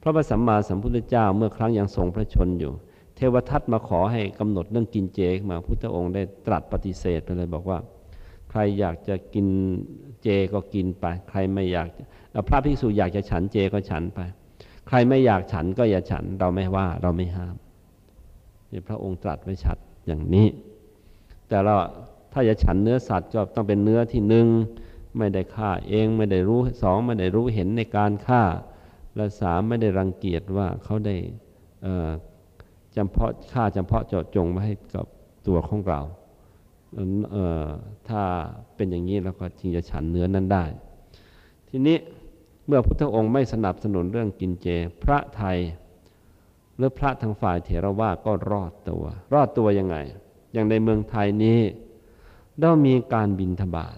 พระสัมมาสัมพุทธเจ้าเมื่อครั้งยังทรงพระชนอยู่ เทวทัตมาขอให้กำหนดเรื่องกินเจมาพุทธองค์ได้ตรัสปฏิเสธไปเลยบอกว่า ใครอยากจะกินเจก็กินไป ใครไม่อยากพระภิกษุอยากจะฉันเจก็ฉันไป ใครไม่อยากฉันก็อย่าฉันเราไม่ว่าเราไม่ห้าม นี่พระองค์ตรัสไว้ชัดอย่างนี้ แต่เราถ้าจะฉันเนื้อสัตว์ก็ต้องเป็นเนื้อที่หนึ่งไม่ได้ฆ่าเองไม่ได้รู้สองไม่ได้รู้เห็นในการฆ่า และสามไม่ได้รังเกียจว่าเขาได้จำเพาะฆ่าจำเพาะเจาะจงมาให้กับตัวของเราถ้าเป็นอย่างนี้เราก็จึงจะฉันเนื้อนั้นได้ ทีนี้เมื่อพุทธองค์ไม่สนับสนุนเรื่องกินเจ พระไทย หรือพระทางฝ่ายเถรวาก็รอดตัว รอดตัวยังไง อย่างในเมืองไทยนี้เรามีการบินทบาท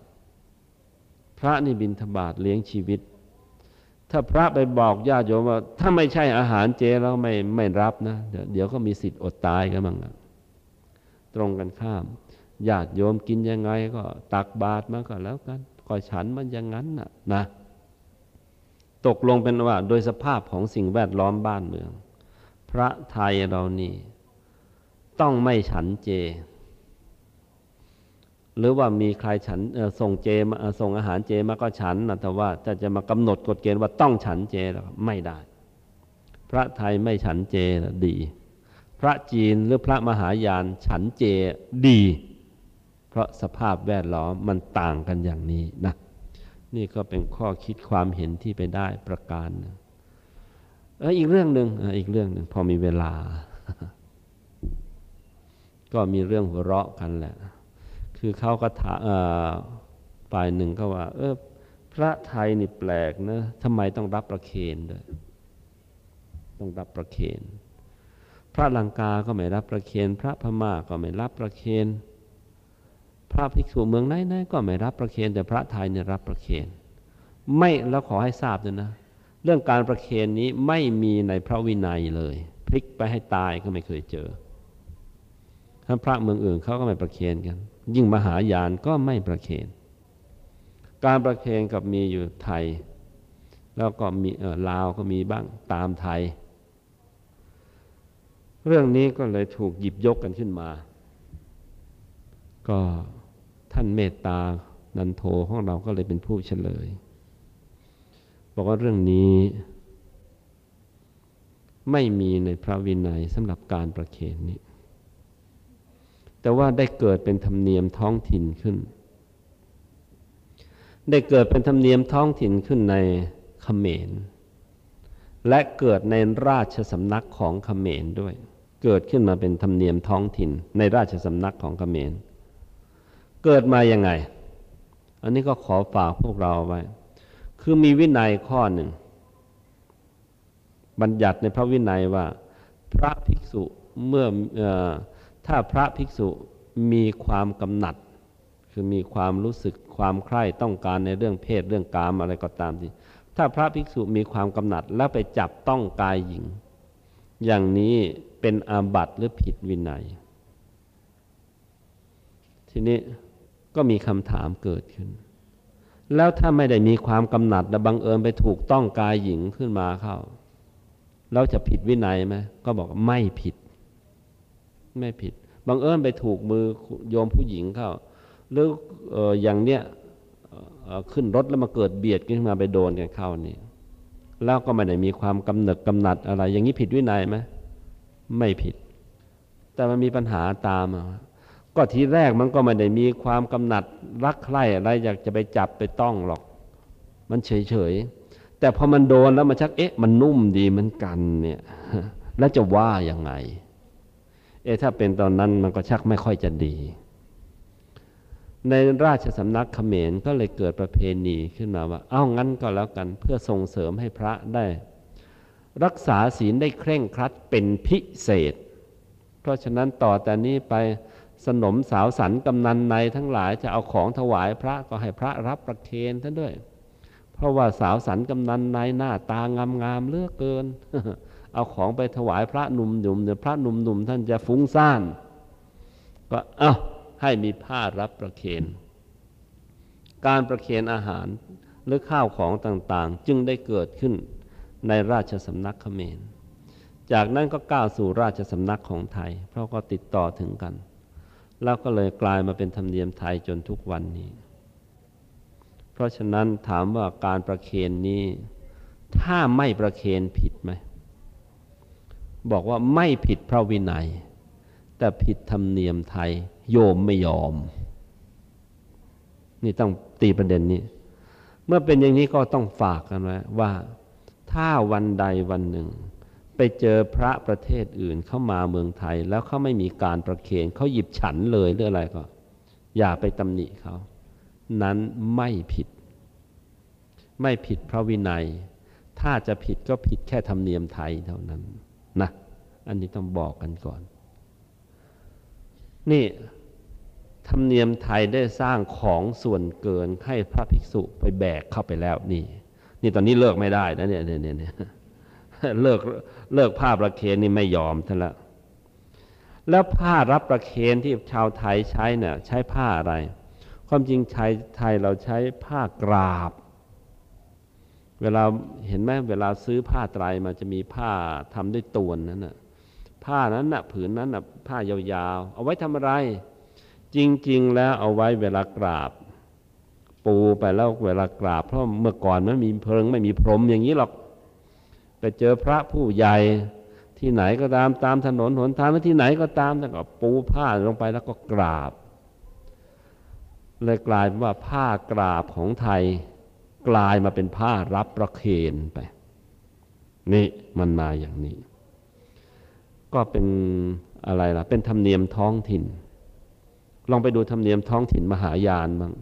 พระนี่บินทบาทเลี้ยงชีวิต ถ้าพระไปบอกญาติโยมว่า ถ้าไม่ใช่อาหารเจเราไม่ไม่รับนะ เดี๋ยวเดี๋ยวก็มีสิทธิ์อดตายกันบ้างตรงกันข้ามญาติโยมกินยังไงก็ตักบาตรมาก็แล้วกันก็ฉันมันอย่างนั้นนะนะ ตกลงเป็นว่า โดยสภาพของสิ่งแวดล้อมบ้านเมือง พระไทยเรานี่ ต้องไม่ฉันเจ หรือว่ามีใครฉันส่งเจมาส่งอาหารเจมาก็ฉันนะแต่ว่าจะจะมากำหนดกฎเกณฑ์ว่าต้องฉันเจแล้วไม่ได้ พระไทยไม่ฉันเจดี พระจีนหรือพระมหายานฉันเจดี เพราะสภาพแวดล้อมมันต่างกันอย่างนี้นะนี่ก็เป็นข้อคิดความเห็นที่ไปได้ประการนึง เอออีกเรื่องหนึ่งอีกเรื่องหนึ่งพอมีเวลา ก็มีเรื่องหัวเราะกันแหละ คือเขาก็ถามฝ่ายหนึ่งก็ว่า เออพระไทยนี่แปลกนะทำไมต้องรับประเคนด้วยต้องรับประเคนพระลังกาก็ไม่รับประเคนพระพม่าก็ไม่รับประเคนพระภิกษุเมืองไหนๆก็ไม่รับประเคนแต่พระไทยเนี่ยรับประเคนไม่แล้วขอให้ทราบด้วยนะ เรื่องการประเคนนี้ไม่มีในพระวินัยเลย พลิกไปให้ตายก็ไม่เคยเจอถ้านพระเมืองอื่นเขาก็ไม่ประเคนกัน ยิ่งมหายานก็ไม่ประเคนการประเคนกับมีอยู่ไทย แล้วก็มีเออลาวก็มีบ้างตามไทย เรื่องนี้ก็เลยถูกหยิบยกกันขึ้นมา ก็ท่านเมตตานันโทของเราก็เลยเป็นผู้เฉลย บอกว่าเรื่องนี้ไม่มีในพระวินัยสำหรับการประเคนนี้ แต่ว่าได้เกิดเป็นธรรมเนียมท้องถิ่นขึ้น ได้เกิดเป็นธรรมเนียมท้องถิ่นขึ้นในเขมร และเกิดในราชสำนักของเขมรด้วย เกิดขึ้นมาเป็นธรรมเนียมท้องถิ่น ในราชสำนักของเขมร เกิดมายังไง อันนี้ก็ขอฝากพวกเราไว้ คือมีวินัยข้อหนึ่ง บัญญัติในพระวินัยว่า พระภิกษุเมื่ออถ้าพระภิกษุมีความกำหนัด คือมีความรู้สึกความใคร่ต้องการในเรื่องเพศเรื่องกามอะไรก็ตามที่ถ้าพระภิกษุมีความกำหนัดแล้วไปจับต้องกายหญิง อย่างนี้เป็นอาบัติหรือผิดวินัย ทีนี้ก็มีคำถามเกิดขึ้น แล้วถ้าไม่ได้มีความกำหนัดและบังเอิญไปถูกต้องกายหญิงขึ้นมาเข้า เราจะผิดวินัยไหมก็บอกไม่ผิด ไม่ผิด บังเอิญไปถูกมือโยมผู้หญิงเข้า หรือออย่างเนี้ยขึ้นรถแล้วมาเกิดเบียดขึ้นมาไปโดนกันเข้านี่แล้วก็ไม่ได้มีความกำหนดกำหนัดอะไร อย่างนี้ผิดวินัยไหมไม่ผิด แต่มันมีปัญหาตามมา ก็ทีแรกมันก็ไม่ได้มีความกำหนัดรักใคร่อะไรอยากจะไปจับไปต้องหรอก มันเฉยเฉยแต่พอมันโดนแล้วมันชักเอ๊ะ มันนุ่มดีเหมือนกันเนี่ย แล้วจะว่ายังไง เอ๊ะถ้าเป็นตอนนั้นมันก็ชักไม่ค่อยจะดี ในราชสำนักเขมรก็เลยเกิดประเพณีขึ้นมาว่า เอ้างั้นก็แล้วกันเพื่อส่งเสริมให้พระได้ รักษาศีลได้เคร่งครัดเป็นพิเศษ เพราะฉะนั้นต่อแต่นี้ไป สนมสาวสันกำนันในทั้งหลายจะเอาของถวายพระก็ให้พระรับประเคนท่านด้วย เพราะว่าสาวสันกำนันในหน้าตางามงามเลือกเกิน เอาของไปถวายพระหนุ่มหนุ่มเดี๋ยพระหนุ่มหนุ่มท่านจะฟุ้งซ่าน ก็เอาให้มีผ้ารับประเคนการประเคนอาหารหรือข้าวของต่างๆ จึงได้เกิดขึ้นในราชสำนักเขมร จากนั้นก็ก้าวสู่ราชสำนักของไทย เพราะก็ติดต่อถึงกัน แล้วก็เลยกลายมาเป็นธรรมเนียมไทยจนทุกวันนี้ เพราะฉะนั้นถามว่าการประเคนนี้ ถ้าไม่ประเคนผิดไหม บอกว่าไม่ผิดพระวินัย แต่ผิดธรรมเนียมไทย โยมไม่ยอม นี่ต้องตีประเด็นนี้ เมื่อเป็นอย่างนี้ก็ต้องฝากกันไว้ว่า ถ้าวันใดวันหนึ่ง ไปเจอพระประเทศอื่นเข้ามาเมืองไทย แล้วเขาไม่มีการประเคนเขาหยิบฉันเลยหรืออะไรก็ อย่าไปตำหนิเขานั้นไม่ผิด ไม่ผิดพระวินัย ถ้าจะผิดก็ผิดแค่ธรรมเนียมไทยเท่านั้นนะอันนี้ต้องบอกกันก่อน นี่ธรรมเนียมไทยได้สร้างของส่วนเกินให้พระภิกษุไปแบกเข้าไปแล้วนี่ นี่ตอนนี้เลิกไม่ได้นะเนี่ยเนี่ยเนี่ยเลิก เลิกผ้าประเคนนี่ไม่ยอมท่านละแล้วผ้ารับประเคนที่ชาวไทยใช้เนี่ยใช้ผ้าอะไร ความจริงชายไทยเราใช้ผ้ากราบ เวลาเห็นไหมเวลาซื้อผ้าไตรมาจะมีผ้าทำด้วยตวนนั้นน่ะผ้านั้นน่ะผืนนั้นน่ะผ้ายาวๆ เอาไว้ทำอะไร จริง ๆ แล้วเอาไว้เวลากราบ ปูไปแล้วเวลากราบ เพราะเมื่อก่อนมันมีเพลิงไม่มีพรมอย่างนี้หรอก ไปเจอพระผู้ใหญ่ที่ไหนก็ตามตามถนนหนทางที่ไหนก็ตามแล้วก็ปูผ้าลงไปแล้วก็กราบ เลยกลายเป็นว่าผ้ากราบของไทย กลายมาเป็นผ้ารับประเคนไป นี่มันมาอย่างนี้ ก็เป็นอะไรล่ะ เป็นธรรมเนียมท้องถิ่น ลองไปดูธรรมเนียมท้องถิ่นมหายานบ้าง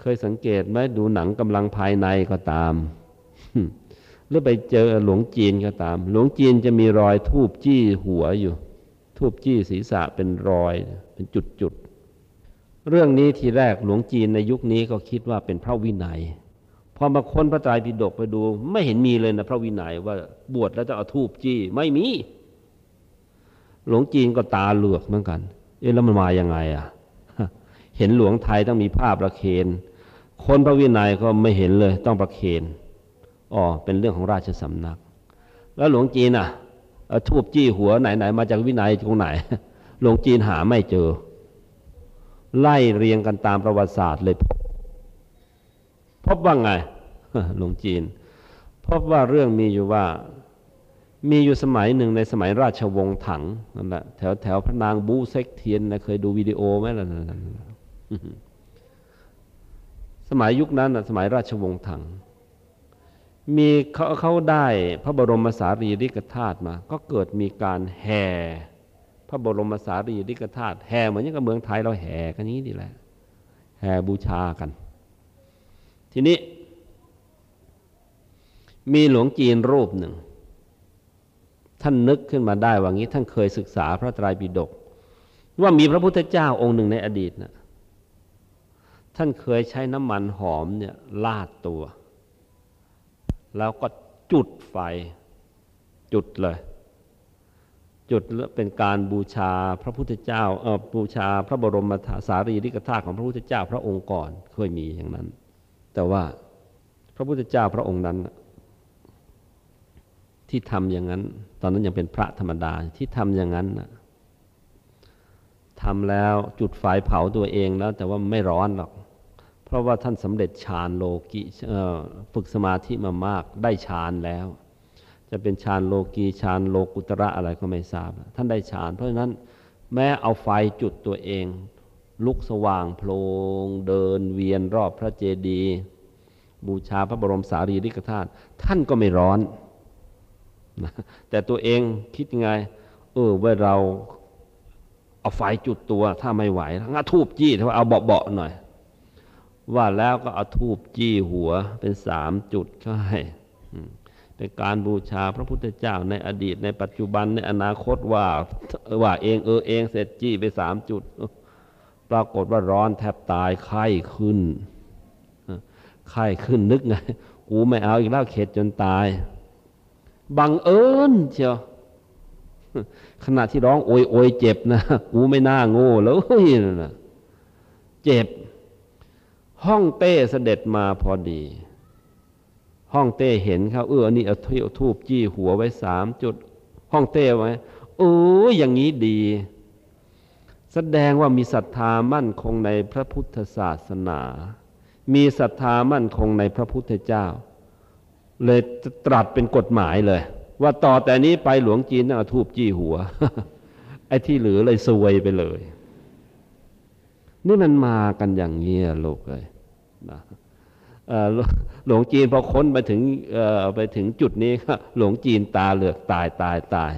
เคยสังเกตไหมดูหนังกำลังภายในก็ตาม หรือไปเจอหลวงจีนก็ตาม หลวงจีนจะมีรอยทูบจี้หัวอยู่ ทูบจี้ศีรษะเป็นรอยเป็นจุดจุดเรื่องนี้ทีแรกหลวงจีนในยุคนี้ก็คิดว่าเป็นพระวินัย พอมาค้นพระไตรปิฎกไปดู ไม่เห็นมีเลยนะพระวินัยว่าบวชแล้วจะเอาทูบจี้ไม่มี หลวงจีนก็ตาเหลือกเหมือนกัน เอ๊ะแล้วมันมาอย่างไงอะ เห็นหลวงไทยต้องมีภาพประเคนคนพระวินัยก็ไม่เห็นเลยต้องประเคน อ๋อเป็นเรื่องของราชสำนัก แล้วหลวงจีนอะทูบจี้หัวไหนไหนมาจากวินัยตรงไหน หลวงจีนหาไม่เจอ ไล่เรียงกันตามประวัติศาสตร์เลย พบว่าไงหลวงจีน พบว่าเรื่องมีอยู่ว่ามีอยู่สมัยหนึ่งในสมัยราชวงศ์ถังนั่นแหละแถวแถวพระนางบูเซ็กเทียนนะเคยดูวิดีโอไหมล่ะสมัยยุคนั้นสมัยราชวงศ์ถัง มีเขาเขาได้พระบรมสารีริกธาตุมา ก็เกิดมีการแห่ พระบรมสารีริกธาตุแห่เหมือนอย่างกับเมืองไทยเราแห่กันนี้นี่แหละแห่บูชากัน ทีนี้ มีหลวงจีนรูปหนึ่ง ท่านนึกขึ้นมาได้ว่างี้ ท่านเคยศึกษาพระไตรปิฎกว่ามีพระพุทธเจ้าองค์หนึ่งในอดีตนะท่านเคยใช้น้ำมันหอมเนี่ยลาดตัว แล้วก็จุดไฟ จุดเลย จุดเป็นการบูชาพระพุทธเจ้าเออบูชาพระบรมสารีริกธาตุของพระพุทธเจ้าพระองค์ก่อนเคยมีอย่างนั้น แต่ว่าพระพุทธเจ้าพระองค์นั้น ที่ทำอย่างนั้น ตอนนั้นยังเป็นพระธรรมดาที่ทำอย่างนั้นทำแล้วจุดไฟเผาตัวเองแล้ว แต่ว่าไม่ร้อนหรอก เพราะว่าท่านสำเร็จฌานโลกีฝึกสมาธิมามากได้ฌานแล้ว จะเป็นฌานโลกีฌานโลกุตระอะไรก็ไม่ทราบ ท่านได้ฌานเพราะฉะนั้นแม้เอาไฟจุดตัวเอง ลุกสว่างโพลงเดินเวียนรอบพระเจดีย์บูชาพระบรมสารีริกธาตุท่านก็ไม่ร้อนแต่ตัวเองคิดไง เออว่าเราเอาไฟจุดตัวถ้าไม่ไหวงั้นทูบจี้ถ้าเอาเบาๆหน่อย ว่าแล้วก็เอาทูบจี้หัวเป็นสามจุดเข้าให้เป็นการบูชาพระพุทธเจ้าในอดีตในปัจจุบันในอนาคตว่าว่าเองเออเองเสร็จจี้ไปสามจุด ปรากฏว่าร้อนแทบตายไข้ขึ้นไข้ขึ้นนึกไงกูไม่เอาอีกแล้วเข็ดจนตาย บังเอิญเชียวขณะที่ร้องโอยโอยเจ็บนะ กูไม่น่าโง่แล้วนะเจ็บ ห้องเต้เสด็จมาพอดี ห้องเต้เห็นเขาเออนี่เอาทูบจี้หัวไว้สามจุด ห้องเต้ไว้โอ้ยอย่างนี้ดี แสดงว่ามีศรัทธามั่นคงในพระพุทธศาสนา มีศรัทธามั่นคงในพระพุทธเจ้า เลยตรัสเป็นกฎหมายเลย ว่าต่อแต่นี้ไปหลวงจีนต้องเอาทูบจี้หัว ไอ้ที่เหลือเลยซวยไปเลย นี่มันมากันอย่างเงี้ยโลกเลยนะหลวงจีนพอค้นไปถึงไปถึงจุดนี้หลวงจีนตาเหลือกตายตายตาย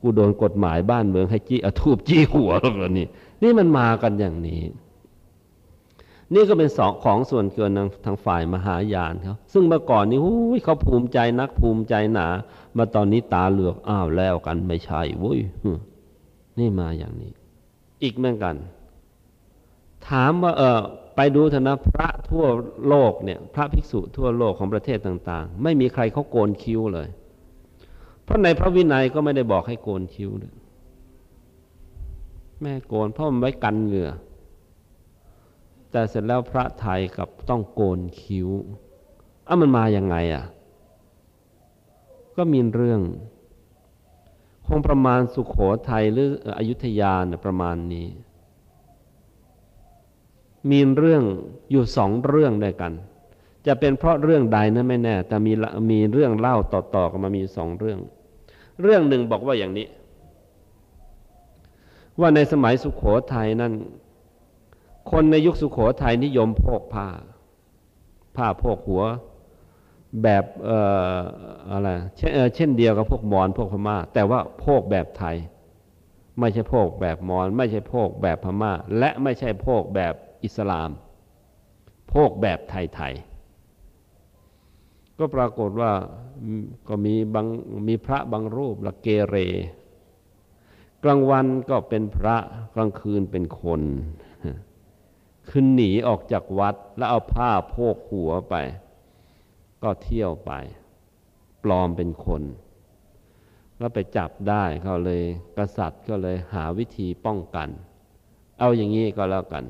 กูโดนกฎหมายบ้านเมืองให้จี้อาทูบจี้หัวแล้วนี่นี่มันมากันอย่างนี้ นี่ก็เป็นสองของส่วนเกินทางฝ่ายมหายานเขาซึ่งเมื่อก่อนนี้เขาภูมิใจนักภูมิใจหนา มาตอนนี้ตาเหลือกอ้าวแล้วกันไม่ใช่วุ้ยนี่มาอย่างนี้ อีกเหมือนกัน ถามว่าเออไปดูเถอะนะพระทั่วโลกเนี่ยพระภิกษุทั่วโลกของประเทศต่าง ๆ ไม่มีใครเขาโกนคิ้วเลย เพราะในพระวินัยก็ไม่ได้บอกให้โกนคิ้วเลยแม่โกนเพราะมันไว้กันเหงื่อ แต่เสร็จแล้วพระไทยกับต้องโกนคิ้วอะมันมาอย่างไงอะ ก็มีเรื่อง คงประมาณสุขโขทัยหรืออยุธยาเนี่ยประมาณนี้ มีเรื่องอยู่สองเรื่องด้วยกัน จะเป็นเพราะเรื่องใดนั้นไม่แน่ แต่มีมีเรื่องเล่าต่อๆกันมามีสองเรื่อง เรื่องหนึ่งบอกว่าอย่างนี้ ว่าในสมัยสุขโขทัยนั้น คนในยุคสุขโขทัยนิยมโพกผ้า ผ้าโพกหัว แบบเอ่ออะไรเช่นเดียวกับพวกมอญพวกพม่า แต่ว่าโพกแบบไทย ไม่ใช่โพกแบบมอญไม่ใช่โพกแบบพม่า และไม่ใช่โพกแบบ อิสลามโพกแบบไทยๆ ก็ปรากฏว่าก็มีบางมีพระบางรูปละเกเร กลางวันก็เป็นพระกลางคืนเป็นคนขึ้นหนีออกจากวัดแล้วเอาผ้าโพกหัวไป ก็เที่ยวไป ปลอมเป็นคน แล้วไปจับได้เขาเลย กษัตริย์ก็เลยหาวิธีป้องกัน เอาอย่างนี้ก็แล้วกัน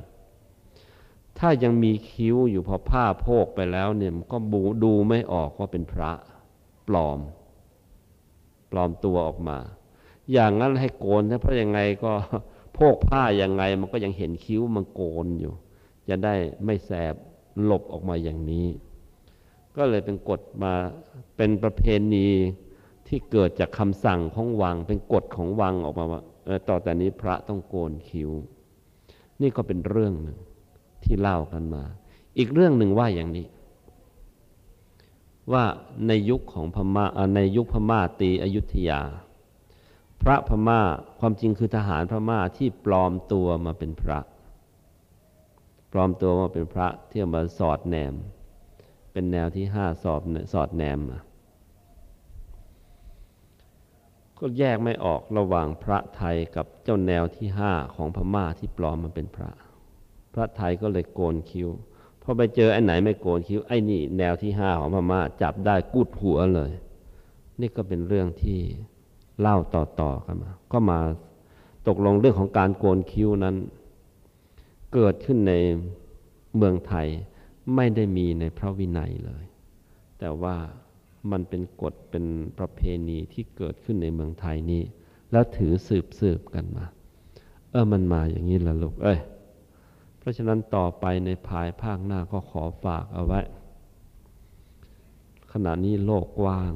ถ้ายังมีคิ้วอยู่พอผ้าโพกไปแล้วเนี่ยก็บูดูไม่ออกว่าเป็นพระปลอม ปลอมตัวออกมา อย่างนั้นให้โกนเพราะยังไงก็โพกผ้ายังไงมันก็ยังเห็นคิ้วมันโกนอยู่ จะได้ไม่แสบหลบออกมาอย่างนี้ ก็เลยเป็นกฎมาเป็นประเพณีที่เกิดจากคำสั่งของวัง เป็นกฎของวังออกมาว่าต่อแต่นี้พระต้องโกนคิ้ว นี่ก็เป็นเรื่องหนึ่ง ที่เล่ากันมา อีกเรื่องหนึ่งว่าอย่างนี้ ว่าในยุคของพม่าในยุคพม่าตีอยุธยา พระพม่าความจริงคือทหารพม่าที่ปลอมตัวมาเป็นพระ ปลอมตัวมาเป็นพระที่มาสอดแนม เป็นแนวที่ห้าสอบสอดแนมมาก็แยกไม่ออกระหว่างพระไทยกับเจ้าแนวที่ห้าของพม่าที่ปลอมมาเป็นพระ พระไทยก็เลยโกนคิ้วพอไปเจอไอ้ไหนไม่โกนคิ้วไอ้นี่แนวที่ห้าของพม่าจับได้กุดหัวเลย นี่ก็เป็นเรื่องที่เล่าต่อๆกันมา ก็มาตกลงเรื่องของการโกนคิ้วนั้น เกิดขึ้นในเมืองไทยไม่ได้มีในพระวินัยเลย แต่ว่ามันเป็นกฎเป็นประเพณีที่เกิดขึ้นในเมืองไทยนี้ แล้วถือสืบสืบกันมา เออมันมาอย่างนี้ละลูก เอ้ย เพราะฉะนั้นต่อไปในภายภาคหน้าก็ขอฝากเอาไว้ ขณะนี้โลกกว้าง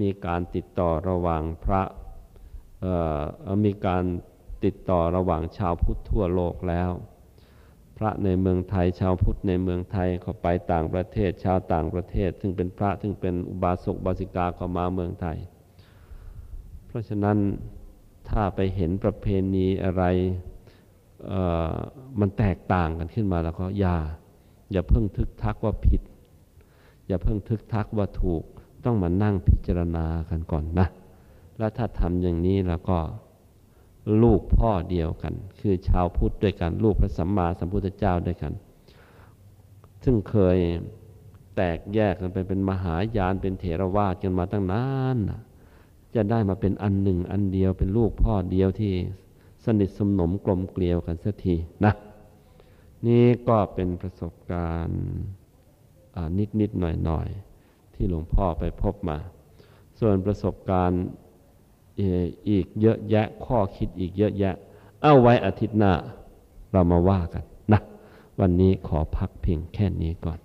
มีการติดต่อระหว่างพระมีการติดต่อระหว่างชาวพุทธทั่วโลกแล้ว พระในเมืองไทยชาวพุทธในเมืองไทยเขาไปต่างประเทศ ชาวต่างประเทศ ซึ่งเป็นพระซึ่งเป็นอุบาสกบาสิกาเขามาเมืองไทย เพราะฉะนั้นถ้าไปเห็นประเพณีอะไร มันแตกต่างกันขึ้นมาแล้วก็อย่า อย่าเพิ่งทึกทักว่าผิด อย่าเพิ่งทึกทักว่าถูก ต้องมานั่งพิจารณากันก่อนนะ แล้วถ้าทำอย่างนี้แล้วก็ลูกพ่อเดียวกัน คือชาวพุทธด้วยกัน ลูกพระสัมมาสัมพุทธเจ้าด้วยกัน ซึ่งเคยแตกแยกกันไปเป็นมหายานเป็นเถรวาทกันมาตั้งนานจะได้มาเป็นอันหนึ่งอันเดียวเป็นลูกพ่อเดียวที่ สนิทสมนมกลมเกลียวกันเสักทีนะ นี่ก็เป็นประสบการณ์นิดนิดหน่อยหน่อยที่หลวงพ่อไปพบมา ส่วนประสบการณ์อีกเยอะแยะข้อคิดอีกเยอะแยะ เอาไว้อาทิตย์หน้าเรามาว่ากันนะ วันนี้ขอพักเพียงแค่นี้ก่อน